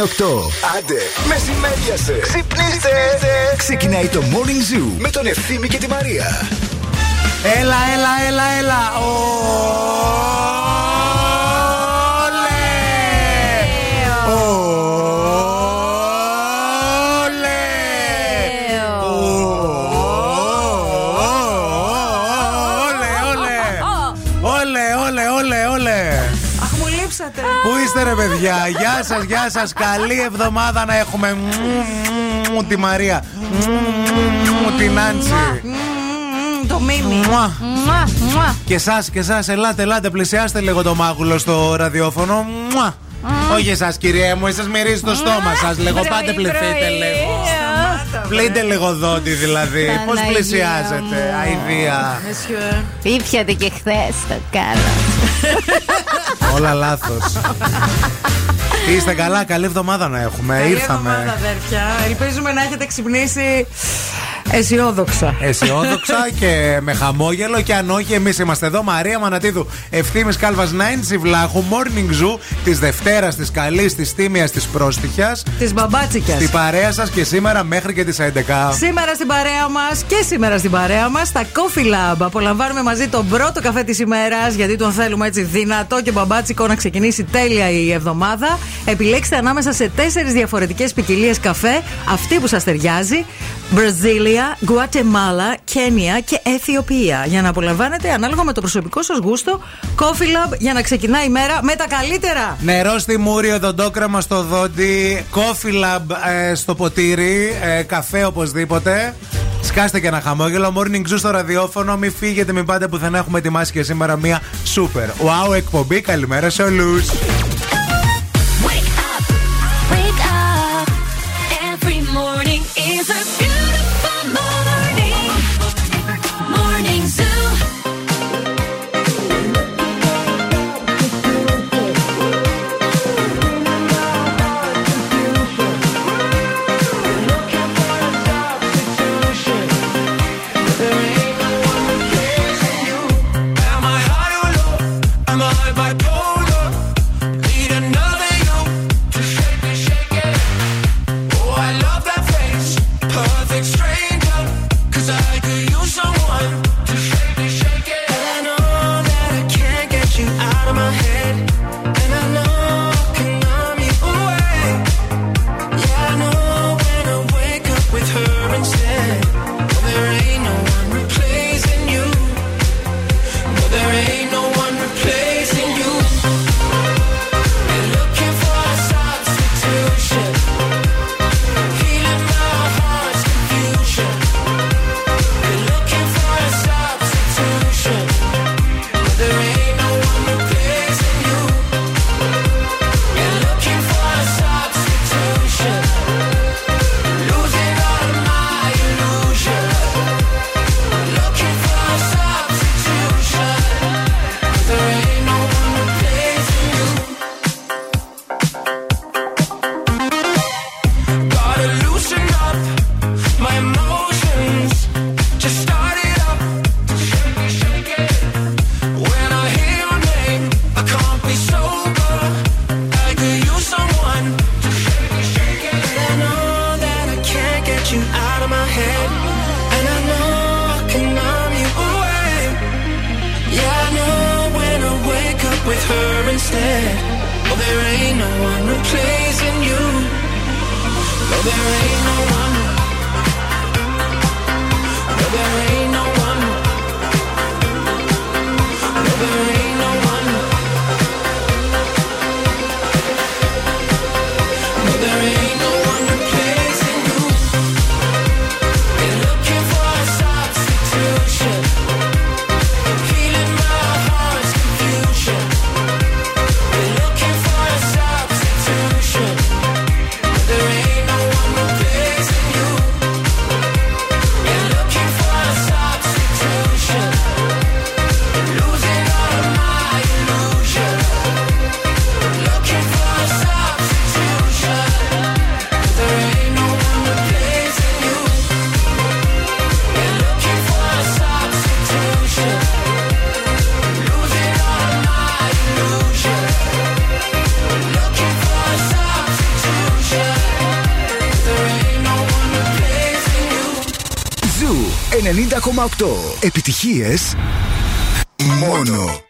ώρα είναι 8. Άντε, μεσημέριασε. Ξυπνήστε. Ξεκινάει το Morning Zoo με τον Ευθύμη και τη Μαρία. Έλα, έλα, έλα, έλα. Πού παιδιά, γεια σας, γεια σας. Καλή εβδομάδα να έχουμε. Μου τη Μαρία. Μου την Άντσι. Το μίμη. Και εσά, και εσά, ελάτε, ελάτε, πλησιάστε λίγο το μάγουλο στο ραδιόφωνο. Όχι εσάς, κυρία μου, εσάς μυρίζει το στόμα σας. Λίγο. Πάτε πληθείτε λίγο. Πλύντε λίγο δόντι δηλαδή. Πώς πλησιάζετε, αηδία. Ήπιατε και χθες το κάνω. Όλα λάθος. Είστε καλά, καλή εβδομάδα να έχουμε. Καλή Ήρθαμε. εβδομάδα, αδέρφια. Ελπίζουμε να έχετε ξυπνήσει αισιόδοξα. Αισιόδοξα και με χαμόγελο. Και αν όχι, εμείς είμαστε εδώ. Μαρία Μανατίδου, ευθύνη Κάλβας 9 Βλάχου, Morning Zoo της Δευτέρας, της Καλής, της Τίμιας, της Πρόστιχιας. Της μπαμπάτσικιας. Στην παρέα σας και σήμερα μέχρι και τις 11. Σήμερα στην παρέα μας και σήμερα στην παρέα μας στα Coffee Lab. Απολαμβάνουμε μαζί τον πρώτο καφέ της ημέρας, γιατί τον θέλουμε έτσι δυνατό και μπαμπάτσικο να ξεκινήσει τέλεια η εβδομάδα. Επιλέξτε ανάμεσα σε τέσσερις διαφορετικές ποικιλίες καφέ αυτή που σας ταιριάζει. Βραζίλια, Γουατεμάλα, Κένια και Αιθιοπία. Για να απολαμβάνετε ανάλογα με το προσωπικό σας γούστο, Coffee Lab για να ξεκινάει η μέρα με τα καλύτερα. Νερό στη μούρη, οδοντόκραμα στο δόντι, Coffee Lab ε, στο ποτήρι, ε, καφέ οπωσδήποτε. Σκάστε και ένα χαμόγελο. Morning Zoo στο ραδιόφωνο. Μην φύγετε, μην πάτε που δεν έχουμε ετοιμάσει και σήμερα μία super wow εκπομπή. Καλημέρα σε όλους. Επιτυχίες μόνο.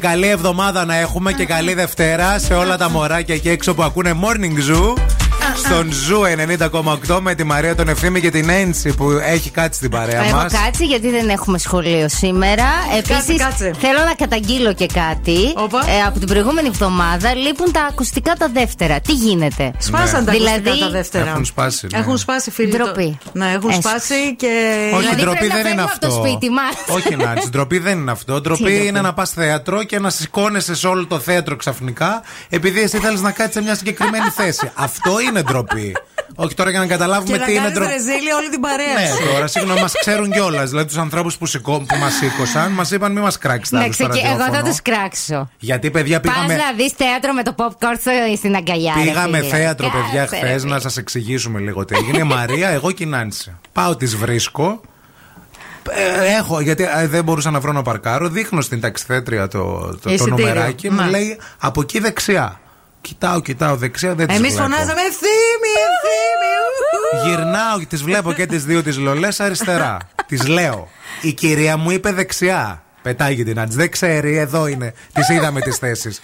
Καλή εβδομάδα να έχουμε και καλή Δευτέρα σε όλα τα μωράκια εκεί έξω που ακούνε Morning Zoo. Στον Zoo 90,8 με τη Μαρία τον Ευθύμη και την Ένση που έχει κάτσει στην παρέα Έχω μας. κάτσει γιατί δεν έχουμε σχολείο σήμερα. Επίσης, κάτσε. θέλω να καταγγείλω και κάτι. Όπα. Ε, από την προηγούμενη εβδομάδα λείπουν τα ακουστικά τα δεύτερα. Τι γίνεται; Σπάσαν τα Δηλαδή, ακουστικά τα δεύτερα. Έχουν σπάσει, ναι. Έχουν σπάσει, φίλοι. Ντροπή. Το- Ναι, έχουν Έσχος. σπάσει και. Όχι, Δηλαδή ντροπή πρέπει να δεν είναι φεύγουμε από αυτό. το σπίτι μας. Όχι, να ντροπή δεν είναι αυτό. Ντροπή ντροπή; είναι να πας θέατρο και να σηκώνεσαι σε όλο το θέατρο ξαφνικά επειδή εσύ θέλεις να κάτσεις σε μια συγκεκριμένη θέση. Αυτό είναι ντροπή. Όχι τώρα για να Και καταλάβουμε να τι είναι κάνεις ντροπή. ρεζίλη όλη την παρέα Ναι, σου. τώρα συγγνώμη, μας ξέρουν κιόλας. Δηλαδή τους ανθρώπους που, σηκώ, που μας σήκωσαν, μας είπαν μη μας κράξεις τα Ναι, άλλα στο ξεκι- εγώ θα ραδιόφωνο. τους κράξω. Γιατί παιδιά Πας πήγαμε. να δεις θέατρο με το popcorn στο- στην αγκαλιά. ρε Πήγαμε φίλε. θέατρο, Κάτσε, παιδιά, ρε χθες φίλε. να σας εξηγήσουμε λίγο τι έγινε. Μαρία, εγώ και η Νάνση. Πάω, τις βρίσκω. Ε, έχω, γιατί ε, δεν μπορούσα να βρω να παρκάρω. Δείχνω στην ταξιθέτρια το, το, το Εισιτήριο. νομεράκι. Μου Ναι. λέει από εκεί δεξιά. Κοιτάω, κοιτάω δεξιά, δεν τις Εμείς βλέπω. φωνάζαμε ευθύμη, ευθύμη. ου, ου». Γυρνάω και τις βλέπω και τις δύο τις λολές αριστερά. τις λέω. Η κυρία μου είπε δεξιά. Πετάγει την άντζ. Δεν ξέρει, εδώ είναι. Τις είδαμε τις θέσεις.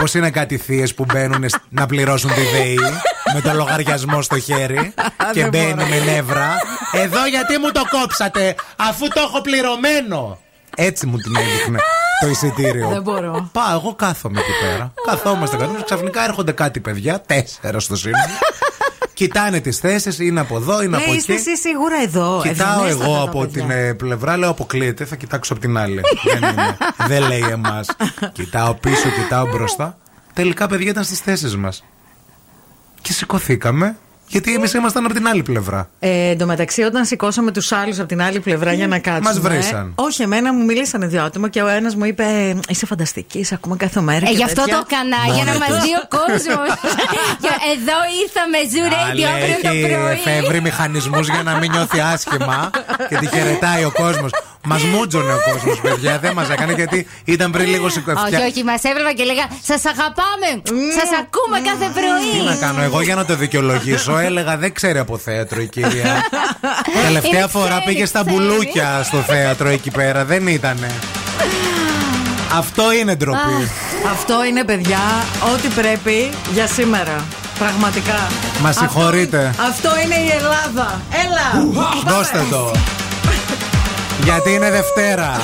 Πώς είναι κάτι θείες που μπαίνουν σ- να πληρώσουν τη ΔΕΗ με το λογαριασμό στο χέρι και Δεν μπαίνει μπορώ. με νεύρα. Εδώ γιατί μου το κόψατε, αφού το έχω πληρωμένο. Έτσι μου την έδειχνε το εισιτήριο. Δεν μπορώ. Πάω, εγώ κάθομαι εκεί πέρα. Καθόμαστε, καθόμαστε. Ξαφνικά έρχονται κάτι παιδιά, τέσσερα στο σύνολο. Κοιτάνε τις θέσεις, είναι από εδώ, είναι Ναι, από είστε εκεί. εσείς σίγουρα εδώ. Κοιτάω Ευγενέστατα εγώ τα από παιδιά. την ε, πλευρά, λέω αποκλείεται, θα κοιτάξω από την άλλη. δεν, είναι. δεν λέει εμάς. Κοιτάω πίσω, κοιτάω μπροστά. Τελικά, παιδιά, ήταν στις θέσεις μας. Και σηκωθήκαμε, γιατί εμείς ήμασταν από την άλλη πλευρά. Ε, εν τω μεταξύ, όταν σηκώσαμε τους άλλους από την άλλη πλευρά για να κάτσουμε. Μας βρίσαν. Όχι, εμένα μου μιλήσανε δύο άτομα και ο ένας μου είπε Είσαι φανταστική, σε ακούμε κάθε μέρα. Ε, και γι' αυτό τέτοια. το έκανα, για να μας δει ο κόσμος. Εδώ ήρθαμε, Zoo Radio Άλλα, αύριο το έχει πρωί. εφεύρει μηχανισμούς για να μην νιώθει άσχημα και τη χαιρετάει ο κόσμος. Μας μούτζωνε ο κόσμος, παιδιά. Δεν μας έκανε γιατί ήταν πριν λίγο Όχι, σηκωθιά. όχι, μας έβλεπα και λέγα Σας αγαπάμε! Σας ακούμε κάθε Τι πρωί! να κάνω, εγώ για να το δικαιολογήσω έλεγα δεν ξέρει από θέατρο η κυρία. Τελευταία Είναι φορά ξέρει, πήγε στα ξέρει. μπουλούκια στο θέατρο εκεί πέρα, δεν ήτανε. Αυτό είναι ντροπή. Αυτό είναι, παιδιά, ό,τι πρέπει για σήμερα. Πραγματικά. Μα Αυτό- συγχωρείτε. Αυτό είναι η Ελλάδα. Έλα! Δώστε το. Γιατί είναι Δευτέρα.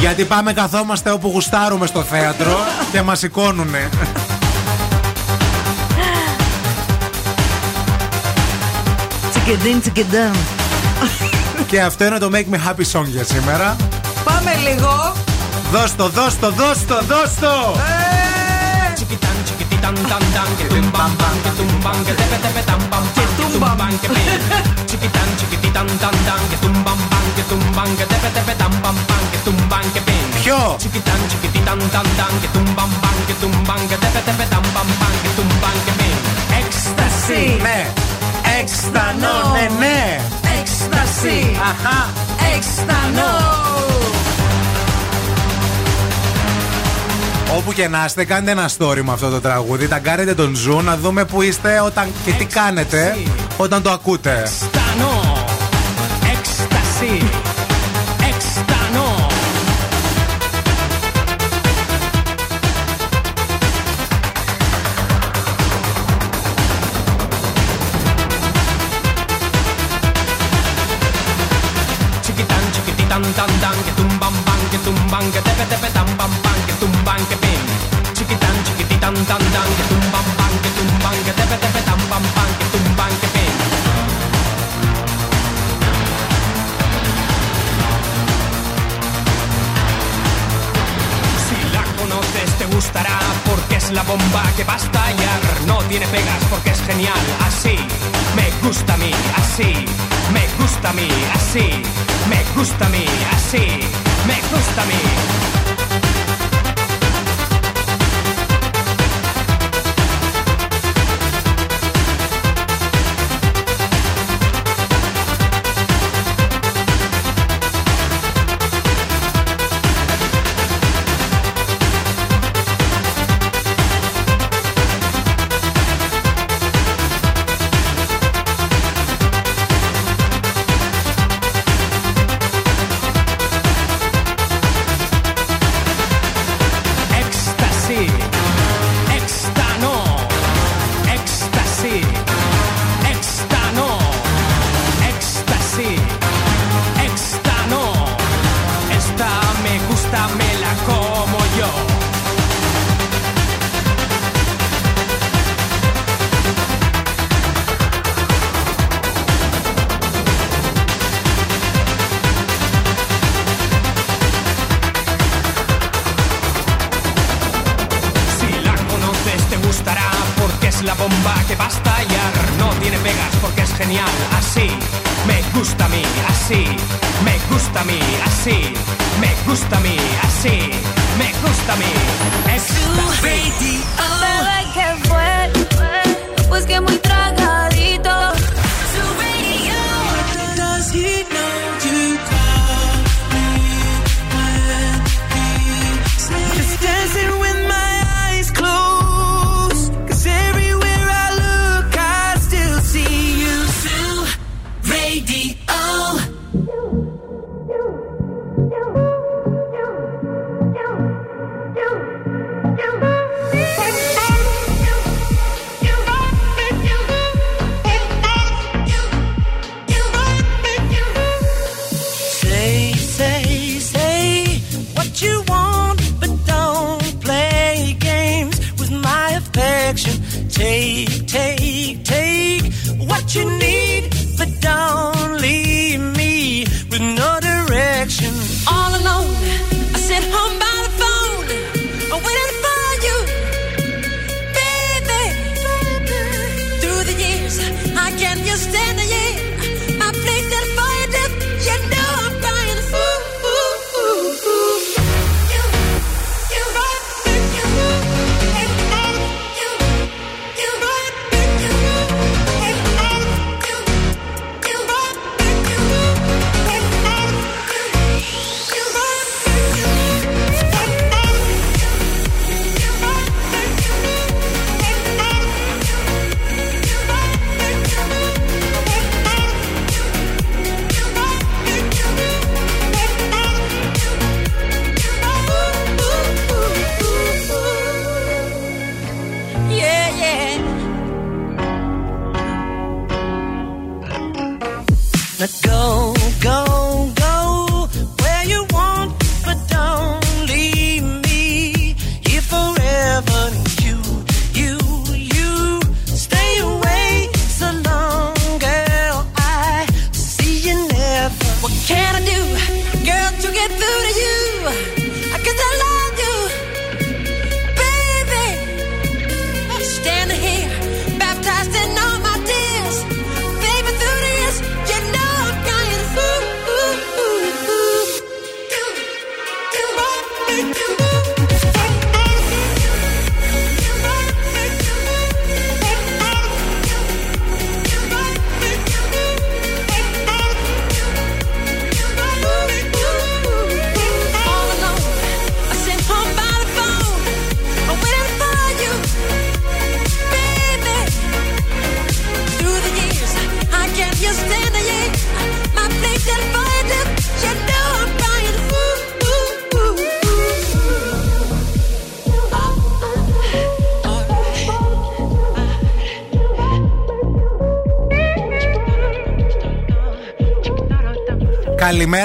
Γιατί πάμε καθόμαστε όπου γουστάρουμε στο θέατρο και μας σηκώνουνε. Τσικεντίν, τσικεντάν. και αυτό είναι το Make Me Happy Song για σήμερα. Πάμε λίγο. Δώσ' το, δώσ' το, δώσ' το, δώσ' το! Chiquitan, chiquititan, tan, tan, que tum bam bam, que tum bam, que tepe tepe tam pam, que tum bam, que pim. Chiquitan, chiquititan, tan, tan, que tum bam bam, que tum bam, que tepe tepe tam pam pam, que tum bam, que pim. Ποιο? Chiquitan, chiquititan, tan, tan, que tum bam bam, que tum bam, que tepe tepe tam pam pam, que tum bam, que pim. Ecstasy. Ναι! Εξτανό, ναι, ναι! Έκσταση. Αχα! Έκστανο. Όπου και να είστε, κάντε ένα story με αυτό το τραγούδι. Τα κάνετε τον Ζου να δούμε που είστε όταν και τι κάνετε όταν το ακούτε. Extano. Ecstasy. Extano. Chiquitan, chiquititan, tan, tan, que tumban, ban, que tumban, que tepe, tepe, tam, pam, pam, que tumban, que pim. Chiquitan, chiquititan, tan, tan, que tumban, ban, que tumban, que tepe, tepe, tam, pam, pam, que tumban, que pim. Si la conoces te gustará porque es la bomba que va a estallar. No tiene pegas porque es genial. Así me gusta a mí, así me gusta a mí, así me gusta a mí, así me gusta a mí.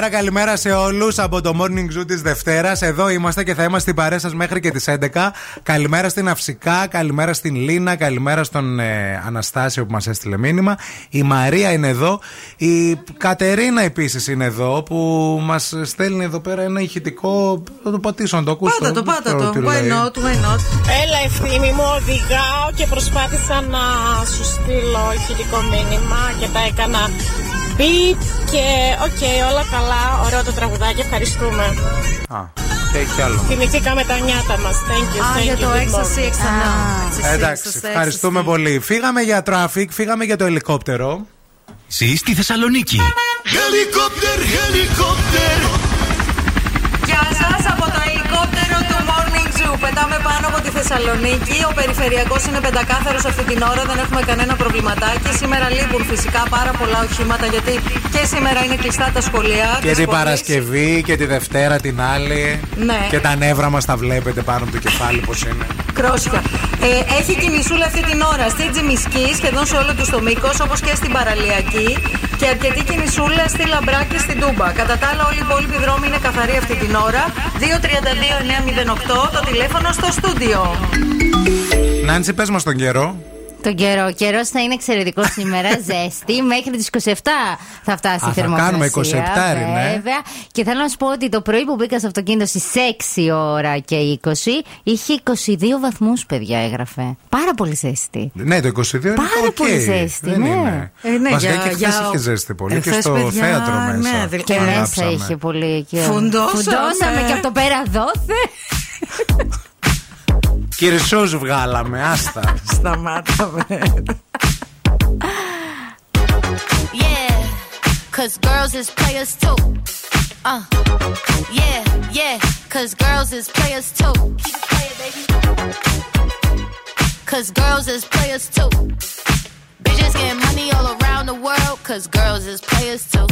Καλημέρα, καλημέρα σε όλους από το Morning Zoo της Δευτέρας. Εδώ είμαστε και θα είμαστε στην παρέα σας μέχρι και τις 11. Καλημέρα στην Αυσικά, καλημέρα στην Λίνα, καλημέρα στον ε, Αναστάσιο που μας έστειλε μήνυμα. Η Μαρία είναι εδώ. Η Κατερίνα επίσης είναι εδώ που μας στέλνει εδώ πέρα ένα ηχητικό. Θα το πατήσω να το ακούσω. Πάτα το, Δεν πάτα ξέρω το. τι Why λέει. not, why not; Έλα ευθύμη μου, οδηγάω και προσπάθησα να σου στείλω ηχητικό μήνυμα και τα έκανα beat και οκ, όλα καλά, ωραίο το τραγουδάκι, ευχαριστούμε. Α, και έχει άλλο. Θυμηθήκαμε τα νιάτα μας, thank you, Α, thank για you, το good ecstasy, morning. ξανά. Ecstasy, Εντάξει, ecstasy, ευχαριστούμε ecstasy. πολύ. Φύγαμε για traffic, φύγαμε για το ελικόπτερο. Ζει στη Θεσσαλονίκη. Helicopter, helicopter. Γεια σας από το ελικόπτερο του Morning Zoo. Πετάμε πάνω από τη Θεσσαλονίκη. Ο περιφερειακός είναι πεντακάθαρος αυτή την ώρα. Δεν έχουμε κανένα προβληματάκι. Σήμερα λείπουν φυσικά πάρα πολλά οχήματα γιατί και σήμερα είναι κλειστά τα σχολεία. Και της την πόλης. Παρασκευή και τη Δευτέρα την άλλη. Ναι. Και τα νεύρα μας τα βλέπετε πάνω από το κεφάλι πώς είναι. Κρόσια. Ε, έχει κινησούλα αυτή την ώρα στη Τζιμισκή, σχεδόν σε όλο τους το μήκος, όπως και στην Παραλιακή. Και αρκετή κινησούλα στη Λαμπράκη στην Τούμπα. Κατά τα άλλα, όλοι οι υπόλοιποι δρόμοι είναι καθαροί αυτή την ώρα. 232-908 το τηλέφωνο στο στούντιο. Νάντσι, πες μας τον καιρό. Τον καιρό. Ο καιρός θα είναι εξαιρετικός σήμερα, ζέστη. Μέχρι τις 27 θα φτάσει Α, η θα θερμοκρασία. κάνουμε 27, ρε, ναι. Βέβαια. Και θέλω να σου πω ότι το πρωί που μπήκα στο αυτοκίνητο στις 6 ώρα και 20, είχε 22 βαθμούς, παιδιά, έγραφε. Πάρα πολύ ζέστη. Ναι, το 22 είναι Πάρα οκ. πολύ ζέστη, Δεν ναι. είναι. Ε, ναι, Βασικά για- και χθες για- είχε ζέστη πολύ. Ε, και χθες, στο παιδιά, θέατρο μέσα. ναι, δηλαδή- Και Ε, μέσα γράψαμε. είχε πολύ. Και... Φουντώσαμε. Φουντώσαμε και από το πέρα δώθε. Κυρσούς βγάλαμε, άστα. Σταμάτα, με. Yeah, cause girls is players too. Uh, yeah, yeah, cause girls is players too. Keep it playing, baby. Cause girls is players too. Bitches getting money all around the world, cause girls is players too.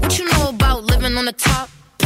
What you know about living on the top?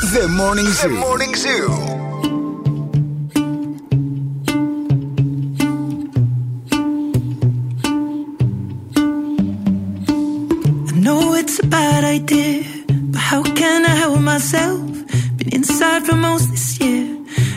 The Morning Zoo. The Morning Zoo. I know it's a bad idea, but how can I help myself? Been inside for most this year.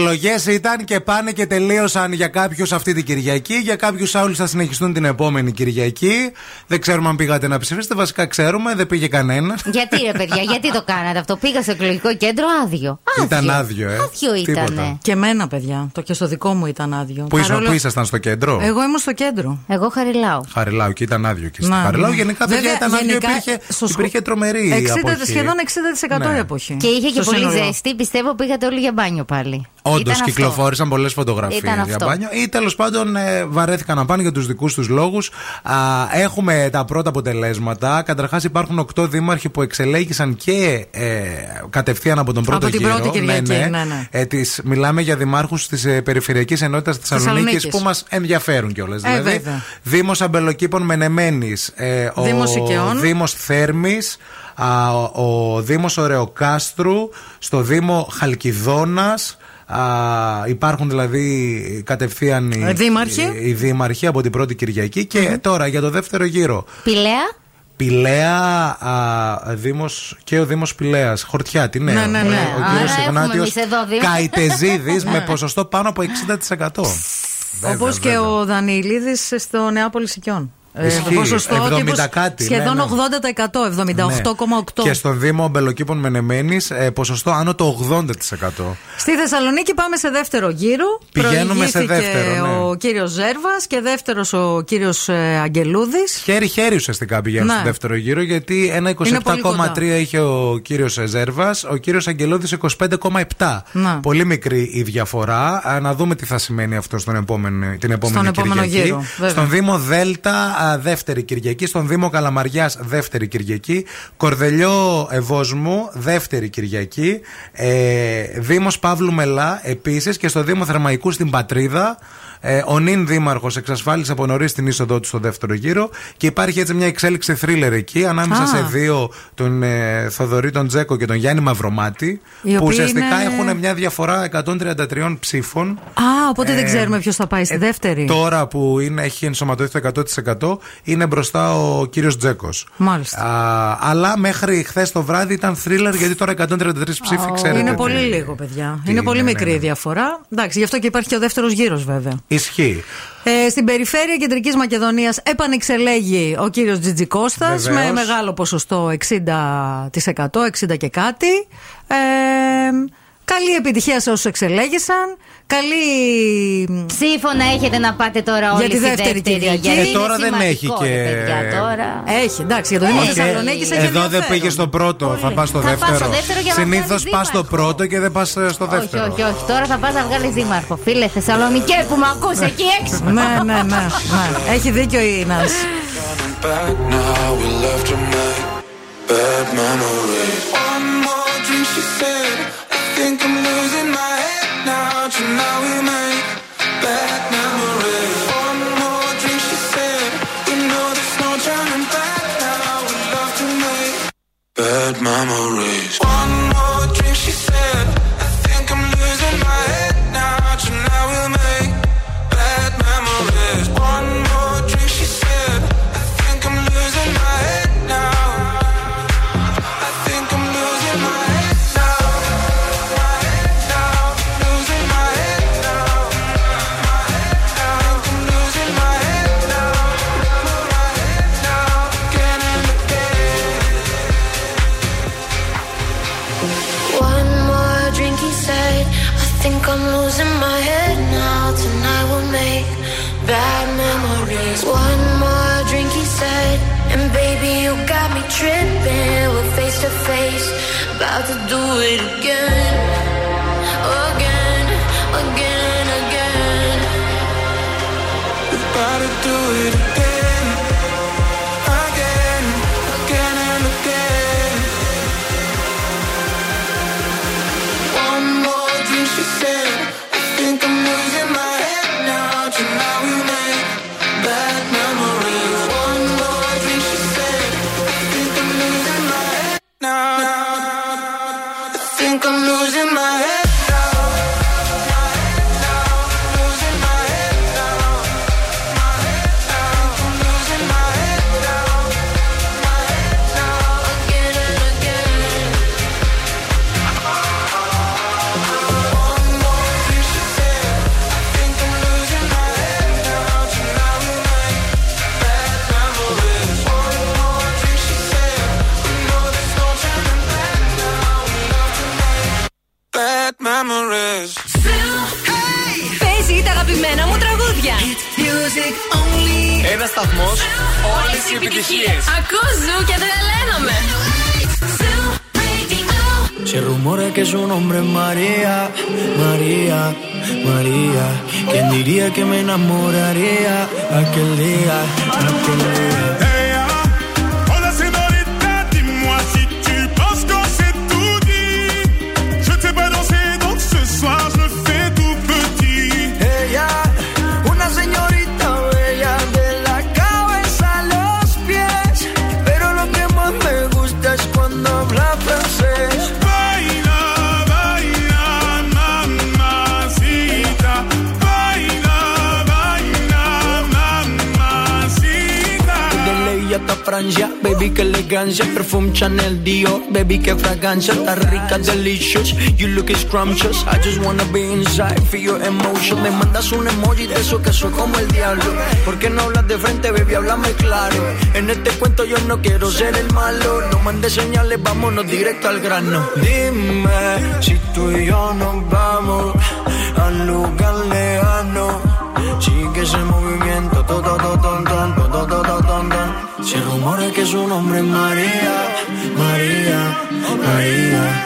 Εκλογές ήταν και πάνε και τελείωσαν για κάποιους αυτή την Κυριακή. Για κάποιους άλλους θα συνεχιστούν την επόμενη Κυριακή. Δεν ξέρουμε αν πήγατε να ψηφίσετε. Βασικά ξέρουμε, δεν πήγε κανένας. Γιατί ρε παιδιά, γιατί το κάνατε αυτό. Πήγα στο εκλογικό κέντρο άδειο. Ήταν άδειο, ε. Άδειο Τίποτα. ήτανε. Και εμένα, παιδιά. Το και στο δικό μου ήταν άδειο. Πού, ήσασταν, Παρόλο- πού ήσασταν στο κέντρο; Εγώ ήμουν στο κέντρο. Εγώ χαριλάω. Χαριλάου και ήταν άδειο και στη Να, Χαριλάου. ναι. Γενικά παιδιά Βέβαια, ήταν άδειο. γενικά, Υπήρχε, στο σκο- υπήρχε τρομερή 60, αποχή. σχεδόν 60% Ναι. η εποχή. Και είχε και Στο πολύ σύνολο. ζέστη. Πιστεύω πήγατε όλοι για μπάνιο πάλι. Όντως Ήταν αυτό. κυκλοφόρησαν πολλές φωτογραφίες Ήταν για αυτό. μπάνιο ή τέλος πάντων ε, βαρέθηκαν να πάνε για τους δικούς τους λόγους. Έχουμε τα πρώτα αποτελέσματα. Καταρχάς υπάρχουν οκτώ δήμαρχοι που εξελέγησαν και ε, κατευθείαν από τον πρώτο την γύρο. πρώτη Κυριακή, ναι, ναι. Ε, τις, μιλάμε για δημάρχους της ε, Περιφερειακής Ενότητας Θεσσαλονίκης Θεσσαλονίκης. που μας ενδιαφέρουν κιόλας. Ε, δηλαδή, βέβαια. Δήμος Αμπελοκήπων Μενεμένης, ε, ο Δήμος Οικαιών. Δήμος Θέρμης, ο, ο Δήμος Ωρεοκάστρου, στο Δήμο Χαλκιδόνα. υπάρχουν δηλαδή κατευθείαν οι, Ε, δήμαρχοι. οι, οι δήμαρχοι από την πρώτη Κυριακή και τώρα για το δεύτερο γύρο. Πηλαία. Πηλαία, α, Δήμος, και ο Δήμος Πηλαίας, Χορτιάτη, ναι. Ναι, ναι, ναι. Ο Άρα κύριος έχουμε Ιγνάτιος εμείς εδώ Δήμο. Καϊτεζίδης με ποσοστό πάνω από 60%. Βέβαια, Όπως και βέβαια. ο Δανιλίδη στο Νεάπολη Οικειών. Ε, Ισχύει. ποσοστό 70 τύπος κάτι, Σχεδόν ναι, 80%, 78,8%. Και στον Δήμο Μπελοκήπων Μενεμένη ποσοστό άνω το 80%. Στη Θεσσαλονίκη πάμε σε δεύτερο γύρο. Πηγαίνουμε σε Προηγήθηκε δεύτερο, ναι. ο κύριος Ζέρβας και δεύτερος ο κύριος Αγγελούδης. Χέρι-χέρι ουσιαστικά πηγαίνουν Ναι. στο δεύτερο γύρο, γιατί ένα Είναι πολύ 27,3 κοντά. είχε ο κύριος Ζέρβας, ο κύριος Αγγελώδη 25,7. Να. Πολύ μικρή η διαφορά. Α, Να δούμε τι θα σημαίνει αυτό στον επόμενο, την επόμενη Στον επόμενο Κυριακή. γύρο, βέβαια. Στον Δήμο Δέλτα α, δεύτερη Κυριακή. Στον Δήμο Καλαμαριάς δεύτερη Κυριακή. Κορδελιό Ευόσμου δεύτερη Κυριακή. Ε, Δήμος Παύλου Μελά επίσης. Και στο Δήμο Θερμαϊκού στην Πατρίδα. Ε, ο νυν δήμαρχος εξασφάλισε από νωρίς την είσοδό του στο δεύτερο γύρο και υπάρχει έτσι μια εξέλιξη θρίλερ εκεί ανάμεσα Α. σε δύο, τον ε, Θοδωρή τον Τζέκο και τον Γιάννη Μαυρομάτη. Οι που οποίοι ουσιαστικά είναι- έχουν μια διαφορά 133 ψήφων. Α, οπότε δεν Ε, ξέρουμε ποιος θα πάει στη ε, δεύτερη. Τώρα που είναι, έχει ενσωματωθεί το 100% είναι μπροστά ο κύριος Τζέκος. Μάλιστα. Αλλά μέχρι χθες το βράδυ ήταν θρίλερ γιατί τώρα 133 ψήφοι ξέρετε. είναι τι- πολύ λίγο, παιδιά. τι είναι πολύ είναι, μικρή ναι, η ναι. διαφορά. Εντάξει, γι' αυτό και υπάρχει και ο δεύτερος γύρος, βέβαια. Ισχύει. Ε, στην περιφέρεια Κεντρικής Μακεδονίας επανεξελέγει ο κύριος Τζιτζικώστα Βεβαίως. με μεγάλο ποσοστό 60%, 60 και κάτι. Ε, καλή επιτυχία σε όσους εξελέγησαν. Καλή. Ψήφο να έχετε να πάτε τώρα όλοι Για τη στη δεύτερη Κυριακή. γιατί Ε, είναι τώρα δεν έχει σημαντικό, και- ρε παιδιά, τώρα. Έχει, εντάξει, για το Δήμο Όχι, Θεσσαλονίκης έχει Εδώ δεν ενδιαφέρον. πήγε στο πρώτο, θα πας στο Θα πας δεύτερο. στο δεύτερο για να Συνήθως βγάλεις πας στο δήμαρχο. πρώτο και δεν πας στο Όχι, δεύτερο. όχι, όχι. Τώρα θα πας να βγάλεις δήμαρχο. Φίλε Θεσσαλονικέ που με ακούς εκεί έξω. ναι, ναι, ναι, ναι. Έχει δίκιο η Νάση. Back now, we left to make bad memories. One more drink, she said. Think I'm losing my head now. We make bad memories. One more drink, she said. We know there's no turning back now. We love to make bad memories. One to do it again. Again, I just wanna be inside, feel your emotion. Me mandas un emoji de eso que soy como el diablo. ¿Por qué no hablas de frente, baby? Háblame claro. En este cuento yo no quiero ser el malo. No mandes señales, vámonos directo al grano. Dime si tú y yo nos vamos al lugar lejano. Sigue ese movimiento, to, to, to, ton, ton, to, to, to, to, ton, ton. Se rumora que su nombre es María, María, María.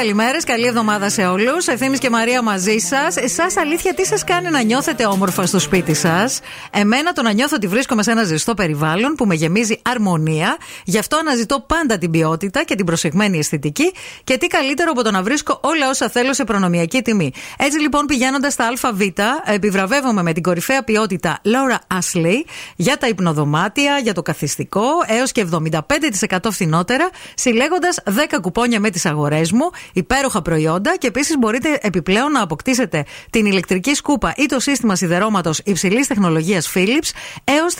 Καλημέρες. Καλή εβδομάδα σε όλους. Ευθύνη και Μαρία μαζί σας. Εσάς, αλήθεια, τι σας κάνει να νιώθετε όμορφα στο σπίτι σας; Εμένα το να νιώθω ότι βρίσκομαι σε ένα ζεστό περιβάλλον που με γεμίζει αρμονία. Γι' αυτό αναζητώ πάντα την ποιότητα και την προσεγμένη αισθητική. Και τι καλύτερο από το να βρίσκω όλα όσα θέλω σε προνομιακή τιμή. Έτσι λοιπόν, πηγαίνοντας στα ΑΒ, επιβραβεύομαι με την κορυφαία ποιότητα Laura Ashley για τα υπνοδωμάτια, για το καθιστικό, έως και 75% φθηνότερα, συλλέγοντας 10 κουπόνια με τις αγορές μου, υπέροχα προϊόντα και επίσης μπορείτε επιπλέον να αποκτήσετε την ηλεκτρική σκούπα ή το σύστημα σιδερώματος υψηλής τεχνολογίας Philips έως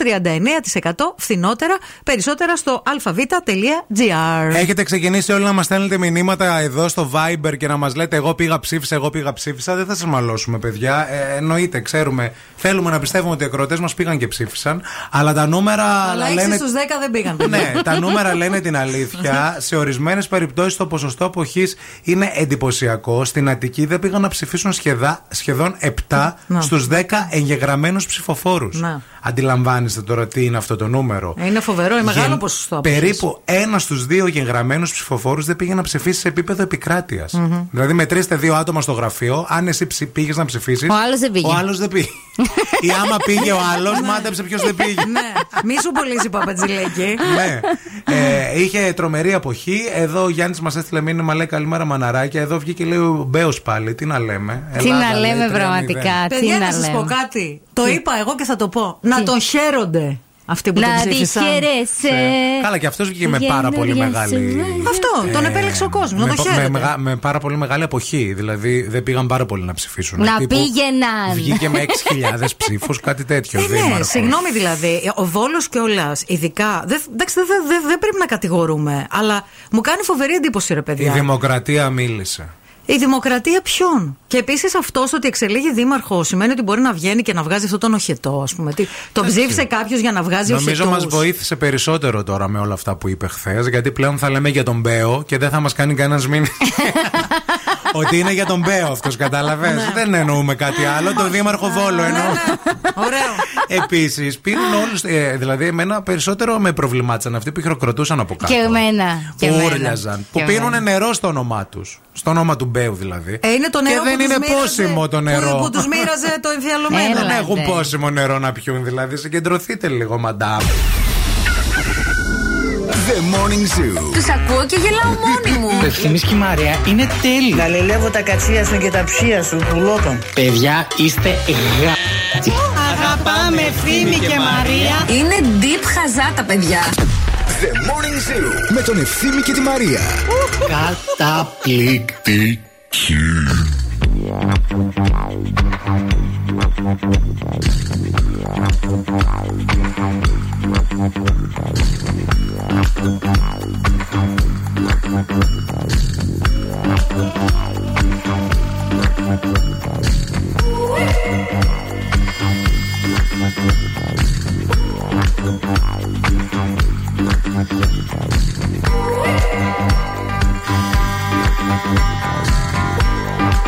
39% φθηνότερα. Περισσότερα στο αλφαβήτα.gr. Έχετε ξεκινήσει όλοι να μας στέλνετε μηνύματα εδώ στο Viber και να μας λέτε Εγώ πήγα ψήφισα, εγώ πήγα ψήφισα. Δεν θα σας μαλώσουμε, παιδιά. Ε, εννοείται, ξέρουμε. Θέλουμε να πιστεύουμε ότι οι ακροτέ μας πήγαν και ψήφισαν. Αλλά τα νούμερα Αλλά 6 λένε. στους 10 δεν πήγαν. ναι, τα νούμερα λένε την αλήθεια. Σε ορισμένες περιπτώσεις το ποσοστό αποχής είναι εντυπωσιακό. Στην Αττική δεν πήγαν να ψηφίσουν σχεδά, σχεδόν 7 Να. στους 10 εγγεγραμμένους ψηφοφόρους. Να. Αντιλαμβάνεστε τώρα τι είναι αυτό το νούμερο. Είναι φοβερό, είναι μεγάλο Γεν- ποσοστό. αποχής. Περίπου ένα στους δύο εγγεγραμμένου ψηφοφόρους δεν πήγε να ψηφίσει σε επίπεδο επικράτειας. Μμμ. Δηλαδή, μετρήστε δύο άτομα στο γραφείο. Αν εσύ πήγες να ψηφίσεις. Ο άλλος δεν πήγε. Ο άλλος δεν πήγε. Ή άμα πήγε ο άλλος, μάντεψε ποιος δεν πήγε. ναι, μη σου πουλήσει παπατζηλέκι. ναι. Ε, είχε τρομερή αποχή. Εδώ ο Γιάννης μας έστειλε μήνυμα, λέει Καλημέρα μαναράκια. Εδώ βγήκε λέει ο Μπέος πάλι. Τι να λέμε. Τι Ελλάδα, να λέει, λέμε 3-0. πραγματικά. Τι Παιδιά, να να σας λέμε. πω κάτι. Το είπα εγώ και θα το πω. Να τον χαίρονται αυτοί που Να τον τη ψήφισαν. χαίρεσαι. Καλά, και αυτός βγήκε με πάρα πολύ Καινούρια μεγάλη. σου Αυτό, τον επέλεξε ο κόσμος. Να με, τον πα- με, χαίρεται. μεγα- με πάρα πολύ μεγάλη αποχή. Δηλαδή δεν πήγαν πάρα πολύ να ψηφίσουν. Να Τύπου πήγαιναν. Βγήκε με 6.000 ψήφους, κάτι τέτοιο. Ε, ναι, δήμαρχος. συγγνώμη δηλαδή. Ο Βόλος κιόλα, ειδικά. Δεν εντάξει, δεν δεν- δεν πρέπει να κατηγορούμε. Αλλά μου κάνει φοβερή εντύπωση, ρε Η παιδιά. δημοκρατία μίλησε. Η δημοκρατία ποιον; Και επίσης αυτός ότι εξελίγει δήμαρχος σημαίνει ότι μπορεί να βγαίνει και να βγάζει αυτό τον οχετό, ας πούμε. Τι, τον ψήφισε κάποιος για να βγάζει Νομίζω μας οχετούς. βοήθησε περισσότερο τώρα με όλα αυτά που είπε χθες, γιατί πλέον θα λέμε για τον Μπέο και δεν θα μας κάνει κανένας μήνυμα. ότι είναι για τον Μπέο αυτός, κατάλαβες; Ναι. δεν εννοούμε κάτι άλλο. Τον Δήμαρχο Βόλο εννοώ. Ωραίο. Επίσης, πίνουν όλους. Ε, δηλαδή, εμένα περισσότερο με προβλημάτισαν αυτοί που χειροκροτούσαν από κάτω. Και εμένα. Και που εμένα. ούρλιαζαν. Που Και πίνουν εμένα. νερό στο όνομά τους. Στο όνομα του Μπέου δηλαδή. Ε, είναι το νερό και δεν που τους είναι μοίραζε- πόσιμο το νερό. Που, που τους μοίραζε το εμφιαλωμένο. Δεν έχουν πόσιμο νερό να πιούν, δηλαδή. Συγκεντρωθείτε λίγο, μαντάμ. The Morning Zoo. Τους ακούω και γελάω μόνη μου. Ευθύνη και η Μαρία είναι τέλειο. Γαλιλεύω τα κατσία σου και τα ψία σου, πουλότων. Παιδιά, είστε γα. Αγαπάμε ευθύνη και Μαρία. Είναι deep χαζά τα παιδιά. The Morning Zoo. Με τον Ευθύμη και τη Μαρία. Καταπληκτική. Thank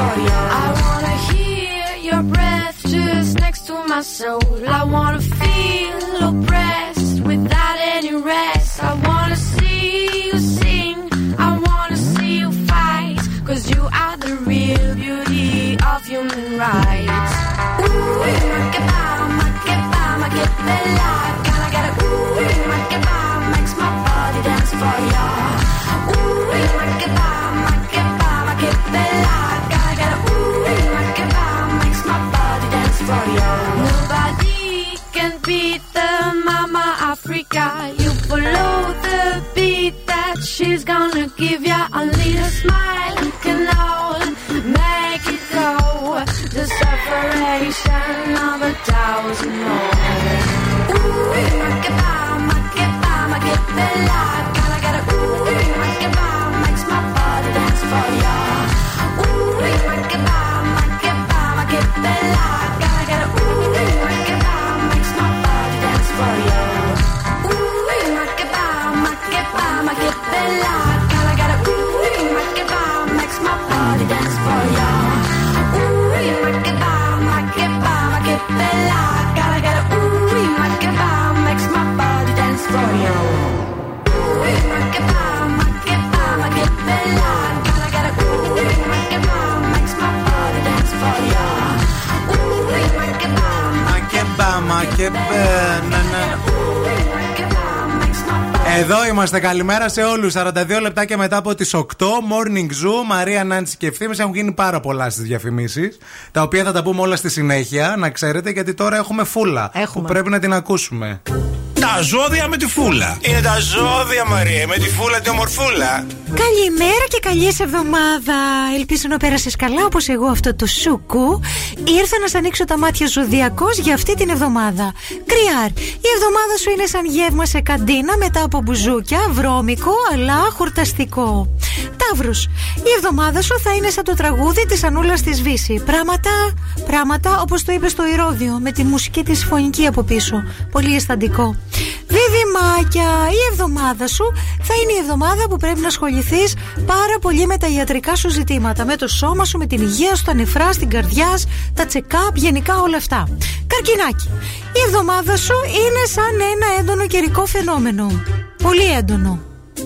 I wanna hear your breath just next to my soul. I wanna feel oppressed without any rest. I wanna see you sing. I wanna see you fight. Cause you are the real beauty of human rights. Ooh, ma che ba, ma che bella. Είμαστε. Καλημέρα σε όλους. 42 λεπτάκια μετά από τις 8. Morning Zoo, Μαρία Νάντση και ευθύνη. Έχουν γίνει πάρα πολλά στις διαφημίσεις. Τα οποία θα τα πούμε όλα στη συνέχεια, να ξέρετε, γιατί τώρα έχουμε φούλα. Έχουμε. Που πρέπει να την ακούσουμε. Τα ζώδια με τη φούλα. Είναι τα ζώδια, Μαρία, με τη φούλα τη ομορφούλα. Καλημέρα και καλή εβδομάδα. Ελπίζω να πέρασες καλά όπως εγώ αυτό το σούκου. Ήρθα να σ' ανοίξω τα μάτια ζωδιακό για αυτή την εβδομάδα. Κριάρ, η εβδομάδα σου είναι σαν γεύμα σε καντίνα μετά από μπουζούκια, βρώμικο αλλά χορταστικό. Ταύρου, η εβδομάδα σου θα είναι σαν το τραγούδι της Ανούλας της Βύση. Πράγματα, πράγματα όπως το είπες στο Ηρώδιο, με τη μουσική της φωνική από πίσω. Πολύ αισθαντικό. Διδυμάκια, η εβδομάδα σου θα είναι η εβδομάδα που πρέπει να ασχοληθείς πάρα πολύ με τα ιατρικά σου ζητήματα. Με το σώμα σου, με την υγεία σου, τα νεφρά, στην καρδιά, τα check-up, γενικά όλα αυτά. Καρκινάκι, η εβδομάδα σου είναι σαν ένα έντονο καιρικό φαινόμενο. Πολύ έντονο.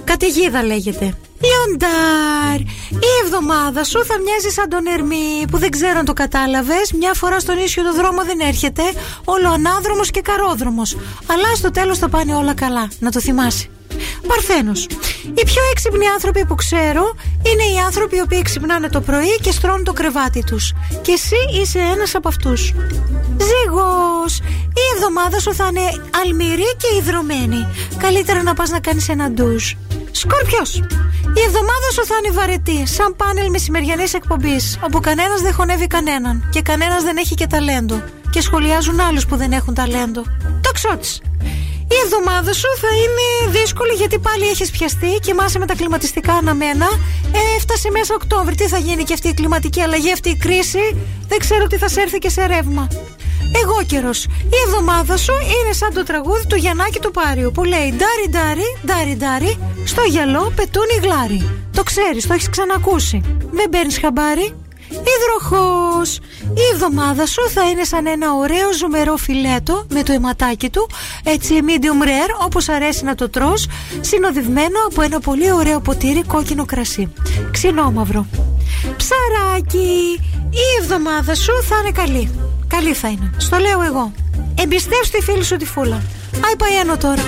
Καταιγίδα λέγεται. Λιοντάρ, η εβδομάδα σου θα μοιάζει σαν τον Ερμή που δεν ξέρω αν το κατάλαβες. Μια φορά στον ίσιο το δρόμο δεν έρχεται. Όλο ανάδρομος και καρόδρομος. Αλλά στο τέλος θα πάνε όλα καλά. Να το θυμάσαι. Παρθένος. Οι πιο έξυπνοι άνθρωποι που ξέρω είναι οι άνθρωποι οι οποίοι ξυπνάνε το πρωί και στρώνουν το κρεβάτι τους. Και εσύ είσαι ένας από αυτούς. Ζήγο. Η εβδομάδα σου θα είναι αλμυρή και υδρωμένη. Καλύτερα να πας να κάνεις ένα ντουζ. Σκόρπιος. Η εβδομάδα σου θα είναι βαρετή, σαν πάνελ μεσημεριανής εκπομπής, όπου κανένας δεν χωνεύει κανέναν και κανένας δεν έχει και ταλέντο. Και σχολιάζουν άλλους που δεν έχουν ταλέντο. Το ξότσι. Η εβδομάδα σου θα είναι δύσκολη γιατί πάλι έχεις πιαστεί, κοιμάσαι με τα κλιματιστικά αναμένα. Ε, έφτασε μέσα Οκτώβρη. Τι θα γίνει και αυτή η κλιματική αλλαγή, αυτή η κρίση; Δεν ξέρω τι θα σε έρθει και σε ρεύμα. Εγώ καιρο. Η εβδομάδα σου είναι σαν το τραγούδι του Γιαννάκη του Πάριου που λέει Ντάρι ντάρι, ντάρι ντάρι, στο γυαλό πετούν οι γλάρι. Το ξέρεις, το έχεις ξανακούσει. Δεν παίρνεις χαμπάρι. Υδροχός Η εβδομάδα σου θα είναι σαν ένα ωραίο ζουμερό φιλέτο με το αιματάκι του. Έτσι medium rare όπως αρέσει να το τρως Συνοδευμένο από ένα πολύ ωραίο ποτήρι κόκκινο κρασί. Ξινόμαυρο Ψαράκι Η εβδομάδα σου θα είναι καλή. Καλή θα είναι, στο λέω εγώ. Εμπιστεύσου τη φίλη σου τη φούλα. Άι παϊένω τώρα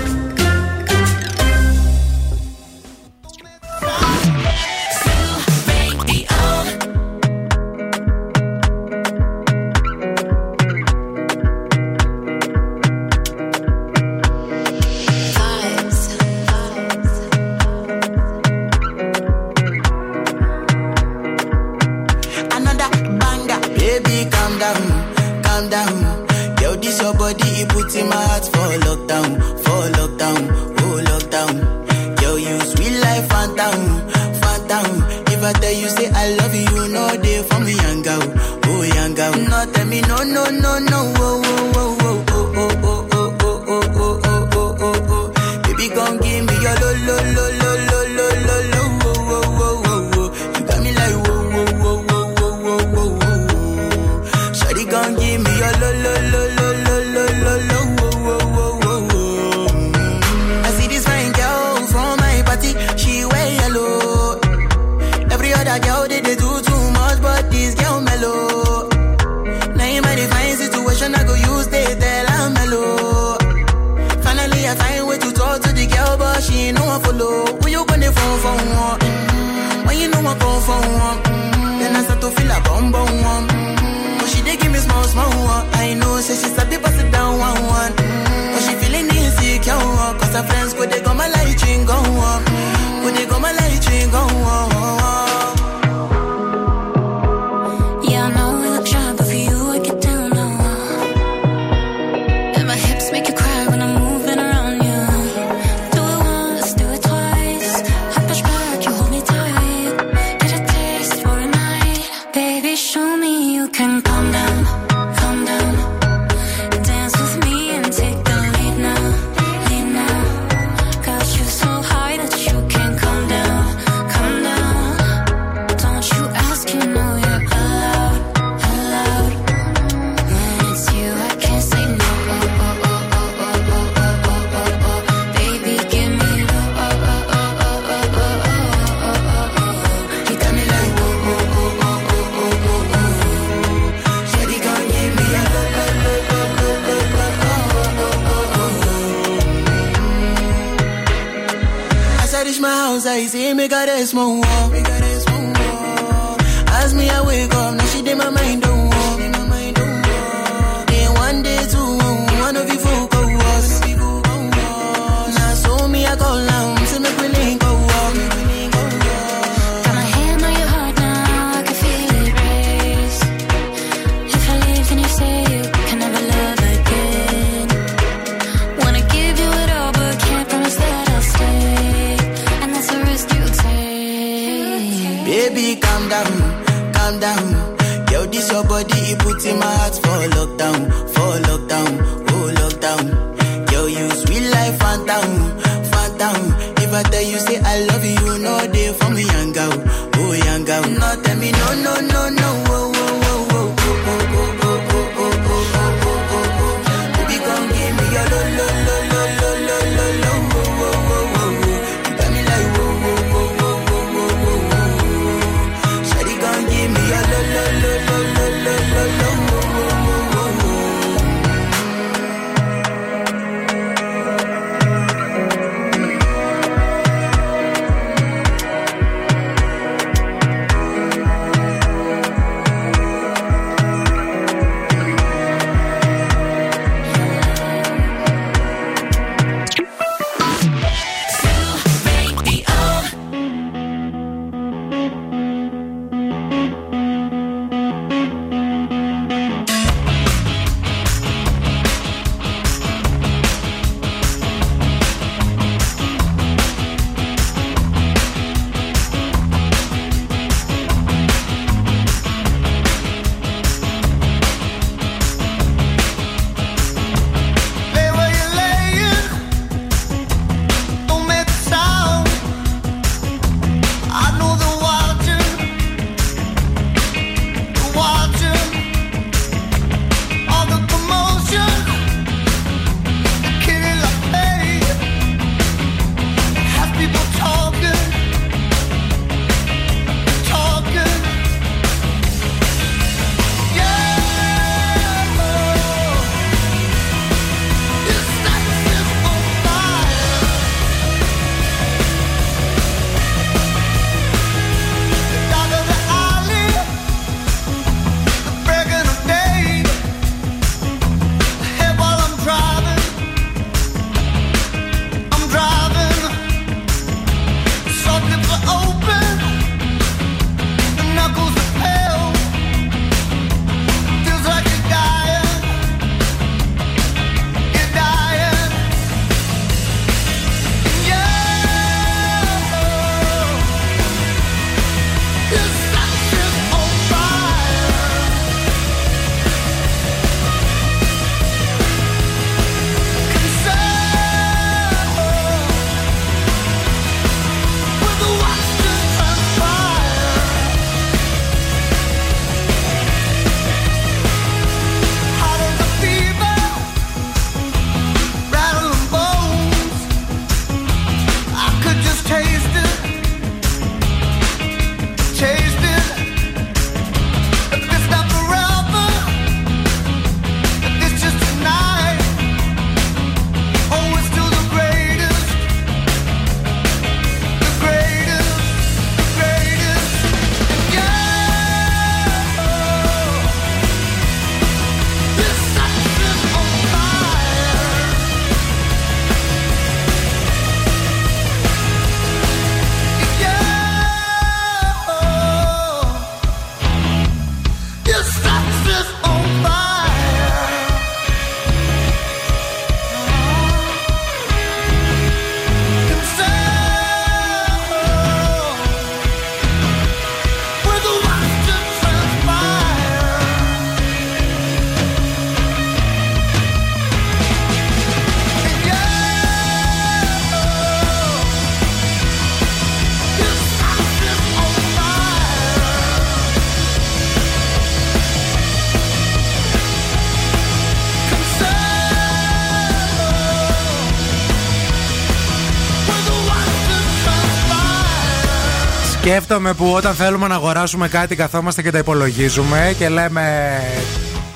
Σκέφτομαι που όταν θέλουμε να αγοράσουμε κάτι καθόμαστε και τα υπολογίζουμε και λέμε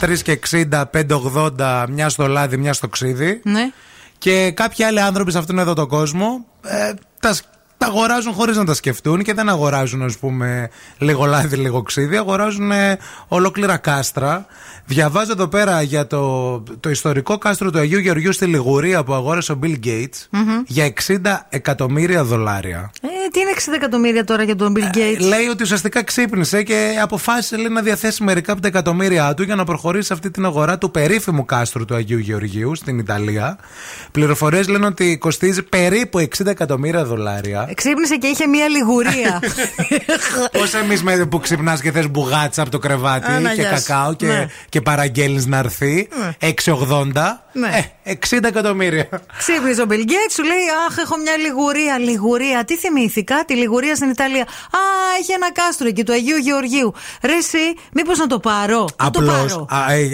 3 και 60, 5,80, μια στο λάδι, μια στο ξύδι. Ναι. Και κάποιοι άλλοι άνθρωποι σε αυτόν εδώ τον κόσμο ε, τα, σ- τα αγοράζουν χωρίς να τα σκεφτούν και δεν αγοράζουν, ας πούμε, λίγο λάδι, λίγο ξύδι. Αγοράζουν ε, ολόκληρα κάστρα. Διαβάζω εδώ πέρα για το, το ιστορικό κάστρο του Αγίου Γεωργίου στη Λιγουρία που αγόρασε ο Bill Gates Μμμ. για 60 εκατομμύρια δολάρια. Ε, τι είναι 60 εκατομμύρια τώρα για τον Bill Gates; Λέει ότι ουσιαστικά ξύπνησε και αποφάσισε λέει, να διαθέσει μερικά από τα εκατομμύρια του για να προχωρήσει σε αυτή την αγορά του περίφημου κάστρου του Αγίου Γεωργίου στην Ιταλία. Πληροφορίες λένε ότι κοστίζει περίπου 60 εκατομμύρια δολάρια. Ξύπνησε και είχε μία λιγουρία. Πώς εμείς που ξυπνάς και θες μπουγάτσα από το κρεβάτι Άνα, και γεια σου. κακάο και, Ναι. και παραγγέλνεις να έρθει. 6,80. Ναι. Ε, 60 εκατομμύρια. Ξύπνησε ο Bill Gates, σου λέει Αχ, έχω μια λιγουρία. Λιγουρία, τι θυμήθηκα, τη λιγουρία στην Ιταλία. Α, έχει ένα κάστρο εκεί του Αγίου Γεωργίου. Ρε, εσύ, μήπως να το πάρω. Να το Απλώς, πάρω.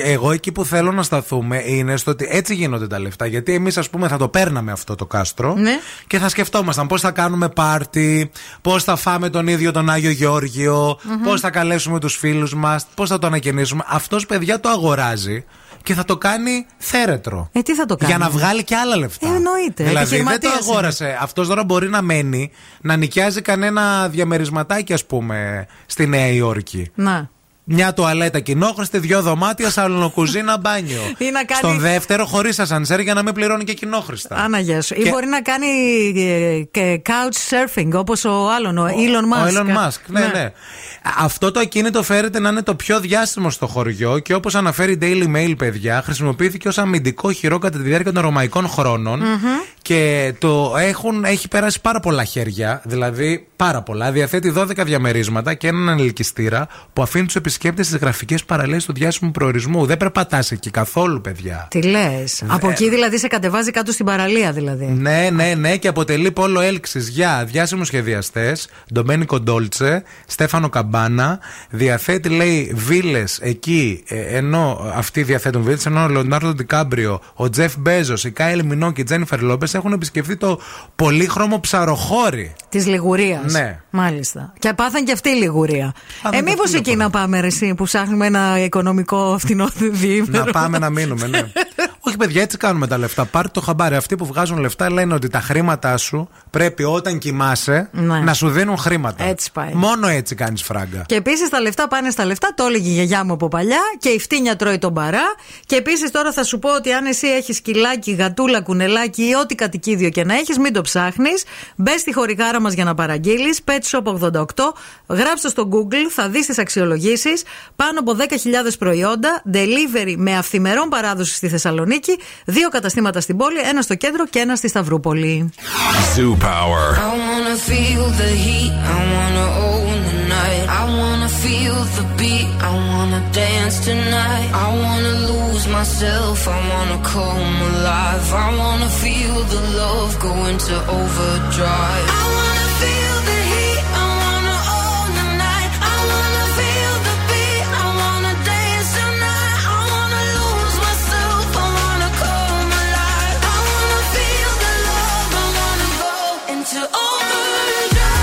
εγώ εκεί που θέλω να σταθούμε είναι στο ότι έτσι γίνονται τα λεφτά. Γιατί εμείς, ας πούμε, θα το παίρναμε αυτό το κάστρο Ναι. και θα σκεφτόμασταν πώς θα κάνουμε πάρτι, πώς θα φάμε τον ίδιο τον Άγιο Γεώργιο, Μμμ. πώς θα καλέσουμε τους φίλους μας, πώς θα το ανακαινήσουμε. Αυτός, παιδιά, το αγοράζει και θα το κάνει θέρετρο. Ε, τι θα το κάνει. Για να βγάλει και άλλα λεφτά. Ε, εννοείται. Δηλαδή δεν το Επιχειρηματίας αγόρασε. Αυτός τώρα μπορεί να μένει να νοικιάζει κανένα διαμερισματάκι, ας πούμε, στη Νέα Υόρκη. Να. Μια τουαλέτα κοινόχρηστη, δύο δωμάτια, σαλονοκουζίνα, μπάνιο. Ή να κάνει- Στον δεύτερο χωρίς ασανσέρ για να μην πληρώνει και κοινόχρηστα. Άνα, γεια σου. Ή Και- μπορεί να κάνει ε, και couch surfing όπως ο άλλον, ο Elon Musk. Ο Elon Musk, ναι, ναι. Αυτό το ακίνητο φέρεται να είναι το πιο διάσημο στο χωριό και όπως αναφέρει η Daily Mail, παιδιά, χρησιμοποιήθηκε ως αμυντικό χειρό κατά τη διάρκεια των ρωμαϊκών χρόνων Μμμ. και το έχουν, έχει περάσει πάρα πολλά χέρια, δηλαδή πάρα πολλά. Διαθέτει 12 διαμερίσματα και έναν ελκυστήρα που αφήνει τους επισκέπτε στι γραφικές παραλίες του διάσημου προορισμού. Δεν περπατάς εκεί καθόλου, παιδιά. Τι λες; Από εκεί δηλαδή σε κατεβάζει κάτω στην παραλία δηλαδή. Ναι, ναι, ναι, και αποτελεί πόλο έλξης για διάσημους σχεδιαστές. Ντομένικο Ντόλτσε, Στέφανο Καμπάνα. Διαθέτει, λέει, βίλες εκεί, ε, ενώ αυτοί διαθέτουν βίλες, ενώ ο Λεωνάρντο Ντικάμπριο, ο Τζεφ Μπέζος, η Κάιλ Μινό και η Τζένιφερ Λόπες έχουν επισκεφθεί το πολύχρωμο ψαροχώρι. Της Λιγουρίας. Ναι. Μάλιστα. Και πάθαν και αυτή η Λιγουρία. Πάθαν Ε, και μήπως αυτή η εκεί να πάμε, ρε, εσύ, που ψάχνουμε ένα οικονομικό φθηνό διήμερο. Να πάμε να μείνουμε, ναι. Όχι, παιδιά, έτσι κάνουμε τα λεφτά. Πάρτε το χαμπάρι. Αυτοί που βγάζουν λεφτά λένε ότι τα χρήματά σου πρέπει όταν κοιμάσαι Ναι. να σου δίνουν χρήματα. Έτσι πάει. Μόνο έτσι κάνεις φράγκα. Και επίσης τα λεφτά πάνε στα λεφτά, το έλεγε η γιαγιά μου από παλιά. Και η φτύνια τρώει τον παρά. Και επίσης τώρα θα σου πω ότι αν εσύ έχεις σκυλάκι, γατούλα, κουνελάκι ή ό,τι κατοικίδιο και να έχεις, μην το ψάχνεις. Μπες στη χωρικάρα μας για να παραγγείλεις. Pet Shop 88. Γράψτε στο Google, θα δεις τις αξιολογήσεις. Πάνω από 10.000 προϊόντα. Delivery με αυθημερών παράδοση στη Θεσσαλονίκη. Δύο καταστήματα στην πόλη, ένα στο κέντρο και ένα στη Σταυρούπολη. Zoo Power. I wanna feel the heat, I wanna own the night. I wanna feel the beat, I wanna dance tonight. I wanna lose myself, I wanna come alive. I wanna feel the love go into overdrive. good enough.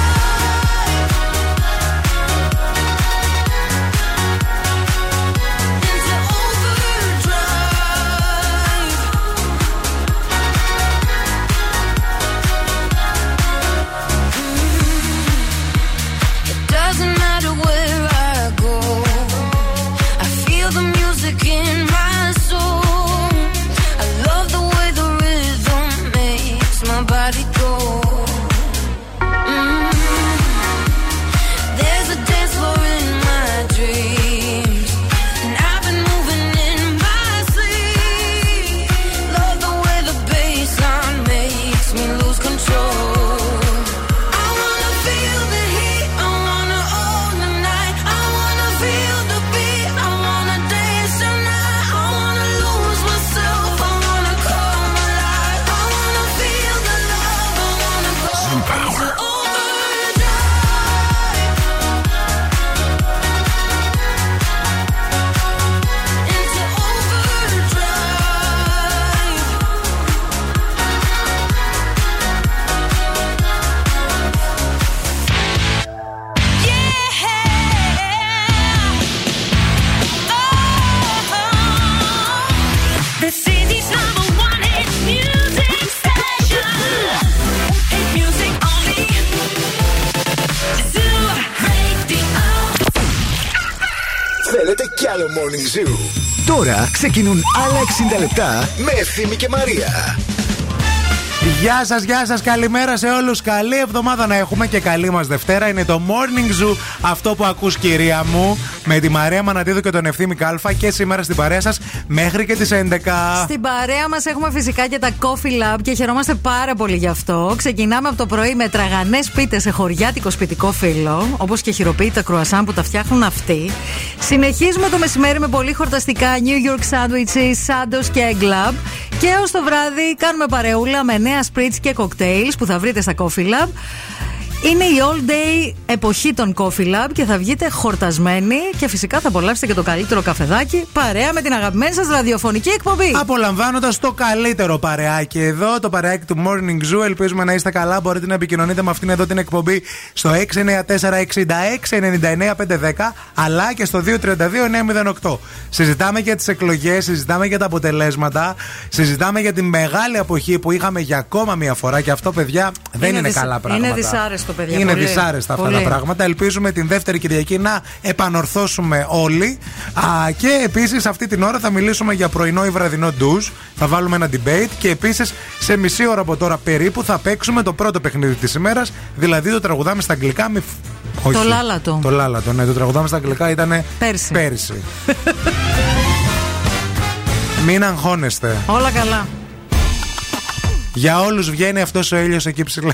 Ξεκινούν άλλα 60 λεπτά με Ευθύμη και Μαρία. Γεια σας, γεια σας, καλημέρα σε όλους. Καλή εβδομάδα να έχουμε και καλή μας Δευτέρα. Είναι το Morning Zoo, αυτό που ακούς κυρία μου, με τη Μαρία Μανατίδου και τον Ευθύμη Κάλφα και σήμερα στην παρέα σας μέχρι και τις 11. Στην παρέα μας έχουμε φυσικά και τα Coffee Lab και χαιρόμαστε πάρα πολύ γι' αυτό. Ξεκινάμε από το πρωί με τραγανές πίτες σε χωριάτικο σπιτικό φύλλο, όπως και χειροποίητα κρουασάν που τα φτιάχνουν αυτοί. Συνεχίζουμε το μεσημέρι με πολύ χορταστικά New York sandwiches, σάντο και egg lab. Και ω το βράδυ κάνουμε παρεούλα με νέα spritz και cocktails που θα βρείτε στα Coffee Lab. Είναι η all day εποχή των Coffee Lab και θα βγείτε χορτασμένοι και φυσικά θα απολαύσετε και το καλύτερο καφεδάκι παρέα με την αγαπημένη σας ραδιοφωνική εκπομπή. Απολαμβάνοντας το καλύτερο παρεάκι εδώ, το παρεάκι του Morning Zoo. Ελπίζουμε να είστε καλά. Μπορείτε να επικοινωνείτε με αυτήν εδώ την εκπομπή στο 694-6699-510 αλλά και στο 232-908. Συζητάμε για τις εκλογές, συζητάμε για τα αποτελέσματα, συζητάμε για την μεγάλη αποχή που είχαμε για ακόμα μία φορά και αυτό, παιδιά, δεν είναι, δυσ- καλά πράγματα. Είναι δυσάρεστο, παιδιά. Είναι πολύ. δυσάρεστα αυτά Πολύ. τα πράγματα. Ελπίζουμε την δεύτερη Κυριακή να επανορθώσουμε όλοι. Α, και επίσης αυτή την ώρα θα μιλήσουμε για πρωινό ή βραδινό ντουζ. Θα βάλουμε ένα debate και επίσης σε μισή ώρα από τώρα περίπου θα παίξουμε το πρώτο παιχνίδι της ημέρας. Δηλαδή το τραγουδάμε στα αγγλικά. Μη... φ- Όχι. λάλατο. Το λάλατο, ναι. Το τραγουδάμε στα αγγλικά ήταν Πέρσι. πέρσι. Μην αγχώνεστε. Όλα καλά. Για όλους βγαίνει αυτός ο ήλιος εκεί ψηλά.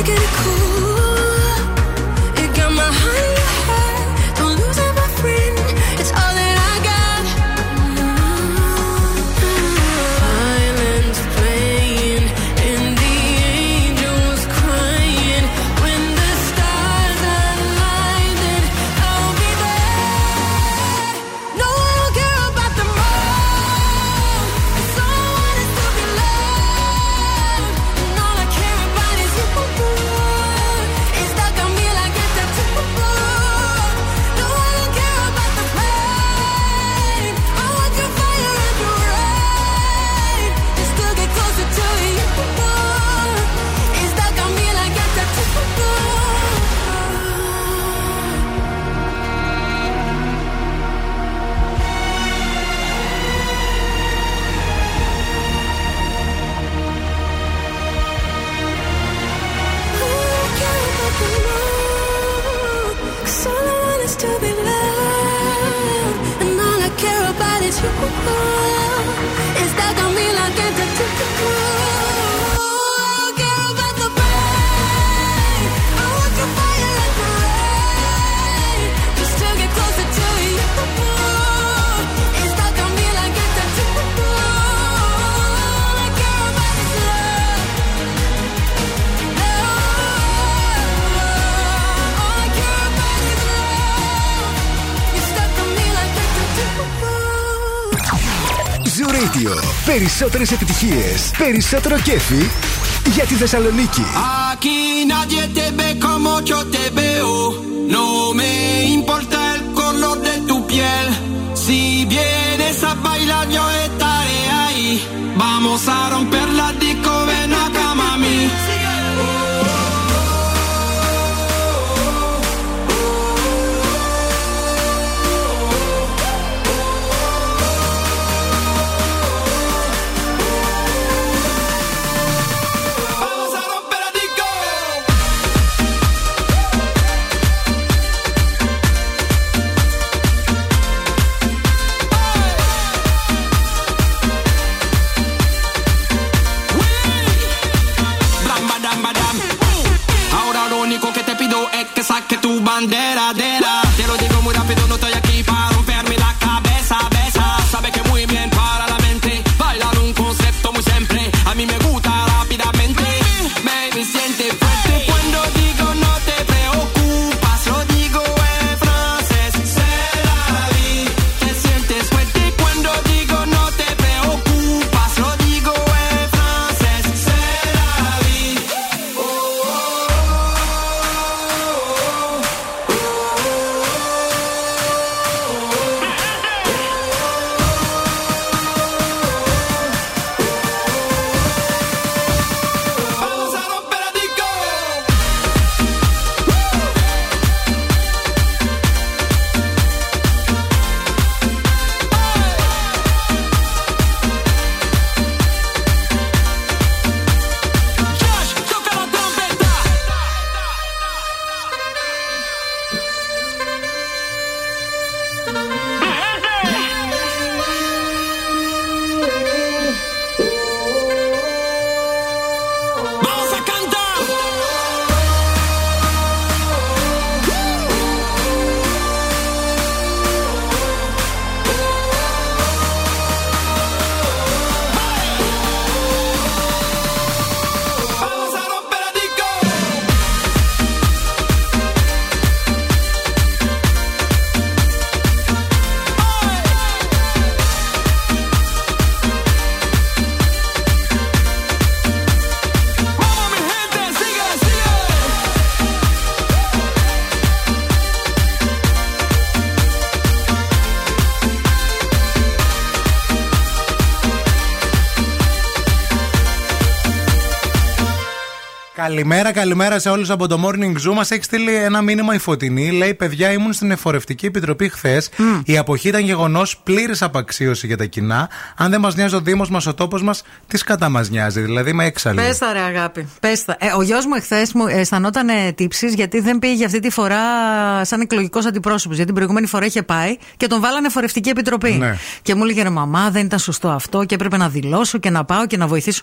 Make it cool Radio. Περισσότερες επιτυχίες, περισσότερο κέφι για τη Θεσσαλονίκη. I Aquí nadie te ve como yo te veo. No me importa el color de tu piel. Si vienes a bailar, yo estaré ahí. Vamos a romper la disco, Καλημέρα, καλημέρα σε όλους από το Morning Zoo. Μας έχεις στείλει ένα μήνυμα η Φωτεινή. Λέει: Παιδιά, ήμουν στην Εφορευτική Επιτροπή χθες. Η αποχή ήταν γεγονός πλήρης απαξίωση για τα κοινά. Αν δεν μας νοιάζει ο Δήμος μας, ο τόπος μας, τι κατά μας νοιάζει. Δηλαδή, με έξαλλη. Πες τα ρε αγάπη. Πες τα. Ε, ο γιος μου εχθές μου αισθανόταν τύψει γιατί δεν πήγε αυτή τη φορά σαν εκλογικός αντιπρόσωπος. Γιατί την προηγούμενη φορά είχε πάει και τον βάλανε φορευτική επιτροπή. Ναι. Και μου έλεγε ρε μαμά, δεν ήταν σωστό αυτό και έπρεπε να δηλώσω και να πάω και να βοηθήσω.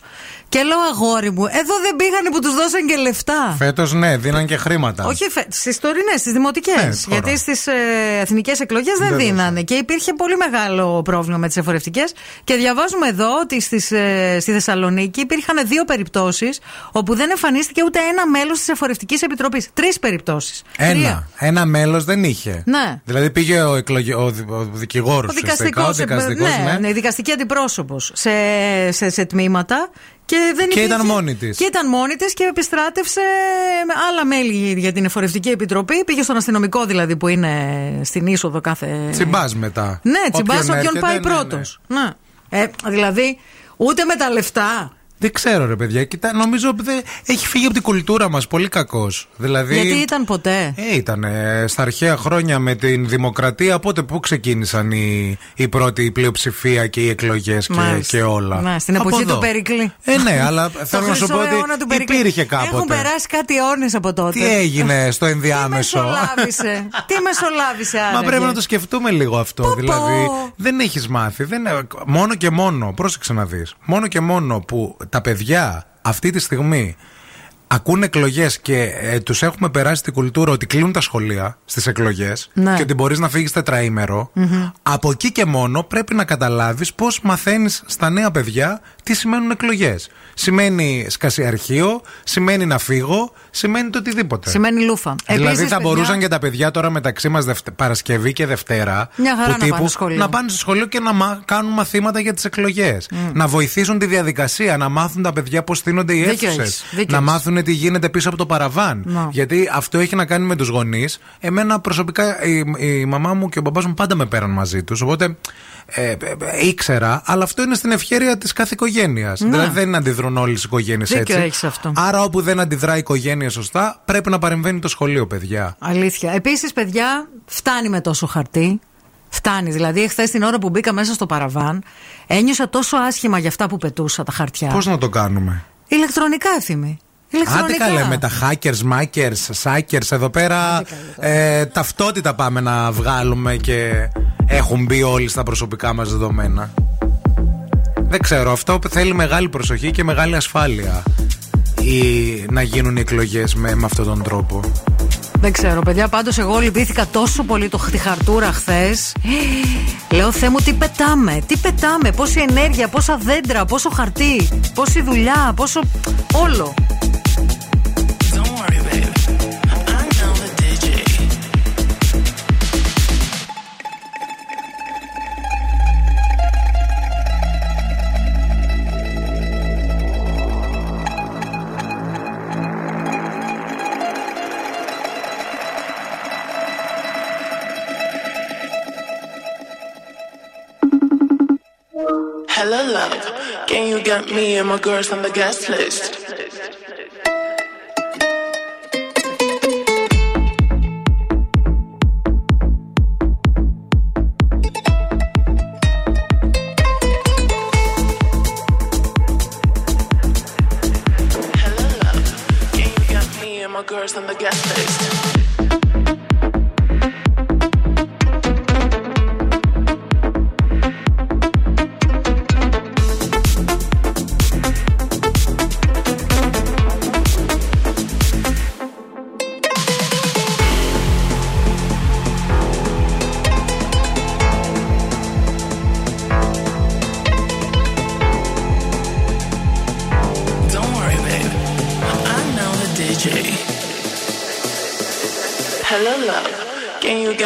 Και λέω αγόρι μου, εδώ δεν πήγανε που τους δώσαν και λεφτά. Φέτος, ναι, δίναν και χρήματα. Όχι φε... στις τωρινές, στις δημοτικές. Ναι, τώρα. γιατί στις ε, εθνικές εκλογές δεν Δεν δίνανε. Και υπήρχε πολύ μεγάλο πρόβλημα με τις εφορευτικές. Και διαβάζουμε εδώ ότι στις, ε, στη Θεσσαλονίκη υπήρχαν δύο περιπτώσεις όπου δεν εμφανίστηκε ούτε ένα μέλος της εφορευτικής επιτροπής. Τρεις περιπτώσεις. Ένα. Ένα μέλος δεν είχε. Ναι. Δηλαδή πήγε ο, εκλογε... ο, δη- ο δικηγόρος. Ο δικαστικός. ναι, ναι, η δικαστική αντιπρόσωπος σε, σε, σε τμήματα. Και, δεν Και υπήρχε- ήταν μόνη της. Και ήταν μόνη της και επιστράτευσε με άλλα μέλη για την εφορευτική επιτροπή. Πήγε στον αστυνομικό δηλαδή που είναι στην είσοδο κάθε. Τσιμπάς μετά. Ναι, τσιμπάς όποιον έρχεται, πάει ναι, ναι. πρώτο. Ναι. Ε, δηλαδή, ούτε με τα λεφτά. Δεν ξέρω, ρε παιδιά. Κοίτα, νομίζω ότι δεν- έχει φύγει από την κουλτούρα μας πολύ κακός. Δηλαδή. Γιατί ήταν ποτέ; Ε, ήταν στα αρχαία χρόνια με την δημοκρατία. Πότε πού ξεκίνησαν οι, η πρώτη η πλειοψηφία και οι εκλογές και, Μάλιστα. και όλα. Ναι, στην Από εποχή εδώ. του Περικλή. Ε, ναι, αλλά Στο θέλω να σου χρυσό πω αιώνα του ότι Περικλή. υπήρχε κάποτε. Έχουν περάσει κάτι αιώνες από τότε. Τι έγινε στο ενδιάμεσο; Τι μεσολάβησε; Τι μεσολάβησε, Μα άραγε; πρέπει να το σκεφτούμε λίγο αυτό. δηλαδή, δεν έχεις μάθει. Δεν, μόνο και μόνο, πρόσεξε να δεις. Μόνο και μόνο που τα παιδιά αυτή τη στιγμή ακούν εκλογές και ε, τους έχουμε περάσει την κουλτούρα ότι κλείνουν τα σχολεία στις εκλογές Ναι. και ότι μπορείς να φύγεις τετραήμερο. Από εκεί και μόνο πρέπει να καταλάβεις πώς μαθαίνεις στα νέα παιδιά τι σημαίνουν εκλογές. Σημαίνει σκασιαρχείο, σημαίνει να φύγω, σημαίνει το οτιδήποτε. Σημαίνει λούφα. Δηλαδή Επίσης, θα παιδιά, μπορούσαν και τα παιδιά τώρα μεταξύ μας Παρασκευή και Δευτέρα Μια χαρά που να τύπου πάνε σχολείο. να πάνε στο σχολείο και να μα- κάνουν μαθήματα για τις εκλογές. Να βοηθήσουν τη διαδικασία, να μάθουν τα παιδιά πώς στείνονται οι Δίκιο αίθουσες. έχεις, δίκιο Να έχεις. μάθουν ξέρουν τι γίνεται πίσω από το παραβάν. Να. Γιατί αυτό έχει να κάνει με τους γονείς. Εμένα προσωπικά η, η μαμά μου και ο μπαμπάς μου πάντα με πέραν μαζί τους. Οπότε ε, ε, ε, ήξερα, αλλά αυτό είναι στην ευχαίρεια της κάθε οικογένειας. Ναι. Δηλαδή δεν αντιδρούν όλες οι οικογένειες Δίκιο έτσι. έχεις αυτό. Άρα όπου δεν αντιδρά η οικογένεια σωστά, πρέπει να παρεμβαίνει το σχολείο, παιδιά. Αλήθεια. Επίσης, παιδιά, φτάνει με τόσο χαρτί. Φτάνεις. Δηλαδή, εχθές την ώρα που μπήκα μέσα στο παραβάν, ένιωσα τόσο άσχημα για αυτά που πετούσα τα χαρτιά. Πώς να το κάνουμε; Ηλεκτρονικά, ευθύμη. Άντε Ηλεκτρονικά. καλέ με τα hackers, makers, suckers. Εδώ πέρα ε, ταυτότητα πάμε να βγάλουμε Και έχουν μπει όλοι στα προσωπικά μας δεδομένα. Δεν ξέρω Αυτό θέλει μεγάλη προσοχή και μεγάλη ασφάλεια ή να γίνουν οι εκλογές με, με αυτόν τον τρόπο Δεν ξέρω, παιδιά. Πάντως, εγώ λυπήθηκα τόσο πολύ το, τη χαρτούρα χθες. Λέω, Θεέ μου, τι πετάμε, τι πετάμε, πόση ενέργεια, πόσα δέντρα, πόσο χαρτί, πόση δουλειά, πόσο. όλο. Don't worry, baby. Hello, love. Can you get me and my girls on the guest list? Hello, love. can you get me and my girls on the guest list?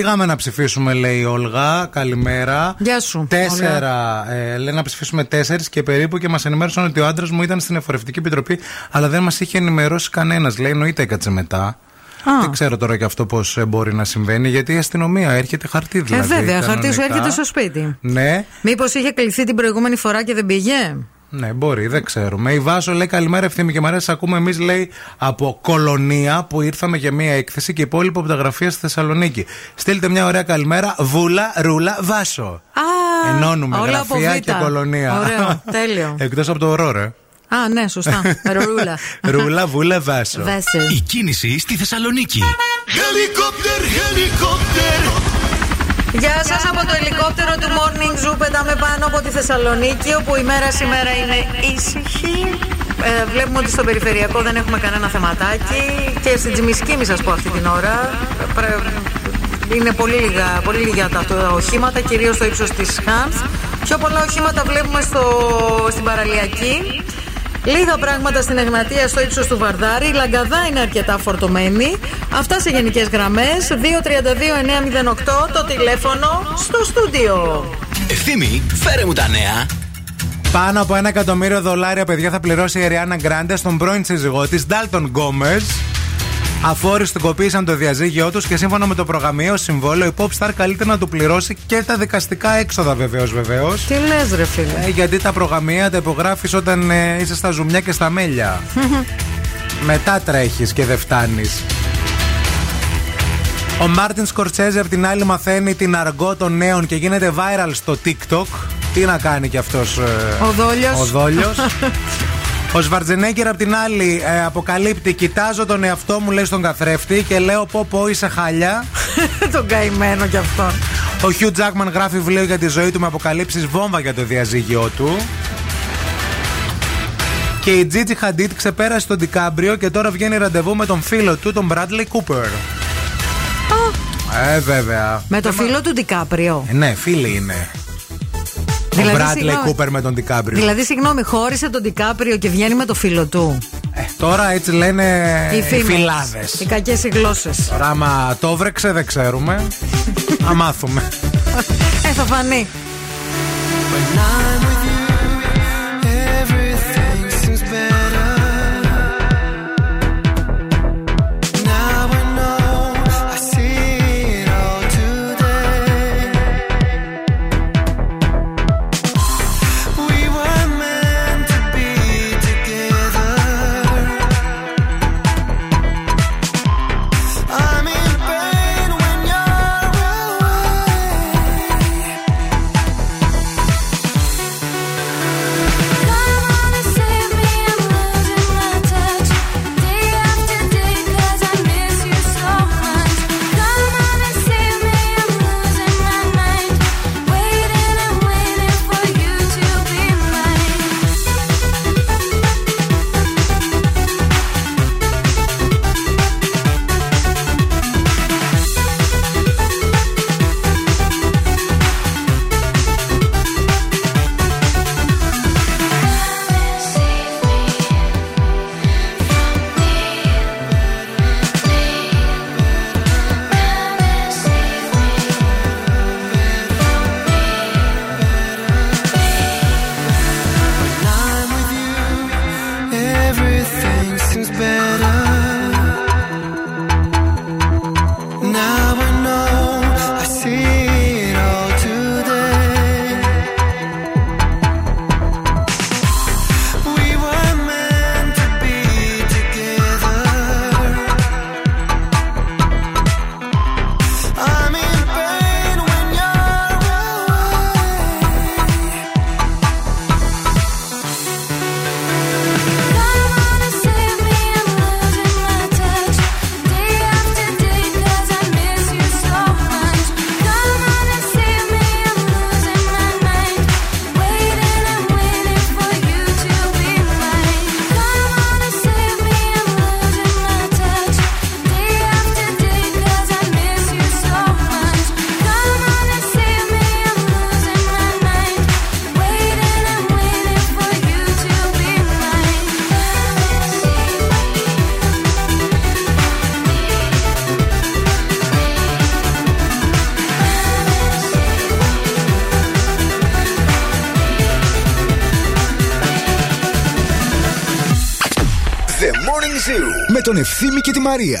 Πήγαμε να ψηφίσουμε, λέει η Όλγα. Καλημέρα. Γεια σου. Τέσσερα. Ε, λέει να ψηφίσουμε τέσσερις και περίπου και μας ενημέρωσαν ότι ο άντρας μου ήταν στην Εφορευτική Επιτροπή, αλλά δεν μας είχε ενημερώσει κανένας. Λέει, εννοείται έκατσε μετά. Α. Δεν ξέρω τώρα και αυτό πώς μπορεί να συμβαίνει, γιατί η αστυνομία έρχεται χαρτί Ε, δηλαδή. βέβαια, χαρτί σου κανονικά. έρχεται στο σπίτι. Ναι, Μήπως είχε κληθεί την προηγούμενη φορά και δεν πήγε; Ναι, μπορεί, δεν ξέρουμε. Η Βάσο λέει καλημέρα, ευθύνη και Μαρία. Σα ακούμε εμείς, λέει, από κολονία που ήρθαμε για μία έκθεση και υπόλοιπο από τα γραφεία στη Θεσσαλονίκη. Στείλτε μια ωραία καλημέρα. Βούλα, ρούλα, Βάσο. Α, Ενώνουμε όλα από γραφεία Β. και κολονία. Ωραίο, τέλειο. Εκτός από το ωρό, ρε. Α, ναι, σωστά. Ρούλα. Ρούλα, βούλα, Βάσο. Βέσο. Η κίνηση στη Θεσσαλονίκη. Helicopter, helicopter. Γεια σας από το ελικόπτερο του Morning Zoo. Πετάμε πάνω από τη Θεσσαλονίκη, όπου η μέρα σήμερα είναι ήσυχη. Ε, βλέπουμε ότι στο περιφερειακό δεν έχουμε κανένα θεματάκι και στην Τζιμισκή, μη σας πω αυτή την ώρα. Πρέ- Είναι πολύ λίγα, πολύ λίγα τα τα οχήματα, κυρίως στο ύψος της Χάμ. Πιο πολλά οχήματα βλέπουμε στο, στην παραλιακή. Λίγα πράγματα στην Εγνατία στο ύψος του Βαρδάρη. Η Λαγκαδά είναι αρκετά φορτωμένη. Αυτά σε γενικές γραμμές. 232-908 το τηλέφωνο στο στούντιο. Ευθύμη, φέρε μου τα νέα. Πάνω από ένα εκατομμύριο δολάρια, παιδιά, θα πληρώσει η Ριάννα Γκράντε στον πρώην σύζυγό της, Ντάλτον Γκόμε. Αφού οριστικοποίησαν το διαζύγιο τους και σύμφωνα με το προγαμείο συμβόλαιο, η Pop Star καλείται να του πληρώσει και τα δικαστικά έξοδα, βεβαίως, βεβαίως. Τι λες, ρε φίλε; Ε, γιατί τα προγαμεία τα υπογράφεις όταν ε, είσαι στα ζουμιά και στα μέλια. Μετά τρέχεις και δεν φτάνεις. Ο Μάρτιν Σκορτσέζε απ' την άλλη μαθαίνει την αργό των νέων και γίνεται viral στο TikTok. Τι να κάνει κι αυτός Ο Δόλιος. Ο Δόλιος. Ο Σβαρτζενέγκερ απ' την άλλη ε, αποκαλύπτει: Κοιτάζω τον εαυτό μου, λέει στον καθρέφτη και λέω: Πω, πω, είσαι χάλια. τον καημένο κι αυτό. Ο Χιου Τζάκμαν γράφει βιβλίο για τη ζωή του με αποκαλύψεις βόμβα για το διαζύγιο του. Και η Gigi Hadid ξεπέρασε τον Ντικάμπριο και τώρα βγαίνει ραντεβού με τον φίλο του, τον Bradley Cooper. Ε, βέβαια. Με το φίλο του Ντικάπριο. Ε, ναι, φίλοι είναι. Δηλαδή, ο Bradley συγγνώμη. Cooper με τον Ντικάμπριο. Δηλαδή, συγγνώμη, χώρισε τον Ντικάπριο και βγαίνει με το φίλο του. Τώρα έτσι λένε οι φήμες. φυλάδες. Οι κακές οι γλώσσες. Τώρα, άμα το βρέξε, δεν ξέρουμε. Θα μάθουμε. Ε, θα φανεί. τον Ευθύμη και τη Μαρία.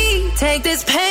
Take this pain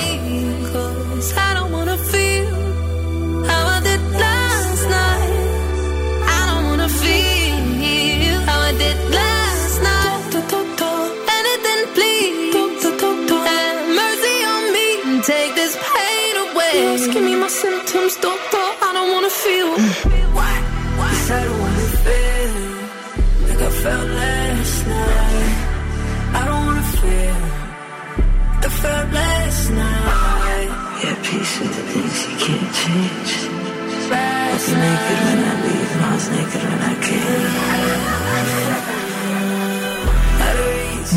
Pain away. Me my symptoms, doctor. I don't wanna feel. What? Yes, I don't wanna feel like I felt last night. I don't wanna feel like I felt last night. Yeah, peace with the things you can't change. I Last was naked when I leave, and I was naked when I came.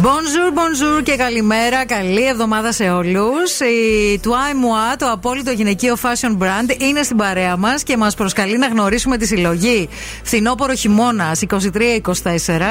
Bonjour, bonjour και καλημέρα. Καλή εβδομάδα σε όλους. Η Twy Moi, το απόλυτο γυναικείο fashion brand, είναι στην παρέα μας και μας προσκαλεί να γνωρίσουμε τη συλλογή Φθινόπορο χειμώνα 23-24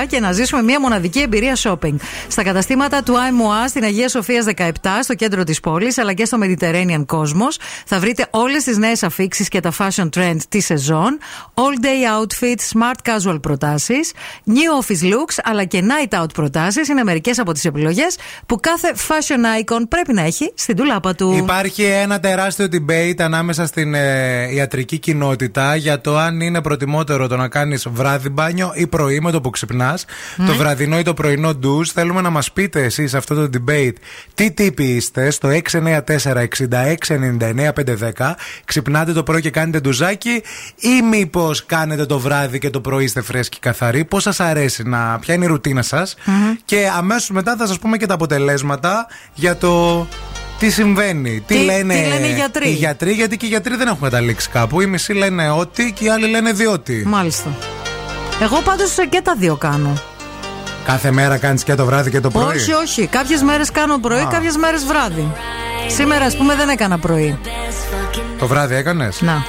και να ζήσουμε μια μοναδική εμπειρία shopping. Στα καταστήματα Twy Moi στην Αγία Σοφία 17, στο κέντρο της πόλης, αλλά και στο Mediterranean Cosmos, θα βρείτε όλες τις νέες αφήξεις και τα fashion trends τη σεζόν, all day outfits, smart casual προτάσεις, new office looks, αλλά και night out προτάσεις είναι μερικές από τις επιλογές που κάθε fashion icon πρέπει να έχει στην τουλάπα του. Υπάρχει ένα τεράστιο debate ανάμεσα στην ε, ιατρική κοινότητα για το αν είναι προτιμότερο το να κάνεις βράδυ μπάνιο ή πρωί με το που ξυπνάς. Ναι. Το βραδινό ή το πρωινό ντουζ. Θέλουμε να μας πείτε εσείς αυτό το debate τι τύποι είστε στο 694-6699-510. Ξυπνάτε το πρωί και κάνετε ντουζάκι ή μήπως κάνετε το βράδυ και το πρωί είστε φρέσκοι καθαροί. Πώς σας αρέσει να. Ποια είναι η ρουτίνα σας. Και αμέσω μετά θα σας πούμε και τα αποτελέσματα για το τι συμβαίνει. Τι, Τι- λένε, τι λένε οι γιατροί; οι γιατροί, γιατί και οι γιατροί δεν έχουν καταλήξει κάπου. Οι μισοί λένε ότι και οι άλλοι λένε διότι. Μάλιστα. Εγώ πάντως και τα δύο κάνω. Κάθε μέρα κάνεις και το βράδυ και το πρωί; Όχι, όχι. Κάποιες μέρες κάνω πρωί, Α. κάποιες μέρες βράδυ. Σήμερα, ας πούμε, δεν έκανα πρωί. Το βράδυ έκανες; Να.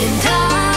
in time.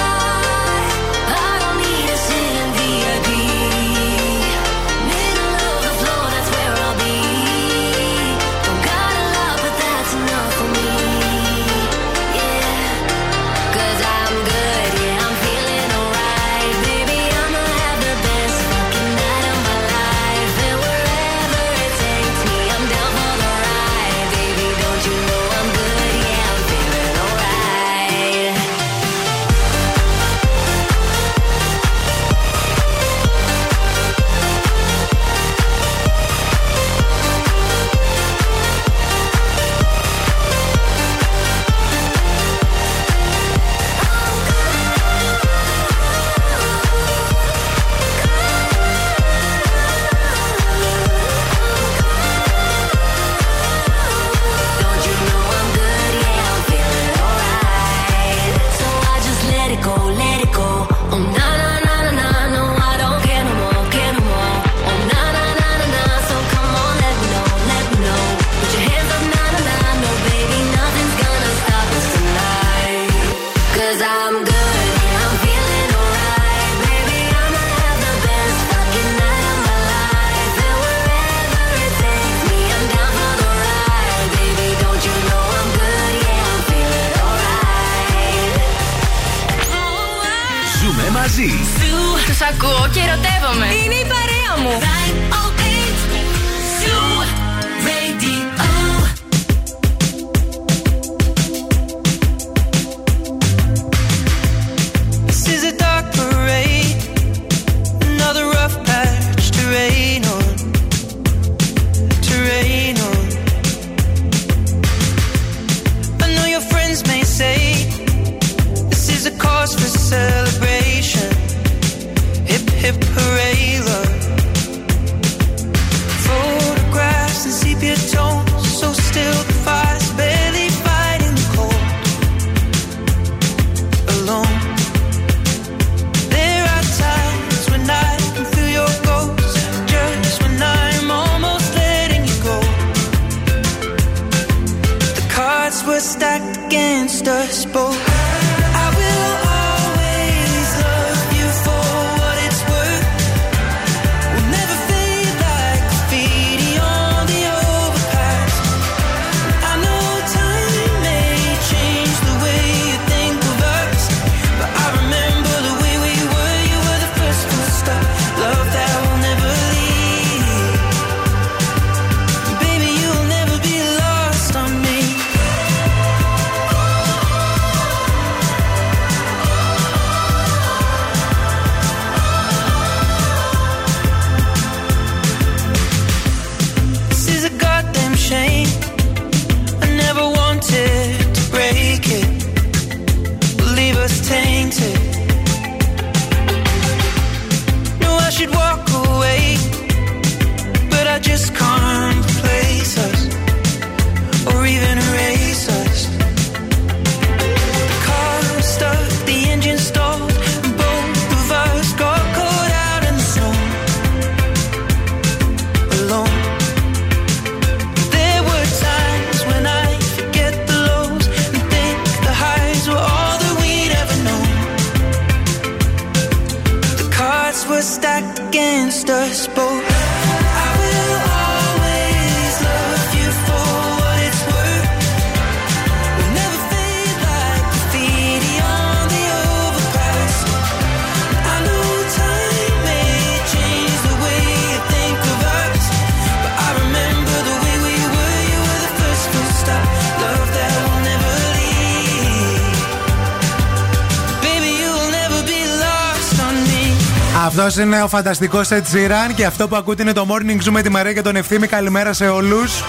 Είναι ο φανταστικός Ed Sheeran και αυτό που ακούτε είναι το Morning Zoom με τη Μαρία και τον Ευθύμη. Καλημέρα σε όλους.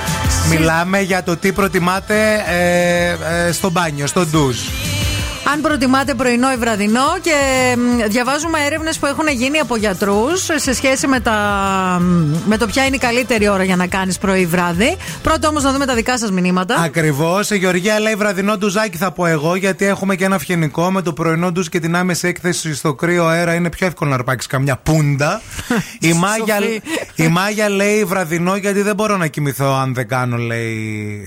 Μιλάμε για το τι προτιμάτε ε, ε, στο μπάνιο, στο ντουζ. Αν προτιμάτε πρωινό ή βραδινό και μ, διαβάζουμε έρευνες που έχουν γίνει από γιατρούς σε σχέση με, τα, με το ποια είναι η καλύτερη ώρα για να κάνεις πρωί βράδυ. Πρώτα όμως να δούμε τα δικά σας μηνύματα. Ακριβώς. Η Γεωργία λέει βραδινό ντουζάκι θα πω εγώ, γιατί έχουμε και ένα φγενικό με το πρωινό ντουζ και την άμεση έκθεση στο κρύο αέρα. Είναι πιο εύκολο να αρπάξεις καμιά πούντα. η, Μάγια, η Μάγια λέει βραδινό, γιατί δεν μπορώ να κοιμηθώ αν δεν κάνω, λέει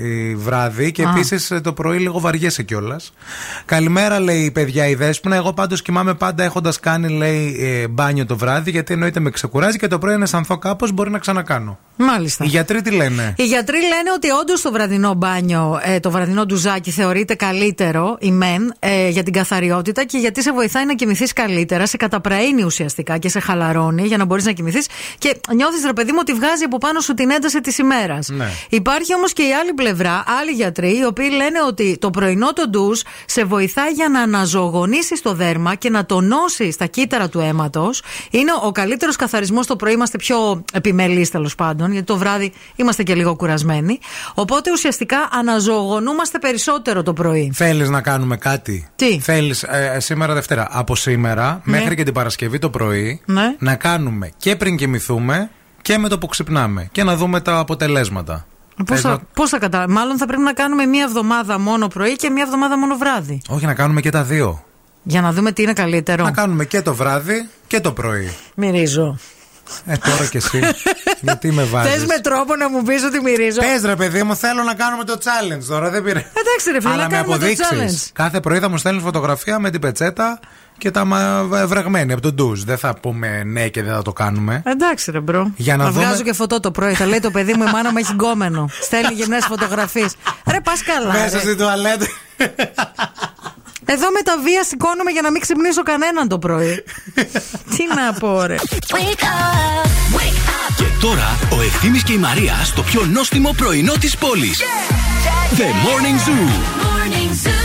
η βράδυ. Και Α. επίσης το πρωί λίγο βαριέσαι κιόλας. Καλημέρα, λέει η παιδιά η Δέσποινα. Εγώ πάντως κοιμάμαι πάντα έχοντας κάνει, λέει, ε, μπάνιο το βράδυ, γιατί εννοείται με ξεκουράζει και το πρωί να αισθανθώ κάπως μπορεί να ξανακάνω. Μάλιστα. Οι γιατροί τι λένε; Οι γιατροί λένε ότι όντως το βραδινό μπάνιο, ε, το βραδινό ντουζάκι θεωρείται καλύτερο, η μεν, ε, για την καθαριότητα και γιατί σε βοηθάει να κοιμηθείς καλύτερα, σε καταπραίνει ουσιαστικά και σε χαλαρώνει για να μπορείς να κοιμηθείς και νιώθεις, ρε παιδί μου, ότι βγάζει από πάνω σου την ένταση της ημέρας. Ναι. Υπάρχει όμως και η άλλη πλευρά, άλλοι γιατροί, οι οποίοι λένε ότι το πρωινό το ντουζ σε βοηθάει για να αναζωογονήσεις το δέρμα και να τονώσεις τα κύτταρα του αίματος. Είναι ο καλύτερος καθαρισμός το πρωί, είμαστε πιο επιμελείς τέλος πάντων, γιατί το βράδυ είμαστε και λίγο κουρασμένοι. Οπότε ουσιαστικά αναζωογονούμαστε περισσότερο το πρωί. Θέλεις να κάνουμε κάτι; Τι; Θέλεις σήμερα Δευτέρα. Από σήμερα Ναι. μέχρι και την Παρασκευή το πρωί Ναι. να κάνουμε και πριν κοιμηθούμε και με το που ξυπνάμε και να δούμε τα αποτελέσματα. Πώς Θες θα, να- πώς θα κατα... Μάλλον θα πρέπει να κάνουμε μία εβδομάδα μόνο πρωί και μία εβδομάδα μόνο βράδυ. Όχι, να κάνουμε και τα δύο. Για να δούμε τι είναι καλύτερο. Να κάνουμε και το βράδυ και το πρωί. Μυρίζω. Ε, τώρα κι εσύ. Γιατί με βάζεις; Θες με τρόπο να μου πεις ότι μυρίζω; Πες ρε παιδί μου, θέλω να κάνουμε το challenge τώρα, δεν πήρε. Εντάξει, ρε φίλε, Αλλά να με κάνουμε το αποδείξεις. challenge. Κάθε πρωί θα μου στέλνεις φωτογραφία με την πετσέτα και τα μα- βρεγμένη από τον ντουζ. Δεν θα πούμε ναι και δεν θα το κάνουμε. Εντάξει, ρε bro. Για να θα δούμε- βγάζω και φωτό το πρωί. Θα λέει το παιδί μου, η μάνα μου έχει γκόμενο. Στέλνει γυμνές φωτογραφίες. Ρε, πας καλά. Μέσα ρε. στην τουαλέτα. Εδώ μετά βίας σηκώνομαι για να μην ξυπνήσω κανέναν το πρωί. Τι να πω, ρε. Και τώρα ο Ευθύμης και η Μαρία στο πιο νόστιμο πρωινό της πόλης. The Morning Zoo. Bulma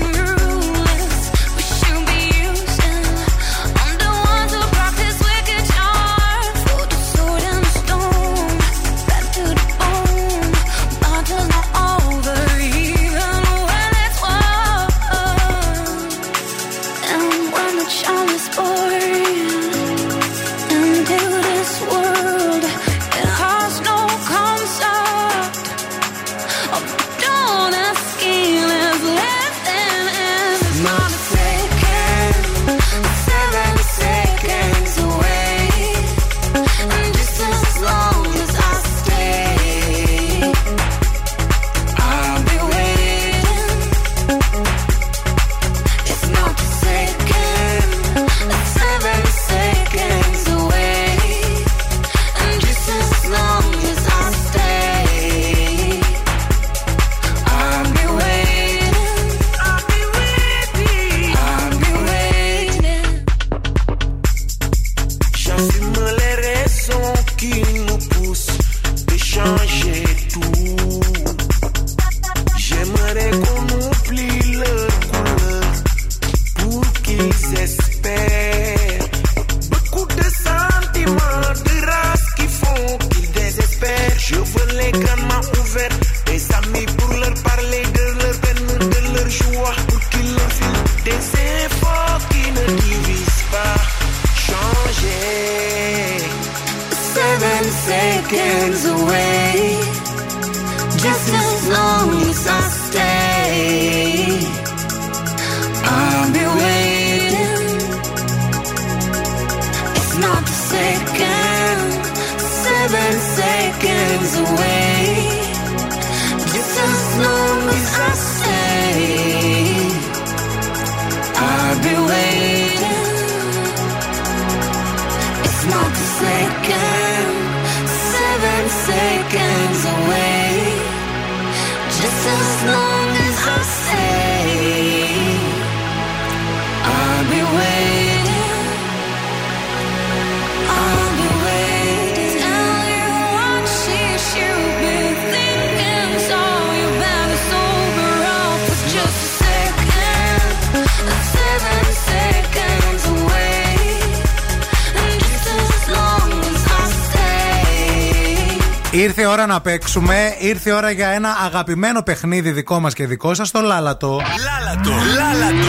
Ήρθε η ώρα να παίξουμε. Ήρθε η ώρα για ένα αγαπημένο παιχνίδι δικό μας και δικό σας, το Λάλατο. Λάλατο. Λάλατο.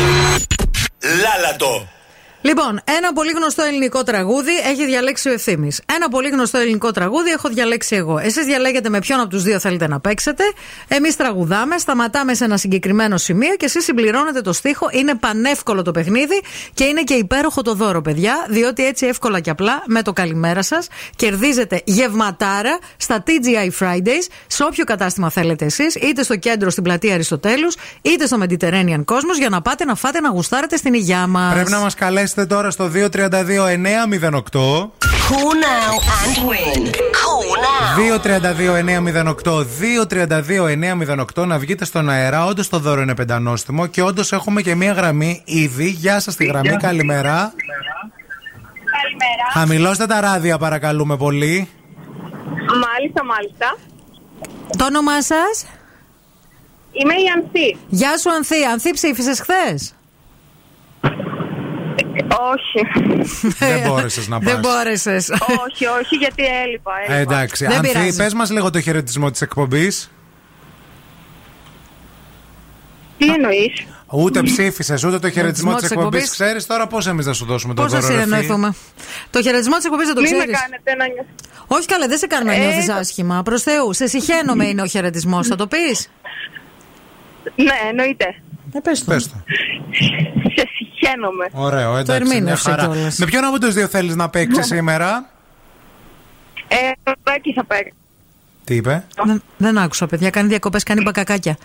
Λάλατο. Λοιπόν, ένα πολύ γνωστό ελληνικό τραγούδι έχει διαλέξει ο ευθύνη. Ένα πολύ γνωστό ελληνικό τραγούδι έχω διαλέξει εγώ. Εσείς διαλέγετε με ποιον από τους δύο θέλετε να παίξετε. Εμείς τραγουδάμε, σταματάμε σε ένα συγκεκριμένο σημείο και εσείς συμπληρώνετε το στίχο. Είναι πανεύκολο το παιχνίδι και είναι και υπέροχο το δώρο, παιδιά. Διότι έτσι εύκολα και απλά με το καλημέρα σας κερδίζετε γευματάρα στα TGI Fridays σε όποιο κατάστημα θέλετε εσείς, είτε στο κέντρο στην πλατεία Αριστοτέλους, είτε στο Mediterranean Cosmos για να πάτε να φάτε να γουστάρετε στην υγειά μας. Πρέπει να μας καλέσετε τώρα στο 232-908. Cool now and win. Cool now. 232-908. 232-908 να βγείτε στον αέρα. Όντως το δώρο είναι πεντανόστιμο και όντως έχουμε και μία γραμμή ήδη. Γεια σας τη γραμμή, καλημέρα. Καλημέρα. Χαμηλώστε τα ράδια, παρακαλούμε πολύ. Μάλιστα, μάλιστα. Το όνομά σας; Είμαι η Ανθή. Γεια σου, Ανθή. Ανθή, ψήφισες χθες; Όχι. Δεν μπόρεσες να Δεν πας. μπόρεσες. όχι, όχι, γιατί έλειπα. Ε, έλειπα. εντάξει, Δεν Ανθή, πειράζει. πες μας λίγο το χαιρετισμό της εκπομπής. Τι εννοείς; Ούτε ψήφισες, ούτε το χαιρετισμό Χαιρετισμό της της εκπομπής. εκπομπής. Ξέρεις τώρα πώς εμείς θα σου δώσουμε το Πώς θα δώρο. ρε φίλε. συνεννοηθούμε; Το χαιρετισμό της εκπομπής δεν το Μην με ξέρεις. κάνετε να νιώθω. Όχι καλά, δεν σε κάνουμε να Ε, νιώθεις άσχημα. Προς Θεούς. Σε συχαίνομαι είναι ο χαιρετισμός. Θα το πεις; Ναι, εννοείται. Ε, πες το. Πες το. Σε συχαίνομαι. Ωραίο, εντάξει. μια ερμήνευσε χαρά. κιόλας. Με ποιον από τους δύο θέλεις να παίξεις σήμερα; Ε, εκεί θα παίξω. Τι είπε; Δεν, δεν άκουσα, παιδιά. Κάνει διακοπές, κάνει μπακακάκια.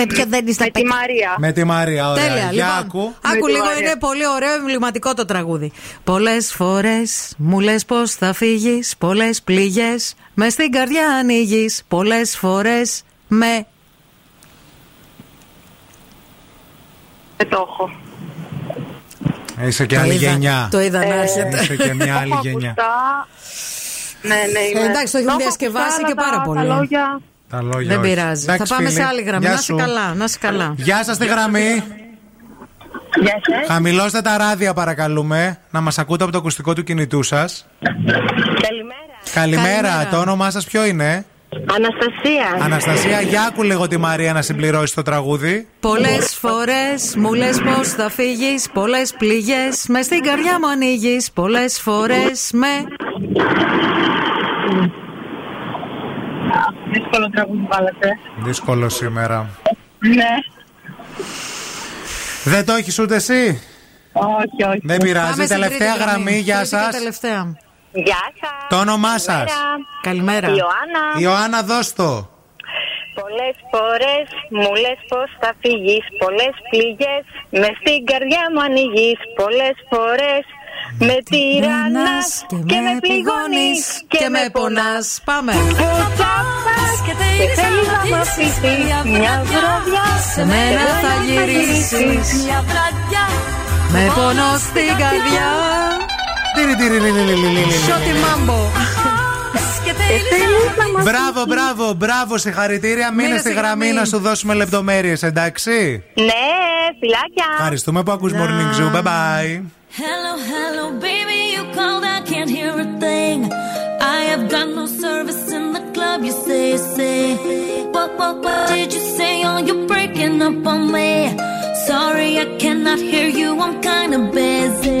Με ποιο δεν είσαι Με τη Μαρία. Με τη Μαρία, ωραία. Τέλεια, Για λοιπόν. άκου. Άκου τη λίγο, Μαρία. είναι πολύ ωραίο, εμβληματικό το τραγούδι. Πολλές φορές μου λες πώ θα φύγεις, πολλές πληγές μες στην καρδιά ανοίγεις. Πολλές φορές με. Δεν το έχω. Είσαι και Το άλλη είδα, γενιά. Το είδα να Ε, έρχεται. Είσαι και μια άλλη Έχω γενιά. ακουστά. Ναι, ναι, είμαι. Ε, εντάξει, το έχουν έχω διασκευάσει ακουστά, και αλλά πάρα τα- πολύ. Τα λόγια. Τα λόγια Δεν όχι. πειράζει. Εντάξει, θα πάμε φίλοι. σε άλλη γραμμή. Γεια Να είσαι σου. καλά, να είσαι καλά. Γεια σας στη γραμμή. Γεια σας. Χαμηλώστε τα ράδια, παρακαλούμε. Να μας ακούτε από το ακουστικό του κινητού σας. Καλημέρα. Καλημέρα. Καλημέρα. Το όνομά σας ποιο είναι; Αναστασία. Αναστασία, για άκου λίγο τη Μαρία να συμπληρώσει το τραγούδι. Πολλές φορές μου λες πώς θα φύγεις, πολλές πληγές μες στην καρδιά μου ανοίγεις. Πολλές φορές με. Δύσκολο τραγούδι βάλατε. Δύσκολο σήμερα. Ναι. Δεν το έχεις ούτε εσύ; Όχι, όχι. Δεν πειράζει. Πάμε στην Τελευταία τρίτη γραμμή, γεια Τρίτη και σας. τελευταία. Γεια σας. Το όνομά σας. Καλημέρα. Ιωάννα. Ιωάννα, δώσ' το. Πολλές φορές μου λες πως θα φύγεις Πολλές πληγές μες στην καρδιά μου ανοίγεις Πολλές φορές με τυραννάς και με πληγώνεις και με πονάς Πάμε. Και θέλεις να μ' αφήσεις μια βραδιά Σε μένα θα γυρίσεις Με πόνο στην καρδιά Σώτη μάμπο Μπράβο, μπράβο, μπράβο, συγχαρητήρια. Μείνε Μείνε στη στη γραμμή γραμμή. να σου δώσουμε λεπτομέρειε, εντάξει. Ναι, φυλάκια Ευχαριστούμε που ακούς Morning Zoo. Bye bye. Hello, hello, baby, you called, I can't hear a thing. I have got no service in the club, you say, say. What, what, what did you say? Oh, you're breaking up on me. Sorry, I cannot hear you, I'm kinda busy.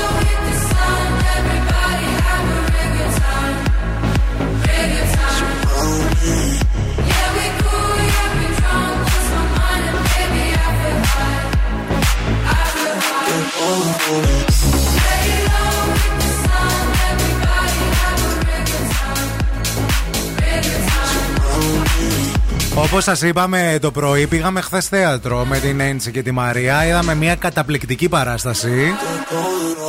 Όπως σας είπαμε το πρωί, πήγαμε χθες θέατρο με την Έντσι και τη Μαρία. Είδαμε μια καταπληκτική παράσταση.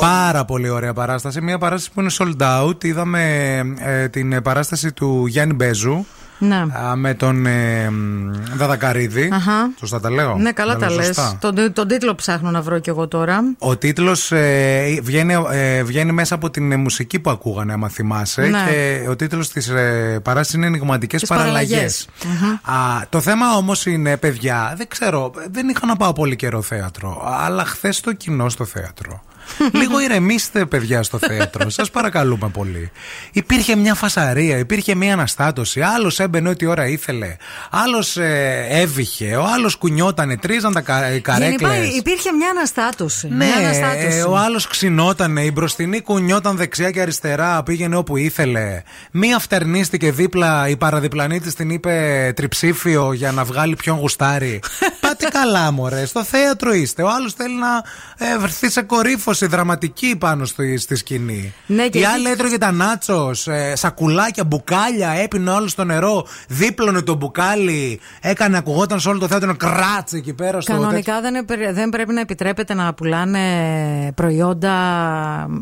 Πάρα πολύ ωραία παράσταση. Μια παράσταση που είναι sold out. Είδαμε ε, την παράσταση του Γιάννη Μπέζου. Ναι. α, με τον ε, μ, Δαδακαρίδη. Αχα. Σωστά τα λέω; Ναι, καλά Τα τα λέω λες. σωστά. Τον, τον τίτλο ψάχνω να βρω κι εγώ τώρα. Ο τίτλος ε, βγαίνει, ε, βγαίνει μέσα από την ε, μουσική που ακούγανε, άμα θυμάσαι. Ναι. Και ο τίτλος της ε, παράσταση είναι Ενηγματικές Τις Παραλλαγές. παραλλαγές. Το θέμα όμως είναι, παιδιά, δεν ξέρω, δεν είχα να πάω πολύ καιρό θέατρο. Αλλά χθες το κοινό στο θέατρο. Λίγο ηρεμήστε, παιδιά, στο θέατρο. Σας παρακαλούμε πολύ. Υπήρχε μια φασαρία, υπήρχε μια αναστάτωση. Άλλος έμπαινε ό,τι ώρα ήθελε. Άλλος ε, έβηχε. Ο άλλος κουνιότανε, τρίζαν τα κα, καρέκλες. Γενικά υπήρχε μια αναστάτωση. Ναι, μια αναστάτωση. ε, ο άλλος ξινότανε, η μπροστινή κουνιόταν δεξιά και αριστερά, πήγαινε όπου ήθελε. Μία φτερνίστηκε δίπλα, η παραδιπλανή της την είπε τριψήφιο για να βγάλει ποιον γουστάρει. Πάτε καλά, μωρέ. Στο θέατρο είστε. Ο άλλος θέλει να ε, βρεθεί σε κορύφωση δραματική πάνω στη, στη σκηνή. Ναι, και η εκεί- άλλη έτρωγε τα νάτσος, ε, σακουλάκια, μπουκάλια, έπινε όλο στο νερό, δίπλωνε το μπουκάλι, έκανε, ακουγόταν σε όλο το θέατρο κράτσε εκεί πέρα στο Κανονικά δεν, επε- δεν πρέπει να επιτρέπεται να πουλάνε προϊόντα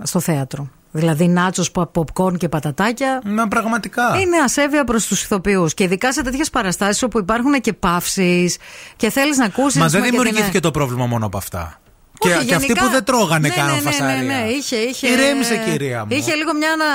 στο θέατρο. Δηλαδή νάτσος, popcorn και πατατάκια. Να πραγματικά. Είναι ασέβεια προς τους ηθοποιούς. Και ειδικά σε τέτοιες παραστάσεις όπου υπάρχουν και παύσεις και θέλεις να ακούσεις. Μα δεν δημιουργήθηκε το πρόβλημα μόνο από αυτά. Και, Όχι, και αυτοί γενικά- που δεν τρώγανε ναι, καν ναι, ναι, φασαρία. Ναι, ναι, είχε, είχε. Ηρέμησε, κυρία μου. Είχε λίγο μια. Να...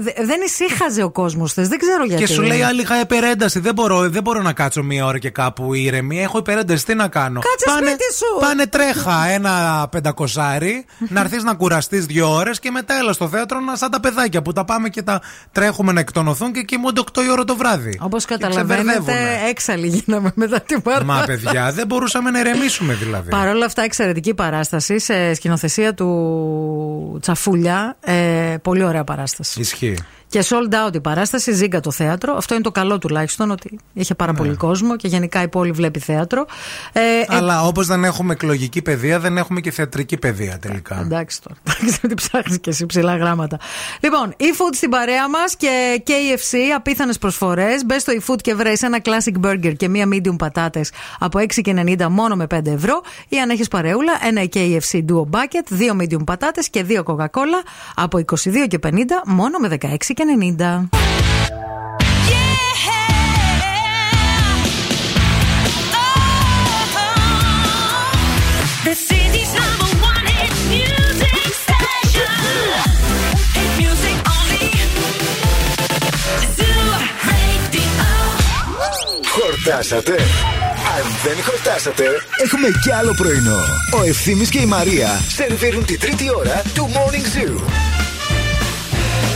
δε- Δεν ησύχαζε ο κόσμος θες. Δεν ξέρω γιατί. Και σου λέει άλλη είχα υπερένταση. Δεν μπορώ, δεν μπορώ να κάτσω μία ώρα και κάπου ήρεμη. Έχω υπερένταση. Τι να κάνω; Κάτσε πάνε, σπίτι σου. Πάνε τρέχα ένα πεντακοσάρι, να έρθεις να κουραστείς δύο ώρες και μετά έλα στο θέατρο να σαν τα παιδάκια που τα πάμε και τα τρέχουμε να εκτονωθούν και κοιμούνται 8 η ώρα το βράδυ. Όπως Και καταλαβαίνετε, ξεμπερδεύουνε. έξαλλοι γίναμε μετά την παράσταση. Μα παιδιά, δεν μπορούσαμε να ηρεμήσουμε δηλαδή. Παρ' όλα αυτά, εξαιρετική παράσταση σε σκηνοθεσία του Τσαφούλια. Ε, πολύ ωραία παράσταση. Ισχύει. Και sold out η παράσταση, ζήγκα το θέατρο. Αυτό είναι το καλό τουλάχιστον, ότι είχε πάρα Ναι. πολύ κόσμο και γενικά η πόλη βλέπει θέατρο. Ε, ε, Αλλά όπως δεν έχουμε εκλογική παιδεία, δεν έχουμε και θεατρική παιδεία τελικά. Εντάξει τώρα. Εντάξει, τι ψάχνεις και εσύ ψηλά γράμματα. Λοιπόν, e-food στην παρέα μας και KFC, απίθανες προσφορές. Μπες στο e-food και βρει ένα classic burger και μία medium πατάτες από 6,90 μόνο με 5 ευρώ. Ή αν έχεις παρεούλα, ένα KFC duo bucket, δύο medium πατάτες και δύο Coca-Cola από 22,50 μόνο με και 90. Χορτάσατε! Αν δεν χορτάσατε, έχουμε κι άλλο πρωινό. Ο Ευθύμης και η Μαρία σερβίρουν τη τρίτη ώρα του Morning Zoo.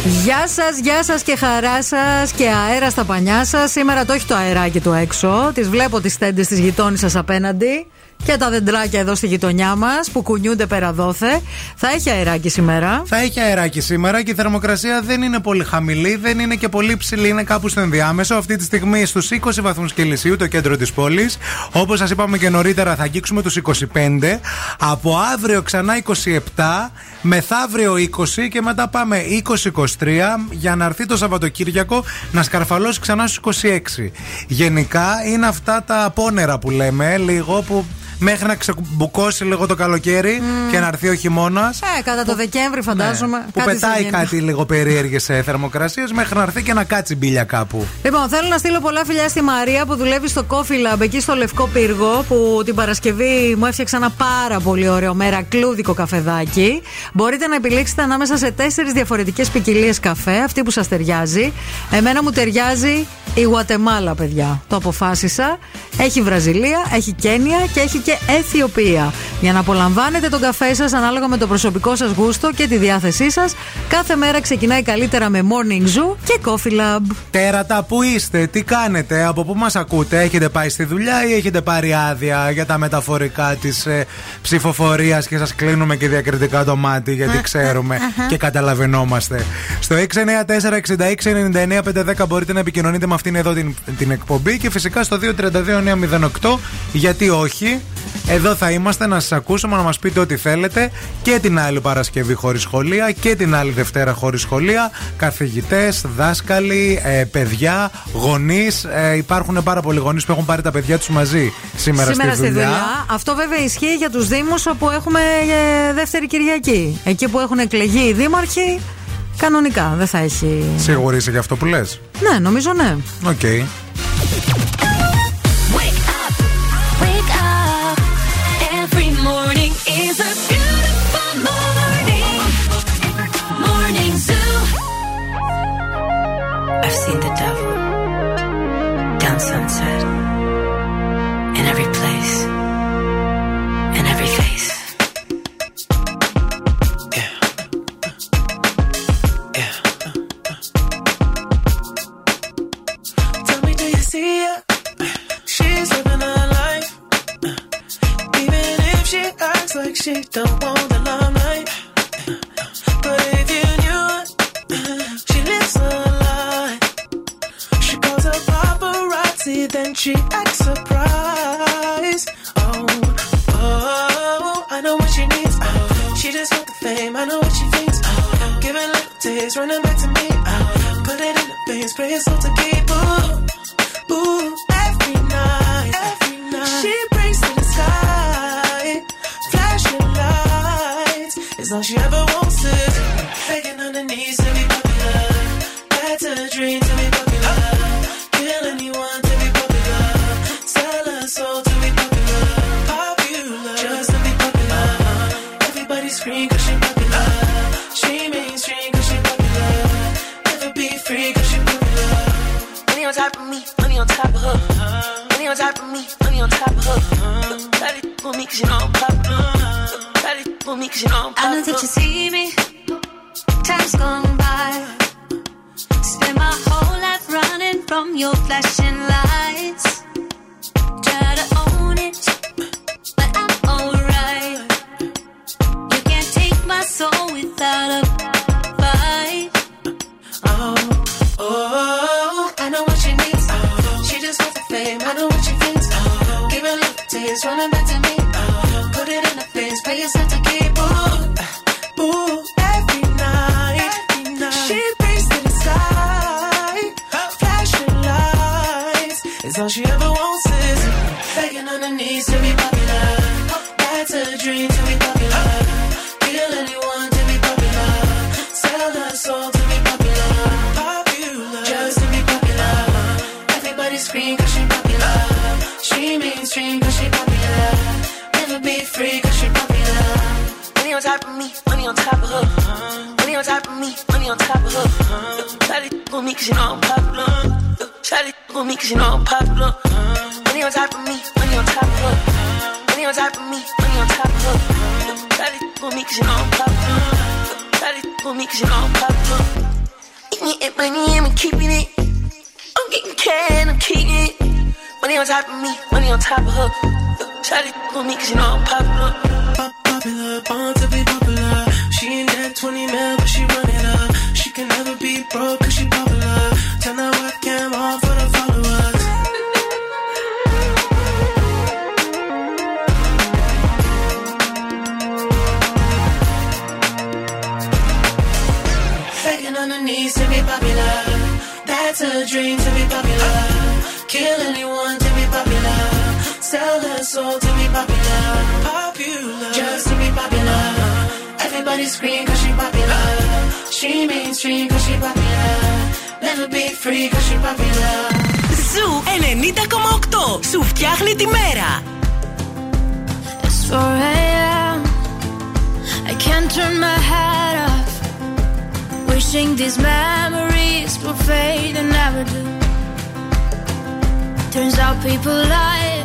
Γεια σας, γεια σας και χαρά σας και αέρα στα πανιά σας. Σήμερα το έχει το αεράκι του έξω. Τις βλέπω τις τέντες της γειτόνι σα απέναντι. Και τα δεντράκια εδώ στη γειτονιά μας που κουνιούνται πέρα δόθε. Θα έχει αεράκι σήμερα. Θα έχει αεράκι σήμερα και η θερμοκρασία δεν είναι πολύ χαμηλή, δεν είναι και πολύ ψηλή, είναι κάπου στο ενδιάμεσο. Αυτή τη στιγμή στους 20 βαθμούς Κελσίου, το κέντρο της πόλης. Όπως σας είπαμε και νωρίτερα, θα αγγίξουμε τους 25. Από αύριο ξανά 27, μεθαύριο 20 και μετά πάμε 20-23 για να έρθει το Σαββατοκύριακο να σκαρφαλώσει ξανά στους 26. Γενικά είναι αυτά τα πόνερα που λέμε, λίγο που μέχρι να ξεκουμπουκώσει λίγο το καλοκαίρι και να έρθει ο χειμώνας. Ε, κατά το Δεκέμβρη φαντάζομαι. Ναι, που κάτι θα πετάει γίνει. κάτι λίγο περίεργες θερμοκρασίες μέχρι να έρθει και να κάτσει μπίλια κάπου. Λοιπόν, θέλω να στείλω πολλά φιλιά στη Μαρία που δουλεύει στο Coffee Lab εκεί στο Λευκό Πύργο που την Παρασκευή μου έφτιαξε ένα πάρα πολύ ωραίο μερακλούδικο καφεδάκι. Μπορείτε να επιλέξετε ανάμεσα σε τέσσερις διαφορετικές ποικιλίες καφέ, αυτή που σας ταιριάζει. Εμένα μου ταιριάζει η Γουατεμάλα, παιδιά. Το αποφάσισα. Έχει Βραζιλία, έχει Κένια και έχει και Αιθιοπία. Για να απολαμβάνετε τον καφέ σας ανάλογα με το προσωπικό σας γούστο και τη διάθεσή σας, κάθε μέρα ξεκινάει καλύτερα με Morning Zoo και Coffee Lab. Τέρατα, πού είστε, τι κάνετε, από πού μας ακούτε, έχετε πάει στη δουλειά ή έχετε πάρει άδεια για τα μεταφορικά της ε, ψηφοφορίας και σας κλείνουμε και διακριτικά το μάτι γιατί ξέρουμε και καταλαβαίνόμαστε. Στο 694-6699-510 μπορείτε να επικοινωνείτε με αυτήν εδώ την, την εκπομπή και φυσικά στο 232-908 γιατί όχι. Εδώ θα είμαστε να σας ακούσουμε, να μας πείτε ό,τι θέλετε και την άλλη Παρασκευή χωρίς σχολεία και την άλλη Δευτέρα χωρίς σχολεία. Καθηγητές, δάσκαλοι, ε, παιδιά, γονείς. Ε, υπάρχουν πάρα πολλοί γονείς που έχουν πάρει τα παιδιά τους μαζί σήμερα, Σήμερα στη δουλειά. Αυτό βέβαια ισχύει για τους Δήμους όπου έχουμε ε, δεύτερη Κυριακή. Εκεί που έχουν εκλεγεί οι δήμαρχοι, κανονικά δεν θα έχει. Σίγουρη είσαι για αυτό που λες; Ναι, νομίζω ναι. OK. Wake She's living her life. Uh, even if she acts like she don't want the limelight. Uh, but if you knew her, uh, she lives a lie. She calls her paparazzi, then she acts surprised. Oh, oh, I know what she needs. She just want the fame. I know what she thinks. Oh, giving little taste, running back to me. Oh, put it in the veins, pray it's all to keep. Ooh, ooh, all she ever wants to. Begging on her knees to be popular. That's a dream to be popular. Kill anyone to be popular. Sell her soul to be popular. Popular, just to be popular. Everybody scream cause she popular. She mainstream cause she popular. Never be free cause she popular. Money on top of me, money on top of her. Money on top of me, money on top of her. Daddy for me cause you know I'm popular. Daddy for me cause you know I'm I know that you see me. Time's gone by. Spend my whole life running from your flashing lights. Try to own it, but I'm alright. You can't take my soul without a fight. Oh, oh, I know what she needs. Oh, she just wants the fame. I know what she thinks. Oh, give her a little taste, running back to me. Pay yourself to keep. Ooh, ooh, every night. She brings to the sky, flashing lights. It's all she ever wants is begging on her knees to be popular. That's a dream to be popular. Kill anyone to be popular. Sell her soul to be popular. Popular, just to be popular. Everybody scream cause she popular. She mainstream cause she popular. Be free cause she popular. Money on top of me, money on top of her. Money on top of me, money on top of her. Shawty for me cause you know I'm popular. Shawty for me cause you know I'm popular. Money on top of me, money on top of her. Money on top of me, money on top of her. To with me cause you know I'm popular. To with me cause you know I'm popular. Eating it, money, I'm keeping it. I'm getting can, I'm keeping it. Money on top of me, money on top of her. To with me cause you know I'm popular. popular, born to be popular. She ain't that 20 mil, but she run it up. She can never be broke cause she popular. Turn that webcam on for the followers. Begging on her knees to be popular. That's a dream to be popular. Kill anyone. Sell her soul to be popular. Popular. Just to be popular. Everybody scream cause she popular. She mainstream cause she popular. Never be free cause she popular. Ζου 90,8 Σου φτιάχνει τη μέρα It's 4 a.m. I can't turn my head off. Wishing these memories will fade and never do. Turns out people lie.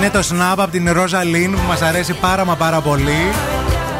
Είναι το snap από την Ρόζα Λίν που μας αρέσει πάρα μα πάρα πολύ.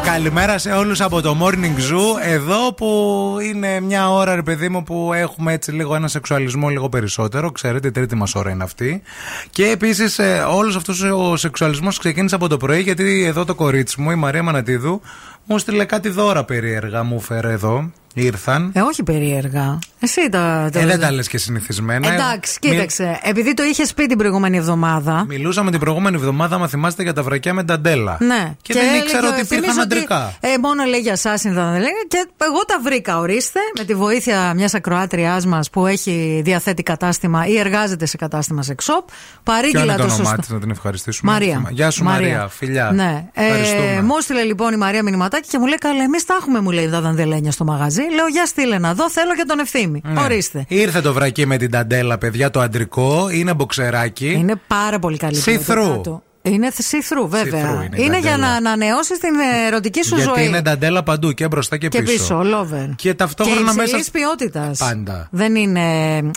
Καλημέρα σε όλους από το Morning Zoo Εδώ που είναι μια ώρα ρε παιδί μου που έχουμε έτσι λίγο ένα σεξουαλισμό λίγο περισσότερο Ξέρετε η τρίτη μας ώρα είναι αυτή Και επίσης ε, όλος αυτός ο σεξουαλισμός ξεκίνησε από το πρωί Γιατί εδώ το κορίτσι μου η Μαρία Μανατίδου Μου στείλε κάτι δώρα περίεργα μου φέρε εδώ Ήρθαν Ε, όχι περίεργα. Εσύ τα. τα- ε, δεν τα λες και συνηθισμένα Εντάξει, Μι- κοίταξε. Επειδή το είχες πει την προηγούμενη εβδομάδα. Μιλούσαμε την προηγούμενη εβδομάδα, άμα θυμάστε, για τα βρακιά με νταντέλα. Ναι. Και, δεν έλεγε ήξερα ο ότι Ευθύμης υπήρχαν αντρικά. Ε, μόνο λέει για Assassin θα δεν λέγε. Και εγώ τα βρήκα, ορίστε, με τη βοήθεια μιας ακροάτριάς μας που έχει διαθέτει κατάστημα ή εργάζεται σε κατάστημα sex shop. Ποιο Παρήγγειλα είναι το το όνομά σωστό. της, να την ευχαριστήσουμε. Μαρία. Γεια σου, Μαρία. Φιλιά. Ναι. Ε, Ευχαριστούμε. μου έστειλε λοιπόν η Μαρία μηνυματάκι και μου λέει: Καλά, εμείς τα έχουμε, μου λέει τα δαντελένια στο μαγαζί. Λέω: Για στείλε να δω, θέλω και τον ευθύμη. Ναι. Ορίστε. Ήρθε το βρακί με την ταντέλα, παιδιά, το αντρικό. Είναι μποξεράκι. Είναι πάρα πολύ καλή See ποιότητα through. του. Είναι see-through, βέβαια. See-through είναι η είναι για νταντέλα. να ανανεώσεις την ερωτική σου Γιατί ζωή. είναι νταντέλα παντού και μπροστά και, και πίσω, lover. Και ταυτόχρονα και μέσα. υψηλής ποιότητας. Πάντα. Δεν είναι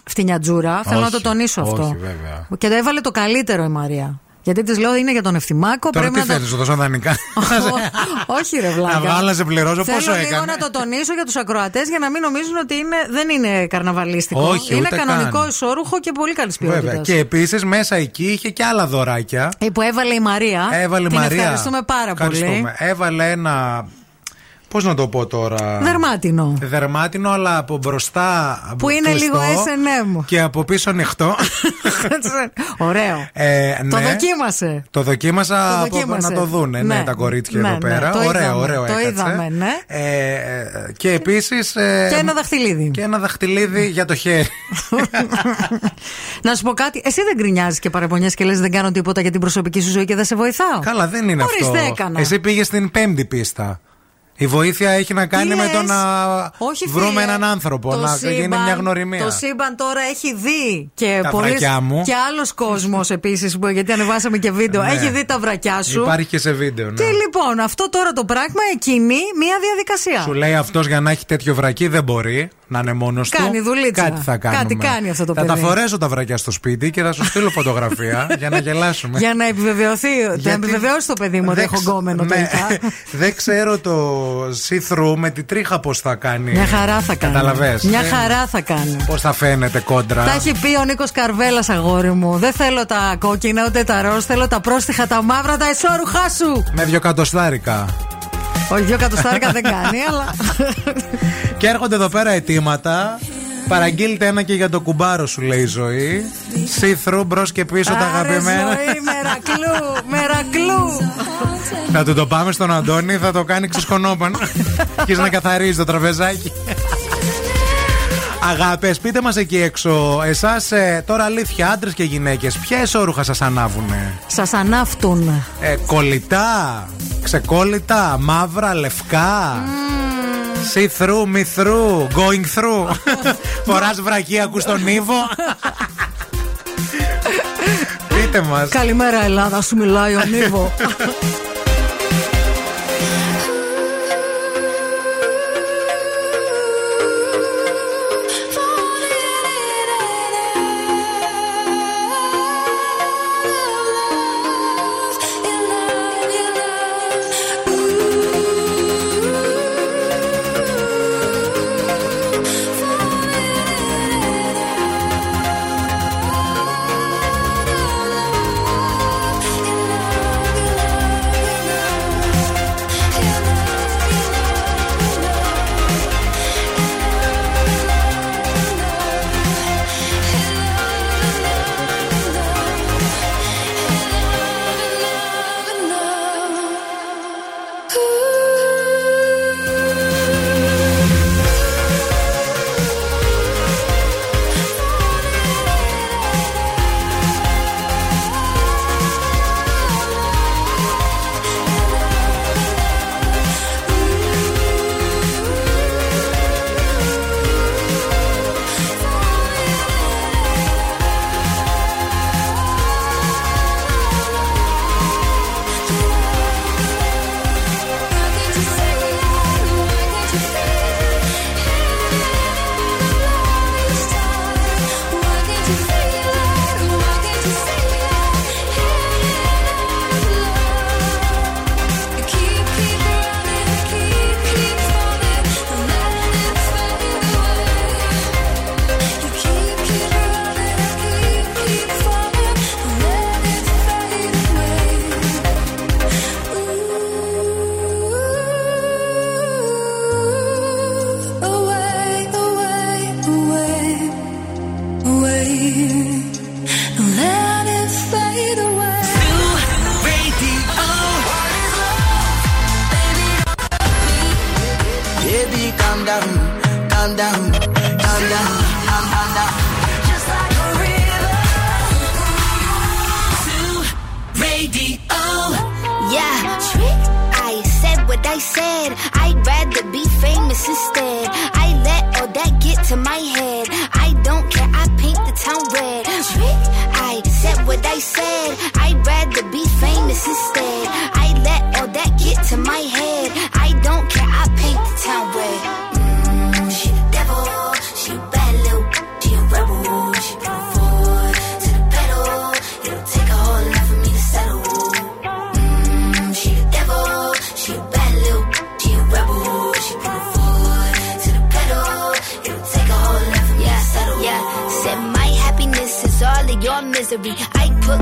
φτηνιατζούρα. Θέλω να το Όχι, τονίσω αυτό. όχι, βέβαια. Και το έβαλε το καλύτερο η Μαρία. Γιατί της λέω είναι για τον Ευθυμάκο. Τώρα πρέπει τι να το... θέλεις, σου δώσω δανεικά; Όχι, ρε Βλάκα. Να βγάλω να σε πληρώσω, Θέλω πόσο λίγο έκανε; να το τονίσω για τους ακροατές για να μην νομίζουν ότι είναι, δεν είναι καρναβαλίστικο. Όχι, είναι ούτε κανονικό καν. ισόρρουχο και πολύ καλής ποιότητας. Βέβαια. Και επίσης μέσα εκεί είχε και άλλα δωράκια. Που έβαλε η Μαρία. Έβαλε η την Μαρία. ευχαριστούμε πάρα πολύ. Ευχαριστούμε. Έβαλε ένα. Πώς να το πω τώρα; Δερμάτινο. Δερμάτινο, αλλά από μπροστά. Που είναι κλειστό λίγο SNM. Και από πίσω ανοιχτό. Ωραίο. Ε, Το ναι. δοκίμασε. Το δοκίμασα Το από- δοκίμασε. να το δούνε ναι, Ναι. τα κορίτσια Ναι, εδώ ναι, πέρα. το ωραίο, είδαμε, ωραίο το έκατσε. είδαμε, ναι. Ε, ε, και επίσης. Και ένα δαχτυλίδι. Και ένα δαχτυλίδι για το χέρι. Να σου πω κάτι, εσύ δεν γκρινιάζει και παραπονιέ και λες δεν κάνω τίποτα για την προσωπική σου ζωή και δεν σε βοηθάω. Καλά, δεν είναι Ορίστε, αυτό. έκανα. Εσύ πήγες στην πέμπτη πίστα. Η βοήθεια έχει να κάνει Τι με το λες; να Όχι, βρούμε φίλε. έναν άνθρωπο, Το να γίνει σύμπαν- μια γνωριμία. Το σύμπαν τώρα έχει δει και Τα πολλοί- βρακιά μου. Και άλλος κόσμος επίσης, γιατί ανεβάσαμε και βίντεο. Ναι. Έχει δει τα βρακιά σου. Υπάρχει και σε βίντεο. Ναι. Και λοιπόν, αυτό τώρα το πράγμα εκκινεί μία διαδικασία. Σου λέει αυτός για να έχει τέτοιο βρακί δεν μπορεί να είναι μόνος του. Κάνει δουλίτσα. Κάτι θα κάνουμε. Κάτι κάνει αυτό το θα παιδί. τα φορέσω τα βρακιά στο σπίτι και θα σου στείλω φωτογραφία για να γελάσουμε. Για να επιβεβαιωθεί, να Γιατί- επιβεβαιώσει το παιδί μου ότι Δεν έχω ξ- γκόμενο ναι. τελικά. Δεν ξέρω το see-through με τη τρίχα πώς θα κάνει. Μια χαρά θα κάνει. Καταλαβες. Μια χαρά θα κάνει. Πώς θα φαίνεται κόντρα. Τα έχει πει ο Νίκος Καρβέλας, αγόρι μου. Δεν θέλω τα κόκκινα ούτε τα ροζ. Θέλω τα πρόστιχα, τα μαύρα, τα εσόρουχά σου. Με δυο κατοστάρικα. Όχι, δύο κατοστάρικα δεν κάνει, αλλά. Και έρχονται εδώ πέρα αιτήματα. Παραγγείλτε ένα και για το κουμπάρο σου, λέει η ζωή. See-through μπρος και πίσω τα Άρε, αγαπημένα. ζωή, μερακλού, μερακλού. Θα του το πάμε στον Αντώνη, θα το κάνει ξεσκονόπαν. και να καθαρίζει το τραπεζάκι. Αγάπες, πείτε μας εκεί έξω, εσάς τώρα αλήθεια, άντρες και γυναίκες, ποια εσόρουχα σας ανάβουνε; Σας ανάφτουν. Ε, κολλητά, ξεκόλλητα, μαύρα, λευκά. See through, me through, going through. Φοράς βρακί, ακούς τον Ήβο. Πείτε μας. Καλημέρα, Ελλάδα, σου μιλάει ο Νίβο.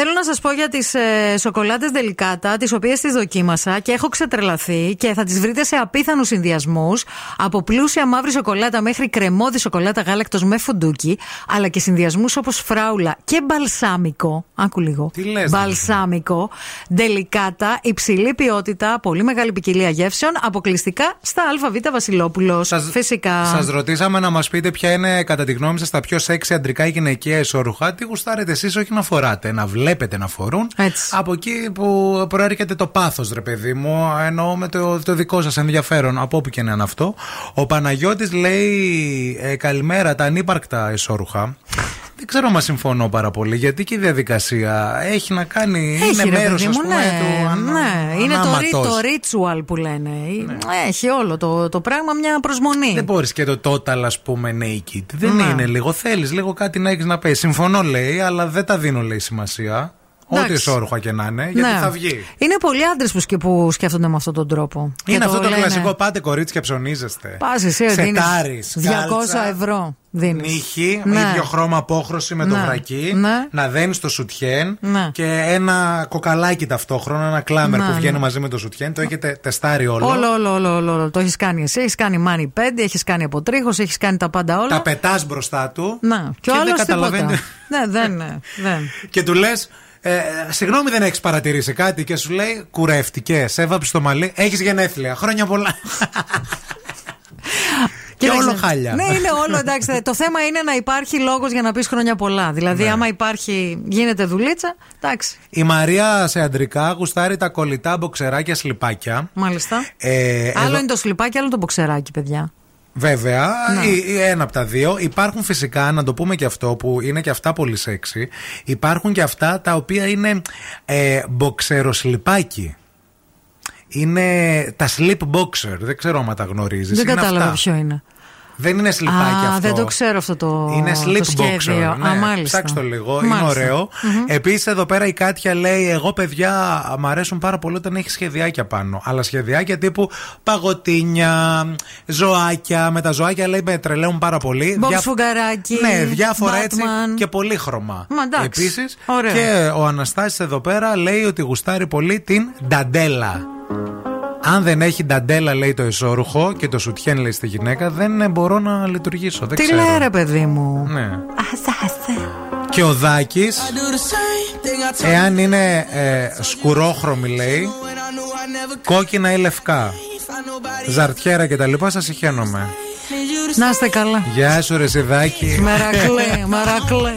Θέλω να σας πω για τις ε, σοκολάτες Δελικάτα, τις οποίες τις δοκίμασα και έχω ξετρελαθεί και θα τις βρείτε σε απίθανους συνδυασμούς. Από πλούσια μαύρη σοκολάτα μέχρι κρεμόδι σοκολάτα γάλακτος με φουντούκι, αλλά και συνδυασμούς όπως φράουλα και μπαλσάμικο. Άκου λίγο. Τι λες, Μπαλσάμικο. Δελικάτα, υψηλή ποιότητα, πολύ μεγάλη ποικιλία γεύσεων, αποκλειστικά στα ΑΒ Βασιλόπουλος. Φυσικά. Σας ρωτήσαμε να μας πείτε ποια είναι κατά τη γνώμη σας τα πιο σεξι αντρικά ή γυναικεία ισόρουχα. Τι γουστάρετε εσείς, όχι να φοράτε, να βλέπετε να φορούν. Από εκεί που προέρχεται το πάθος, ρε παιδί μου. Εννοώ με το, το δικό σας ενδιαφέρον, από όπου και να είναι αυτό. Ο Παναγιώτης λέει ε, καλημέρα, τα ανύπαρκτα ισόρουχα. Δεν ξέρω αν συμφωνώ πάρα πολύ, γιατί και η διαδικασία έχει να κάνει. Έχει, είναι ρε μέρος, παιδί ας μου, πούμε, ναι, του ανα- ναι. Είναι το, ρι- ανάματος. το ritual που λένε. Έχει όλο το, το πράγμα μια προσμονή. Δεν μπορείς και το total, ας πούμε, naked. Δεν Ναι. είναι λίγο. Θέλεις λίγο κάτι να έχεις να πεις. Συμφωνώ, λέει, αλλά δεν τα δίνω, λέει, σημασία. Ό,τι Εντάξει. ισόρουχα και να είναι, γιατί Ναι. θα βγει. Είναι πολλοί άντρες που, σκε- που σκέφτονται με αυτόν τον τρόπο. Είναι Και αυτό το λένε, κλασικό πάτε κορίτσια ψωνίζεστε. Πας εσύ, Σε δίνεις τάρις, 200 κάλτσα, ευρώ. Δίνεις. Νύχη, Ναι. ίδιο χρώμα απόχρωση με το Ναι. βρακί. Ναι. Να δένεις το σουτιέν Ναι. και ένα κοκαλάκι ταυτόχρονα, ένα κλάμερ Ναι, που βγαίνει ναι. μαζί με το σουτιέν. Το έχετε τεστάρει όλο. Όλο, όλο, όλο, όλο, όλο. Το έχεις κάνει εσύ. Έχεις κάνει μάνι 5, έχεις κάνει αποτρίχο, έχεις κάνει τα πάντα όλα. Τα πετάς μπροστά του. Να, και, και ο δεν άλλος καταλαβαίνει. τίποτα. ναι, δεν, ναι, δεν. Και του λες, ε, συγγνώμη, δεν έχεις παρατηρήσει κάτι. Και σου λέει, κουρεύτηκε, έβαψε το μαλλί, έχεις γενέθλια. Χρόνια πολλά. και Κοίταξε. όλο χάλια. Ναι, είναι όλο εντάξει. το θέμα είναι να υπάρχει λόγος για να πεις χρόνια πολλά. Δηλαδή, Ναι. άμα υπάρχει, γίνεται δουλίτσα, εντάξει. Η Μαρία σε αντρικά γουστάρει τα κολλητά μποξεράκια σλιπάκια. Μάλιστα. Ε, άλλο εδώ- είναι το σλιπάκι, άλλο το μποξεράκι, παιδιά. Βέβαια, Ναι. ή, ή ένα από τα δύο. Υπάρχουν φυσικά, να το πούμε και αυτό, που είναι και αυτά πολύ σεξy. Υπάρχουν και αυτά τα οποία είναι ε, μποξεροσλιπάκι. Είναι τα slip boxer. Δεν ξέρω αν τα γνωρίζεις. δεν κατάλαβα ποιο είναι. Δεν είναι σλιπάκι Α, αυτό. δεν το ξέρω αυτό το, Είναι το slip σχέδιο. boxer. Ναι, Α, μάλιστα. Ψάξτε το λίγο, Μάλιστα. είναι ωραίο. Μμμ. Επίσης, εδώ πέρα η Κάτια λέει: Εγώ, παιδιά, μ' αρέσουν πάρα πολύ όταν έχει σχεδιάκια πάνω. Αλλά σχεδιάκια τύπου παγωτίνια, ζωάκια. Με τα ζωάκια λέει με τρελαίνουν πάρα πολύ. Μποξ Διά- φουγγαράκι, Ναι, διάφορα έτσι Batman. και πολύχρωμα. Μα, εντάξει. Επίσης, Ωραίο. και ο Αναστάσης εδώ πέρα λέει ότι γουστάρει πολύ την νταντέλα. Αν δεν έχει νταντέλα, λέει το εσώρουχο και το σουτιέν, λέει στη γυναίκα, δεν μπορώ να λειτουργήσω. Δεν Τι ξέρω. λέει, ρε παιδί μου; Ναι. Και ο Δάκης, εάν είναι ε, σκουρόχρωμη, λέει, κόκκινα ή λευκά, ζαρτιέρα κτλ., σας συχαίνομαι. Να είστε καλά. Γεια σου, ρε Σιδάκη. Μαρακλέ, μαρακλέ.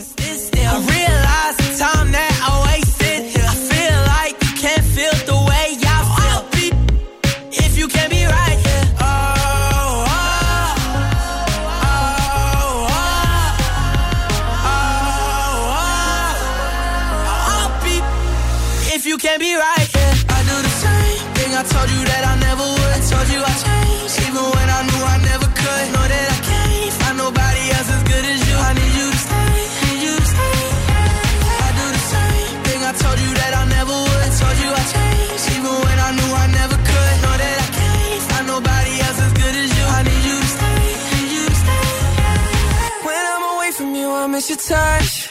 Cause your touch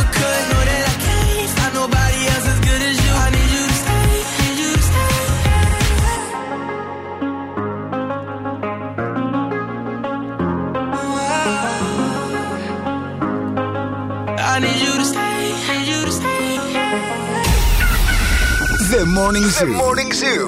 The Morning Zoo. The Morning Zoo.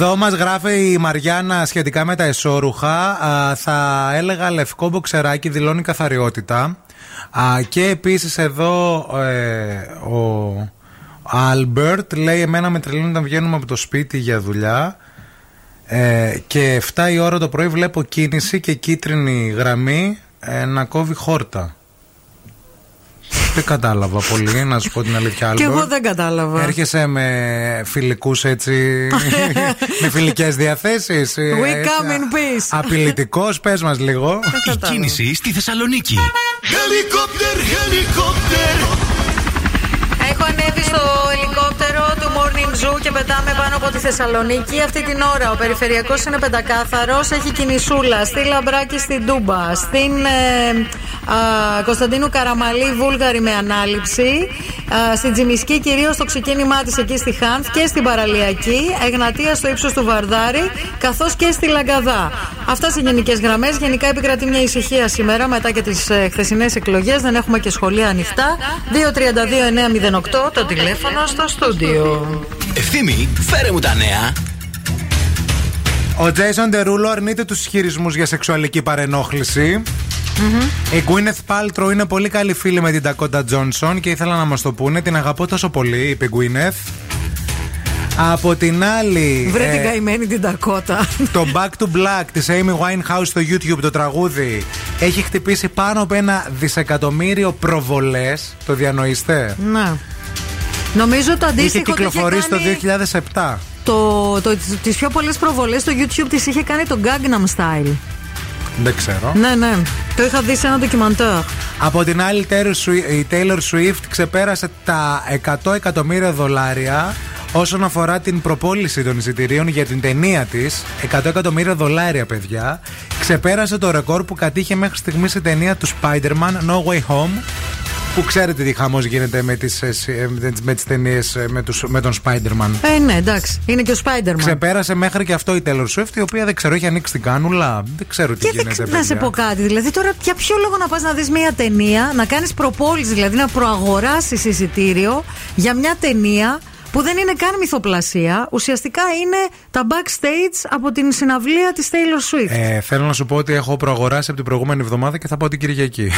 Εδώ μας γράφει η Μαριάννα σχετικά με τα εσώρουχα. Θα έλεγα λευκό μποξεράκι δηλώνει καθαριότητα. Και επίσης εδώ ε, ο Άλμπερτ λέει: Εμένα με τρελαίνει όταν βγαίνουμε από το σπίτι για δουλειά. Ε, και 7 η ώρα το πρωί βλέπω κίνηση και κίτρινη γραμμή ε, να κόβει χόρτα. Δεν κατάλαβα πολύ, να σου πω την αλήθεια. Και εγώ Άλμπερτ. δεν κατάλαβα. Έρχεσαι με φιλικούς έτσι. με φιλικές διαθέσεις. We come in peace. Απειλητικός, πες μας λίγο. Η κίνηση στη Θεσσαλονίκη. Helicopter, helicopter. Έχω ανέβει στο ελικόπτερο του Morning Zoo και πετάμε πάνω από τη Θεσσαλονίκη. Αυτή την ώρα ο περιφερειακός είναι πεντακάθαρος. Έχει κινησούλα στη Λαμπράκη, στην Τούμπα, στην ε, α, Κωνσταντίνου Καραμαλή, Βούλγαρη με ανάληψη. Α, στην Τζιμισκή, κυρίως στο ξεκίνημά της εκεί στη Χάνθ και στην Παραλιακή. Εγνατία στο ύψος του Βαρδάρη, καθώς και στη Λαγκαδά. Αυτά σε γενικές γραμμές. Γενικά επικρατεί μια ησυχία σήμερα μετά και τις ε, χθεσινές εκλογές. Δεν έχουμε και σχολεία ανοιχτά. 232-908 το τηλέφωνο στο στούντιο. Ευθύμη, φέρε μου τα νέα. Ο Τζέισον Τερούλο αρνείται τους ισχυρισμούς για σεξουαλική παρενόχληση. Η Gwyneth Paltrow είναι πολύ καλή φίλη με την Dakota Johnson και ήθελα να μας το πούνε. Την αγαπώ τόσο πολύ, είπε η Gwyneth. Από την άλλη. Βρε ε, την καημένη την Τακότα. το Back to Black της Amy Winehouse στο YouTube, το τραγούδι, έχει χτυπήσει πάνω από ένα δισεκατομμύριο προβολές. Το διανοείστε; Να. Νομίζω το Είχε αντίστοιχο το είχε κυκλοφορήσει το κάνει- 2007. Το, το, τις πιο πολλές προβολές στο YouTube της είχε κάνει το Gangnam Style. Δεν ξέρω. Ναι, ναι. Το είχα δει σε ένα ντοκιμαντέρ. Από την άλλη, η Taylor Swi- η Taylor Swift ξεπέρασε τα 100 εκατομμύρια δολάρια όσον αφορά την προπόληση των εισιτηρίων για την ταινία της. 100 εκατομμύρια δολάρια, παιδιά. Ξεπέρασε το ρεκόρ που κατήχε μέχρι στιγμής η ταινία του Spider-Man No Way Home. Που ξέρετε τι χαμός γίνεται με τις, ε, σ- ε, με τις ταινίες ε, με, τους, με τον Spider-Man. Ε, ναι, εντάξει. Είναι και ο Spider-Man. Ξεπέρασε μέχρι και αυτό η Taylor Swift, η οποία δεν ξέρω, έχει ανοίξει την κάνουλα. Δεν ξέρω τι Και δεν γίνεται. ξε- να σε παιδιά. πω κάτι. Δηλαδή, τώρα για ποιο λόγο να πας να δεις μια ταινία, να κάνεις προπόληση, δηλαδή να προαγοράσεις εισιτήριο για μια ταινία που δεν είναι καν μυθοπλασία. Ουσιαστικά είναι τα backstage από την συναυλία της Taylor Swift. Ε, θέλω να σου πω ότι έχω προαγοράσει από την προηγούμενη εβδομάδα και θα πάω την Κυριακή.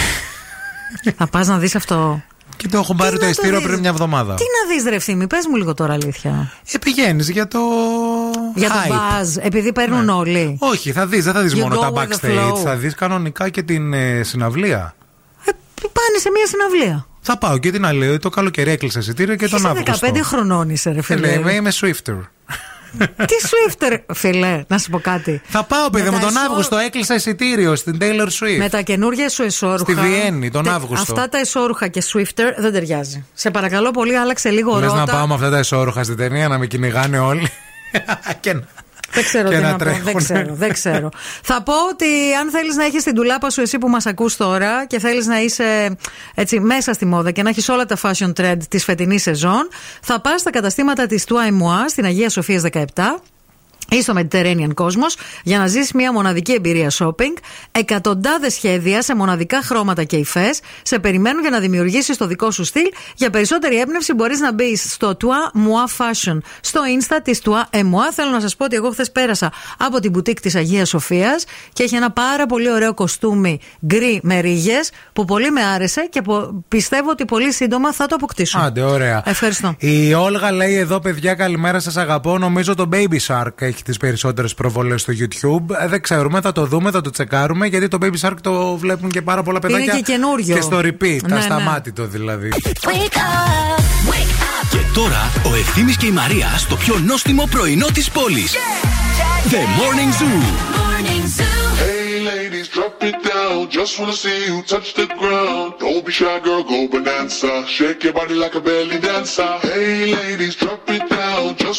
Θα πας να δεις αυτό. και το έχω πάρει Τι το να ειστήριο δεις; πριν μια εβδομάδα. Τι να δεις, ρε ευθύμη, πες μου λίγο τώρα αλήθεια. Ε, πηγαίνεις για το. Για τον hype. Ναι. μπαζ, επειδή παίρνουν όλοι. Όχι, θα δεις, δεν θα δεις You μόνο go τα with the backstage. flow. Θα δεις κανονικά και την ε, συναυλία. Πάνε σε μια συναυλία. Θα πάω και την άλλη. Το καλοκαίρι έκλεισε εισιτήριο και τον Είσαι Αύγουστο. 15 χρονών είσαι, ρε Ε, φίλε. ναι, είμαι, είμαι Swifter. Τι Swifter, φίλε, να σου πω κάτι. Θα πάω, παιδί Με μου, τα τον εσώ- Αύγουστο έκλεισα εισιτήριο στην Taylor Swift. Με τα καινούργια σου εσόρουχα. Στη Βιέννη, τον Τε- Αύγουστο. Αυτά τα εσόρουχα και Swifter δεν ταιριάζει. Σε παρακαλώ πολύ, άλλαξε λίγο Λες ρότα. να πάω με αυτά τα εσόρουχα στην ταινία να με κυνηγάνε όλοι. και να- Δεν ξέρω και τι να να πω. Δεν τρέχουνε. ξέρω, δεν ξέρω. Θα πω ότι αν θέλεις να έχεις την τουλάπα σου εσύ που μας ακούς τώρα και θέλεις να είσαι έτσι μέσα στη μόδα και να έχεις όλα τα fashion trend της φετινής σεζόν, θα πας στα καταστήματα της Toi Moi στην Αγία Σοφία 17 ή στο Mediterranean Cosmos για να ζεις μια μοναδική εμπειρία shopping. Εκατοντάδες σχέδια σε μοναδικά χρώματα και υφές σε περιμένουν για να δημιουργήσεις το δικό σου στυλ. Για περισσότερη έμπνευση μπορείς να μπεις στο Toi Moi Fashion, στο insta της Toi et Moi. Θέλω να σας πω ότι εγώ χθες πέρασα από την μπουτίκ της Αγίας Σοφίας και έχει ένα πάρα πολύ ωραίο κοστούμι γκρι με ρίγες που πολύ με άρεσε και που πιστεύω ότι πολύ σύντομα θα το αποκτήσω. Άντε, ωραία. Ευχαριστώ. Η Όλγα λέει εδώ, παιδιά, καλημέρα σας αγαπώ. Νομίζω το Baby Shark έχει τις περισσότερες προβολές στο YouTube. Ε, δεν ξέρουμε, θα το δούμε, θα το τσεκάρουμε. Γιατί το Baby Shark το βλέπουν και πάρα πολλά παιδάκια. και καινούριο. Και στο repeat, Ναι, ναι. ασταμάτητο δηλαδή. Και τώρα ο Ευθύμης και η Μαρία στο πιο νόστιμο πρωινό της πόλης. The Morning Zoo. Hey ladies, drop it down. Just wanna see you touch the ground. Don't be shy, girl, go bonanza. Shake your body like a belly dancer. Hey ladies, drop it down.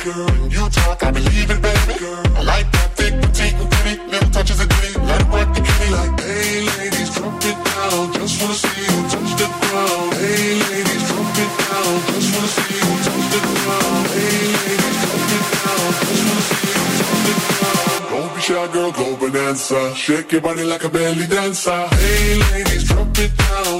You talk, I believe baby. Girl, I like that. Little touches of work the like, hey, ladies, drop it down. Just wanna see you touch the ground. Hey, ladies, drop it down. Just wanna see you touch the ground. Hey, ladies, drop it down. Just wanna see you touch the ground. Don't be shy, girl, go bonanza. Shake your body like a belly dancer. Hey, ladies, drop it down.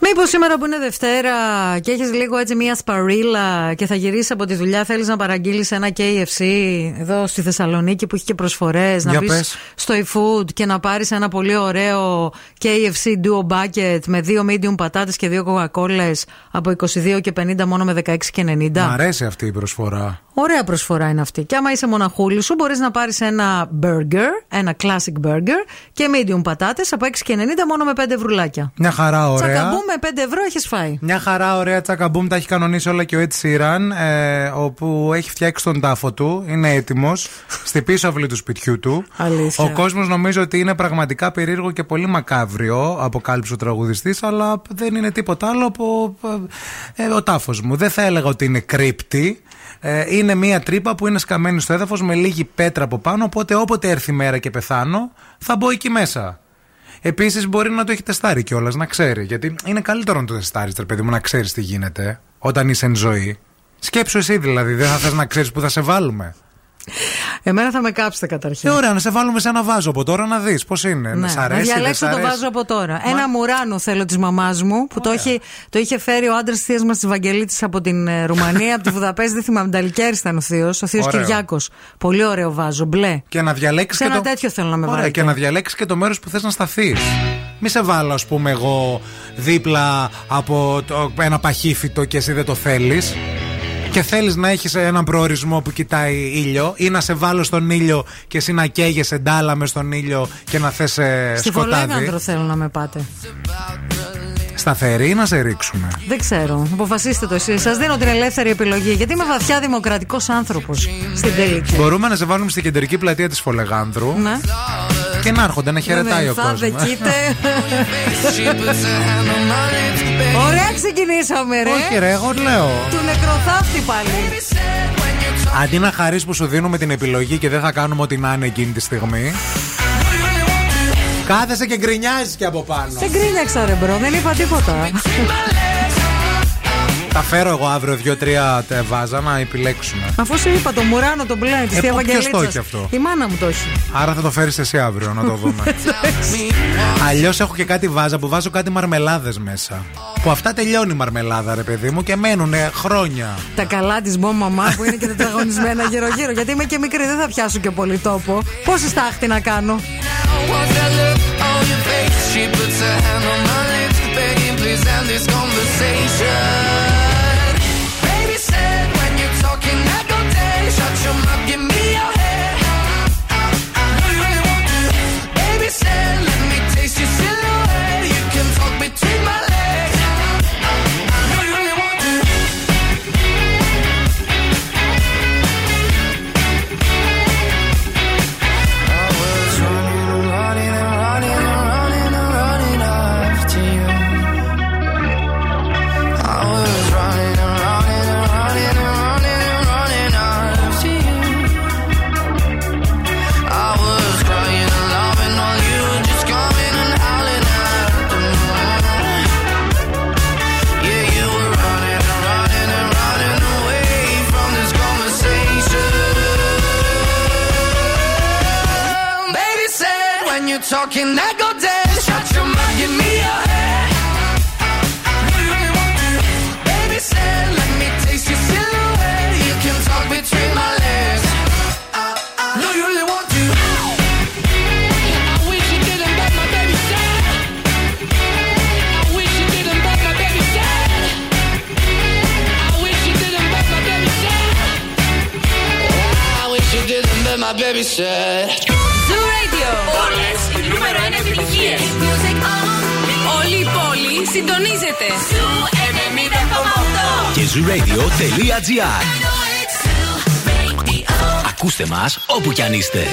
Μήπως σήμερα που είναι Δευτέρα και έχεις λίγο έτσι μια σπαρίλα και θα γυρίσεις από τη δουλειά, θέλεις να παραγγείλεις ένα KFC εδώ στη Θεσσαλονίκη που έχει και προσφορές. Να Για μπεις πες. στο eFood και να πάρεις ένα πολύ ωραίο KFC Duo Bucket με δύο medium πατάτες και δύο κοκακόλε από 22 και 50 μόνο με 16 και 90. Μ' αρέσει αυτή η προσφορά. Ωραία προσφορά είναι αυτή. Και άμα είσαι μοναχούλης σου, μπορείς να πάρεις ένα burger, ένα classic burger και medium πατάτες από 6,90 μόνο με 5 ευρουλάκια. Μια χαρά ωραία. Τσακαμπού με 5 ευρώ έχεις φάει. Μια χαρά ωραία τσακαμπούμ τα έχει κανονίσει όλα και ο Ed Sheeran, ε, όπου έχει φτιάξει τον τάφο του, είναι έτοιμος, στη πίσω αυλή του σπιτιού του. Αλήθεια. Ο κόσμος νομίζω ότι είναι πραγματικά περίεργο και πολύ μακάβριο, αποκάλυψε ο τραγουδιστής, αλλά δεν είναι τίποτα άλλο από ε, ο τάφος μου. Δεν θα έλεγα ότι είναι κρύπτη. Ε, είναι μια τρύπα που είναι σκαμμένη στο έδαφος με λίγη πέτρα από πάνω. Οπότε όποτε έρθει η μέρα και πεθάνω, θα μπω εκεί μέσα. Επίσης μπορεί να το έχει τεστάρει κιόλας, να ξέρει. Γιατί είναι καλύτερο να το τεστάρεις, τρε παιδί μου, να ξέρεις τι γίνεται όταν είσαι εν ζωή. Σκέψου εσύ δηλαδή, δεν θα θες να ξέρεις που θα σε βάλουμε. Εμένα θα με κάψετε καταρχήν. Ε, ωραία, να σε βάλουμε σε ένα βάζο από τώρα να δεις πώς είναι. Ναι, σ' να αρέσει, δεν σ' διαλέξω το αρέσει; βάζω από τώρα. Ένα μουράνο θέλω της μαμάς μου που το, έχει, το είχε φέρει ο άντρας της θείας μας της Βαγγελίτης από την ε, Ρουμανία, από τη Βουδαπέστη. Δεν θυμάμαι, Νταλικέρης ήταν ο θείος, ο θείος Ωραίο. Κυριάκος. Πολύ ωραίο βάζο, μπλε. Και να διαλέξεις Σε και ένα το... τέτοιο θέλω να με Ωραία, βάλετε. και να διαλέξεις και το μέρος που θες να σταθείς. Μη σε βάλω, ας πούμε, εγώ δίπλα από το, ένα παχύφυτο και εσύ δεν το θέλεις. Και θέλεις να έχεις έναν προορισμό που κοιτάει ήλιο, ή να σε βάλω στον ήλιο και εσύ να καίγεσαι ντάλα μες στον ήλιο και να θες Στη σκοτάδι. Φολέγανδρο θέλω να με πάτε. Σταθερή ή να σε ρίξουμε. Δεν ξέρω. Αποφασίστε το εσείς. Σας δίνω την ελεύθερη επιλογή. Γιατί είμαι βαθιά δημοκρατικός άνθρωπος στην τελική. Μπορούμε να σε βάλουμε στην κεντρική πλατεία της Φολεγάνδρου Ναι. και να έρχονται να χαιρετάει ο θα κόσμος. δεκείτε. Ωραία ξεκινήσαμε ρε. Όχι, ρε, εγώ λέω. Του νεκροθάφτη πάλι. Αντί να χαρείς που σου δίνουμε την επιλογή και δεν θα κάνουμε ό,τι να είναι εκείνη τη στιγμή. Κάθεσαι και γκρινιάζεις και από πάνω. Δεν γκρίνιαξα ρε bro, δεν είπα τίποτα. Θα φέρω εγώ αύριο δύο-τρία τε- βάζα να επιλέξουμε. Αφού σου είπα το μουράνο, τον μπλε, τη Ε, θεία πο- ποιος Βαγγελίτσα. το έχει αυτό; Η μάνα μου το έχει. Άρα θα το φέρεις εσύ αύριο να το δούμε. Αλλιώς έχω και κάτι βάζα που βάζω κάτι μαρμελάδες μέσα. Που αυτά τελειώνει η μαρμελάδα, ρε παιδί μου, και μένουν χρόνια. Τα καλά της μπω μαμά που είναι και τετραγωνισμένα γύρω-γύρω. Γιατί είμαι και μικρή, δεν θα πιάσω και πολύ τόπο. Πόση στάχτη να κάνω; She puts her hand on my lips, begging please end this conversation. your mind talking, that go dead. Shut your mouth, give me your head. Do you really want to? Baby let me taste your silhouette. You can talk between my legs. Uh, uh. Do you really want to? I wish you didn't, my baby. I wish you didn't, my baby. I wish you didn't, my baby. I wish you didn't, my baby said. 1 επιτυχίες. Όλη η πόλη συντονίζεται. Zoo 90,8. Και zooradio.gr Ακούστε μας όπου κι αν είστε.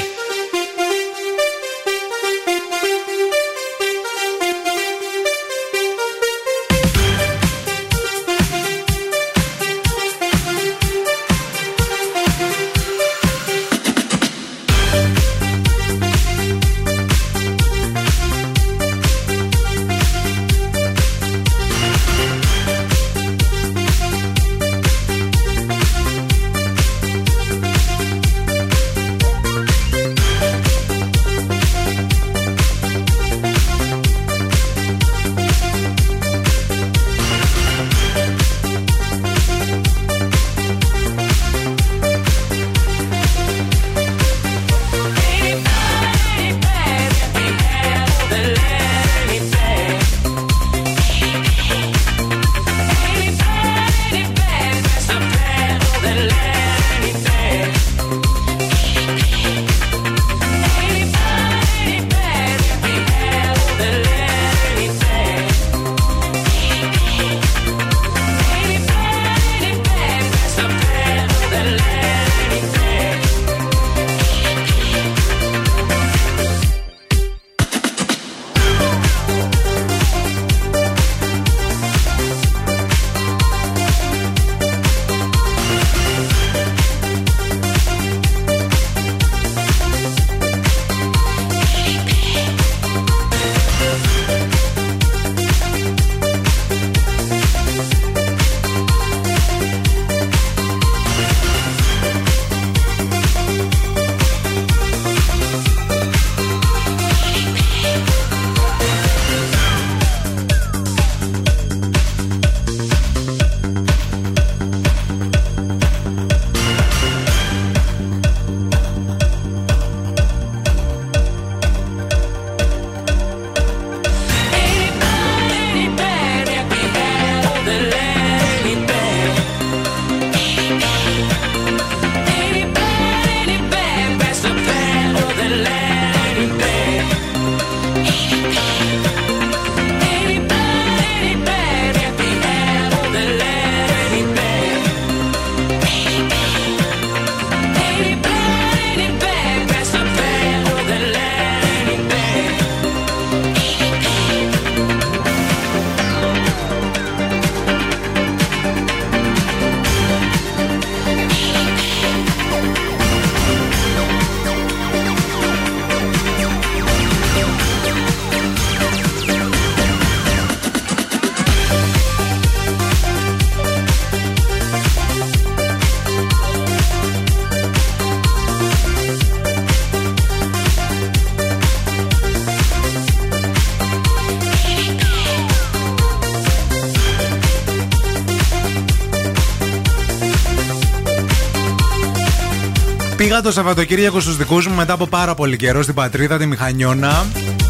Πήγα το Σαββατοκύριακο στους δικούς μου μετά από πάρα πολύ καιρό στην πατρίδα, τη Μηχανιώνα.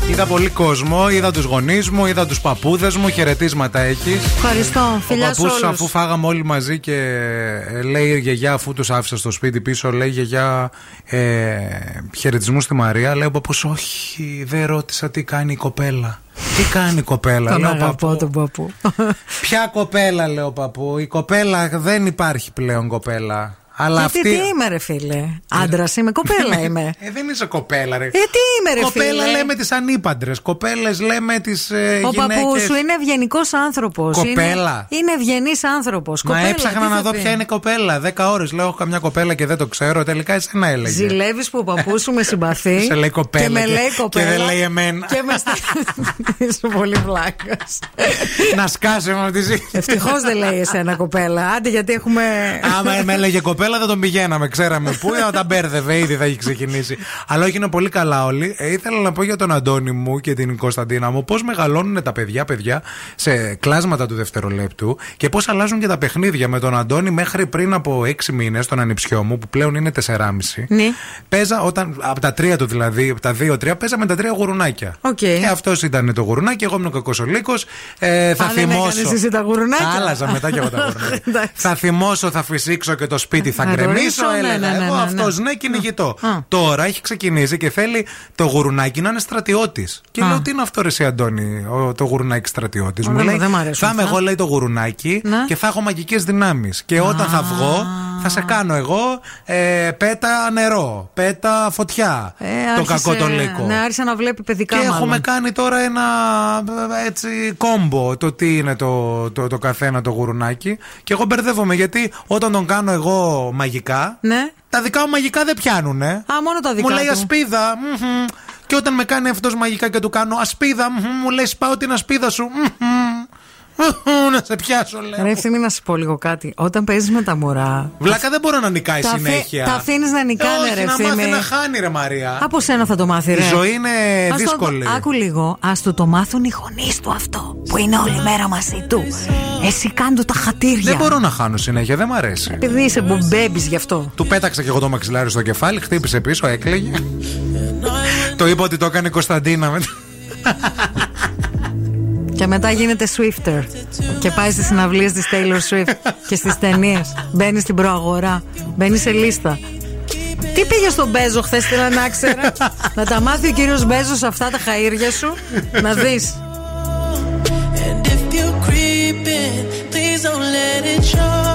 Είδα πολύ κόσμο, είδα τους γονείς μου, είδα τους παππούδες μου. Χαιρετίσματα έχεις. Ευχαριστώ. Φιλιά Ο σε παππούς, όλους. αφού φάγαμε όλοι μαζί και ε, λέει η γιαγιά, αφού τους άφησα στο σπίτι πίσω, λέει η γιαγιά ε, χαιρετισμού στη Μαρία. Λέει ο παππούς, Όχι, δεν ρώτησα τι κάνει η κοπέλα. Τι κάνει η κοπέλα, Τον λέω αγαπώ τον παππού. Ποια κοπέλα, λέω παππού. Η κοπέλα δεν υπάρχει πλέον κοπέλα. Αλλά Γιατί αυτή. τι είμαι, ρε φίλε; Άντρας είμαι, κοπέλα είμαι. Ε, δεν είσαι κοπέλα, ρε. Ε, τι είμαι, ρε Κοπέλα φίλε; λέμε τις ανήπαντρες. Κοπέλες λέμε τις ε, Ο παππού γυναίκες. σου είναι ευγενικός άνθρωπος. Κοπέλα. Είναι, είναι ευγενής άνθρωπος. Μα έψαχνα να δω ποια είναι κοπέλα. Δέκα ώρες λέω: Έχω καμιά κοπέλα και δεν το ξέρω. Τελικά εσένα έλεγε. Ζηλεύεις που ο παππούς σου με συμπαθεί. Σε λέει κοπέλα Και με και- λέει και κοπέλα. δεν λέει εμένα. Και με στέλνει. Είσαι πολύ βλάκας. να σκάσω με τη ζήτηση. Ευτυχώς δεν λέει εσένα κοπέλα. Άντε γιατί έχουμε. Άμα με έλεγε κοπέλα, κοπέλα δεν τον πηγαίναμε, ξέραμε πού, να τα μπέρδευε, ήδη θα έχει ξεκινήσει. Αλλά όχι, είναι πολύ καλά όλοι. Ε, ήθελα να πω για τον Αντώνη μου και την Κωνσταντίνα μου πώς μεγαλώνουν τα παιδιά, παιδιά, σε κλάσματα του δευτερολέπτου και πώς αλλάζουν και τα παιχνίδια. Με τον Αντώνη μέχρι πριν από 6 μήνες, τον ανιψιό μου, που πλέον είναι 4,5. Ναι. Παίζα όταν, από τα τρία του δηλαδή, από τα 2-3, παίζα με τα τρία γουρουνάκια. Οκ. Και αυτός ήταν το γουρουνάκι, εγώ ήμουν ο κακός ο λύκος. Ε, θα Α, δεν θυμώσω. έκανες εσύ τα γουρουνάκια. Τα άλλαζα μετά και εγώ τα γουρουνάκια. Εντάξει. θα θυμώσω, θα φυσήξω και το σπίτι θα Θα γκρεμίσω. ρωτήσω, ναι, Έλεγα ναι, ναι, εγώ ναι, αυτός ναι, κυνηγητό. Τώρα έχει ξεκινήσει και θέλει το γουρουνάκι να είναι στρατιώτης. Και Α. λέω τι είναι αυτό, ρε, εσύ, Αντώνη, ο- το γουρουνάκι στρατιώτης. Ω, Μου δεν- λέει δεν μ' αρέσουν θα είμαι αυτά. εγώ, λέει το γουρουνάκι Ναι. και θα έχω μαγικές δυνάμεις. Και όταν θα βγω, θα σε κάνω εγώ ε, πέτα νερό, πέτα φωτιά. Ε, το άρχισε- κακό το λύκο. Ναι, άρχισε να βλέπει παιδικά Και μάλλον. έχουμε κάνει τώρα ένα ε, έτσι κόμπο το τι είναι το, το, το καθένα το γουρουνάκι. Και εγώ μπερδεύομαι γιατί όταν τον κάνω εγώ μαγικά, Ναι. τα δικά μου μαγικά δεν πιάνουνε. Α, μόνο τα δικά Μου λέει του. ασπίδα. μμμ. Και όταν με κάνει αυτός μαγικά και του κάνω ασπίδα, μμμ, μου λέει σπάω την ασπίδα σου. μμμ. Μμμ, Να σε πιάσω, λέω. Ρε ευθύμη να σου πω λίγο κάτι. Όταν παίζεις με τα μωρά. Βλάκα δεν μπορώ να νικάει Τα αφή- συνέχεια. τα αφήνεις να νικάνε, Όχι, ρε, να μάθει Ευθύμη. να χάνει, ρε Μαρία. Από σένα θα το μάθει, ρε. Η ζωή είναι Ας το- δύσκολη. άκου λίγο. Α το το μάθουν οι γονείς του αυτό. Που είναι όλη μέρα μαζί του. Εσύ κάντο τα χατήρια. Δεν μπορώ να χάνω συνέχεια, δεν μ' αρέσει. Επειδή είσαι μπομπέμπη γι' αυτό. Του πέταξα και εγώ το μαξιλάρι στο κεφάλι, χτύπησε πίσω, έκλαιγε. το είπα ότι το έκανε η Κωνσταντίνα μετά. Και μετά γίνεται Swifter. Και πάει στις συναυλίες της Taylor Swift και στις ταινίες. Μπαίνει στην προαγορά. Μπαίνει σε λίστα. Τι πήγε στον Μπέζο χθες, θέλω να ξέρα. να τα μάθει ο κύριος Μπέζος αυτά τα χαΐρια σου; να δεις. And if you creeping, please don't let it show.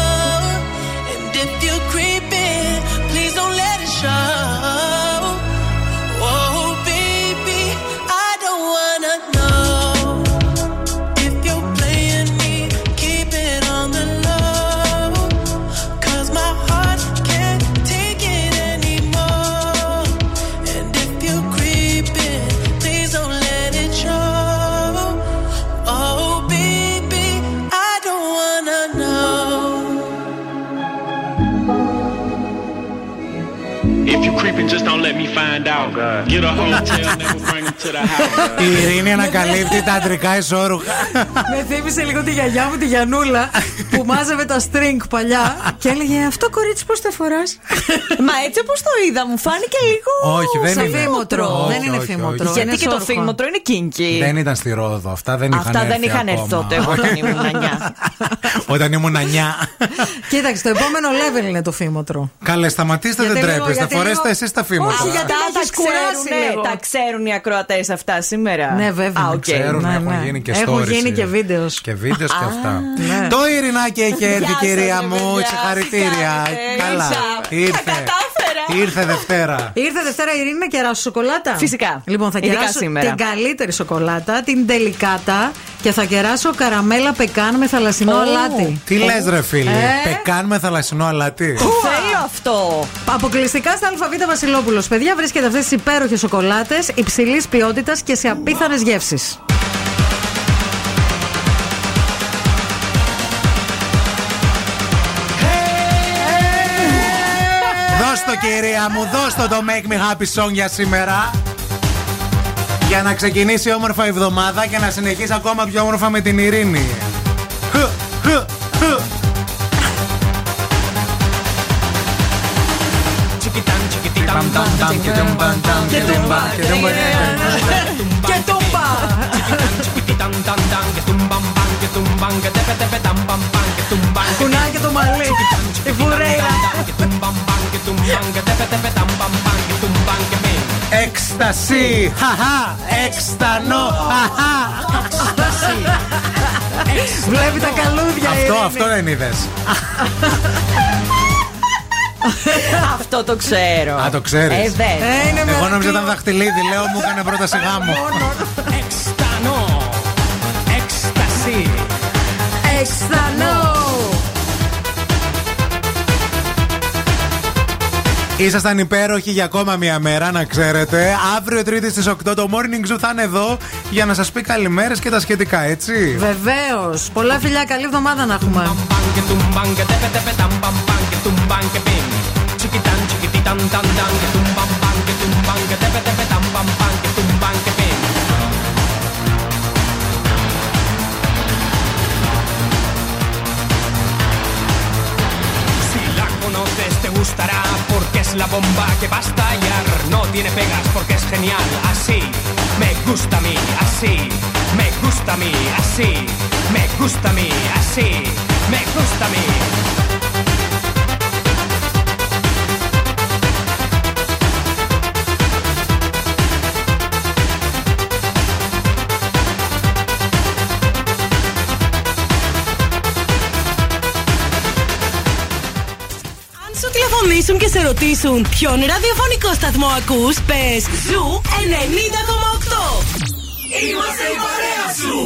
Find out. Get a hotel, never bring him to the house. Η Ειρήνη ανακαλύπτει τα αντρικά ισόρουχα. Με θύμισε λίγο τη γιαγιά μου, τη Γιανούλα, που μάζευε τα string παλιά και έλεγε Αυτό κορίτσι πώς το φοράς; Μα έτσι όπως το είδα, μου φάνηκε λίγο. Όχι, δεν Σαν είναι. φήμοτρο. Όχι, Δεν είναι όχι, φήμοτρο. όχι. Γιατί είναι και το σόρχο. φήμοτρο είναι kinky. Δεν ήταν στη Ρόδο. Αυτά δεν είχαν Αυτά έρθει. δεν είχαν έρθει ακόμα. τότε, εγώ όταν ήμουν 9. Όταν ήμουν 9. Κοίταξε, το επόμενο level είναι το φήμοτρο. Καλέ, σταματήστε, Γιατί δεν λίγο- τρέπεστε. γιατί Φορέστε λίγο- εσείς τα φήματα. Όχι, γιατί Τα, με τα, έχεις κουράσει ξέρουνε, λίγο. τα ξέρουν οι ακροατές αυτά σήμερα. Ναι, βέβαια. Α, οκ. Ξέρουν, Ναι, έχουν ναι. γίνει και Έχουν stories. γίνει και βίντεος. Και βίντεος και αυτά. ναι. Το Ειρηνάκι έχει έρθει, Γεια σας, κυρία ρε μου. παιδιά. Συγχαρητήρια. Τι κάνετε, Καλά. ήρθα. Ήρθε. Τα κατάφερα. Ήρθε Δευτέρα. Ήρθε Δευτέρα η Ειρήνη να κεράσω σοκολάτα; Φυσικά. Λοιπόν, θα Ειδικά κεράσω σήμερα. την καλύτερη σοκολάτα, την τελικάτα και θα κεράσω καραμέλα πεκάν με θαλασσινό Ω. αλάτι. Τι λες, ρε φίλε; Ε; Πεκάν με θαλασσινό αλάτι. Το θέλω αυτό; Αποκλειστικά στα ΑΒ Βασιλόπουλος. Παιδιά, βρίσκεται αυτές τις υπέροχες σοκολάτες υψηλής ποιότητας και σε απίθανες γεύσεις. Κυρία μου, δώσ' το το Make Me Happy Song για σήμερα. Για να ξεκινήσει όμορφα η εβδομάδα και να συνεχίσει ακόμα πιο όμορφα με την ειρήνη. Χ, χ, χ. Ταμ, ταμ, ταμ, και τουμ, παμ, ταμ, και τουμ, παμ, και τουμ, παμ, Και τούμπα! Κουνάει και το μαλλί. Η φουρέιρα. Έκσταση! Χαχά! Έκστανο! Χαχά! Βλέπει τα καλούδια. η Αυτό, Ειρήνη. αυτό δεν είδες. Αυτό το ξέρω. Α, το ξέρεις. Ε, δε. Ε, είναι Εγώ νόμιζα μερακλή. ήταν δαχτυλίδι, λέω μου έκανε πρόταση γάμο. Αισθανό. Ήσασταν υπέροχοι για ακόμα μία μέρα, να ξέρετε. Αύριο Τρίτη στις 8 το Morning Zoo θα είναι εδώ για να σας πει καλημέρες και τα σχετικά, έτσι. Βεβαίως. Πολλά φιλιά, καλή εβδομάδα να έχουμε. Si gustará porque es la bomba que va a estallar. No tiene pegas porque es genial. Así me gusta a mí, así me gusta a mí, así me gusta a mí, así me gusta a mí. Τηλεφωνήσουν και σε ρωτήσουν ποιον ραδιοφωνικό σταθμό ακούς, πες Zoo 90,8. Είμαστε η παρέα σου.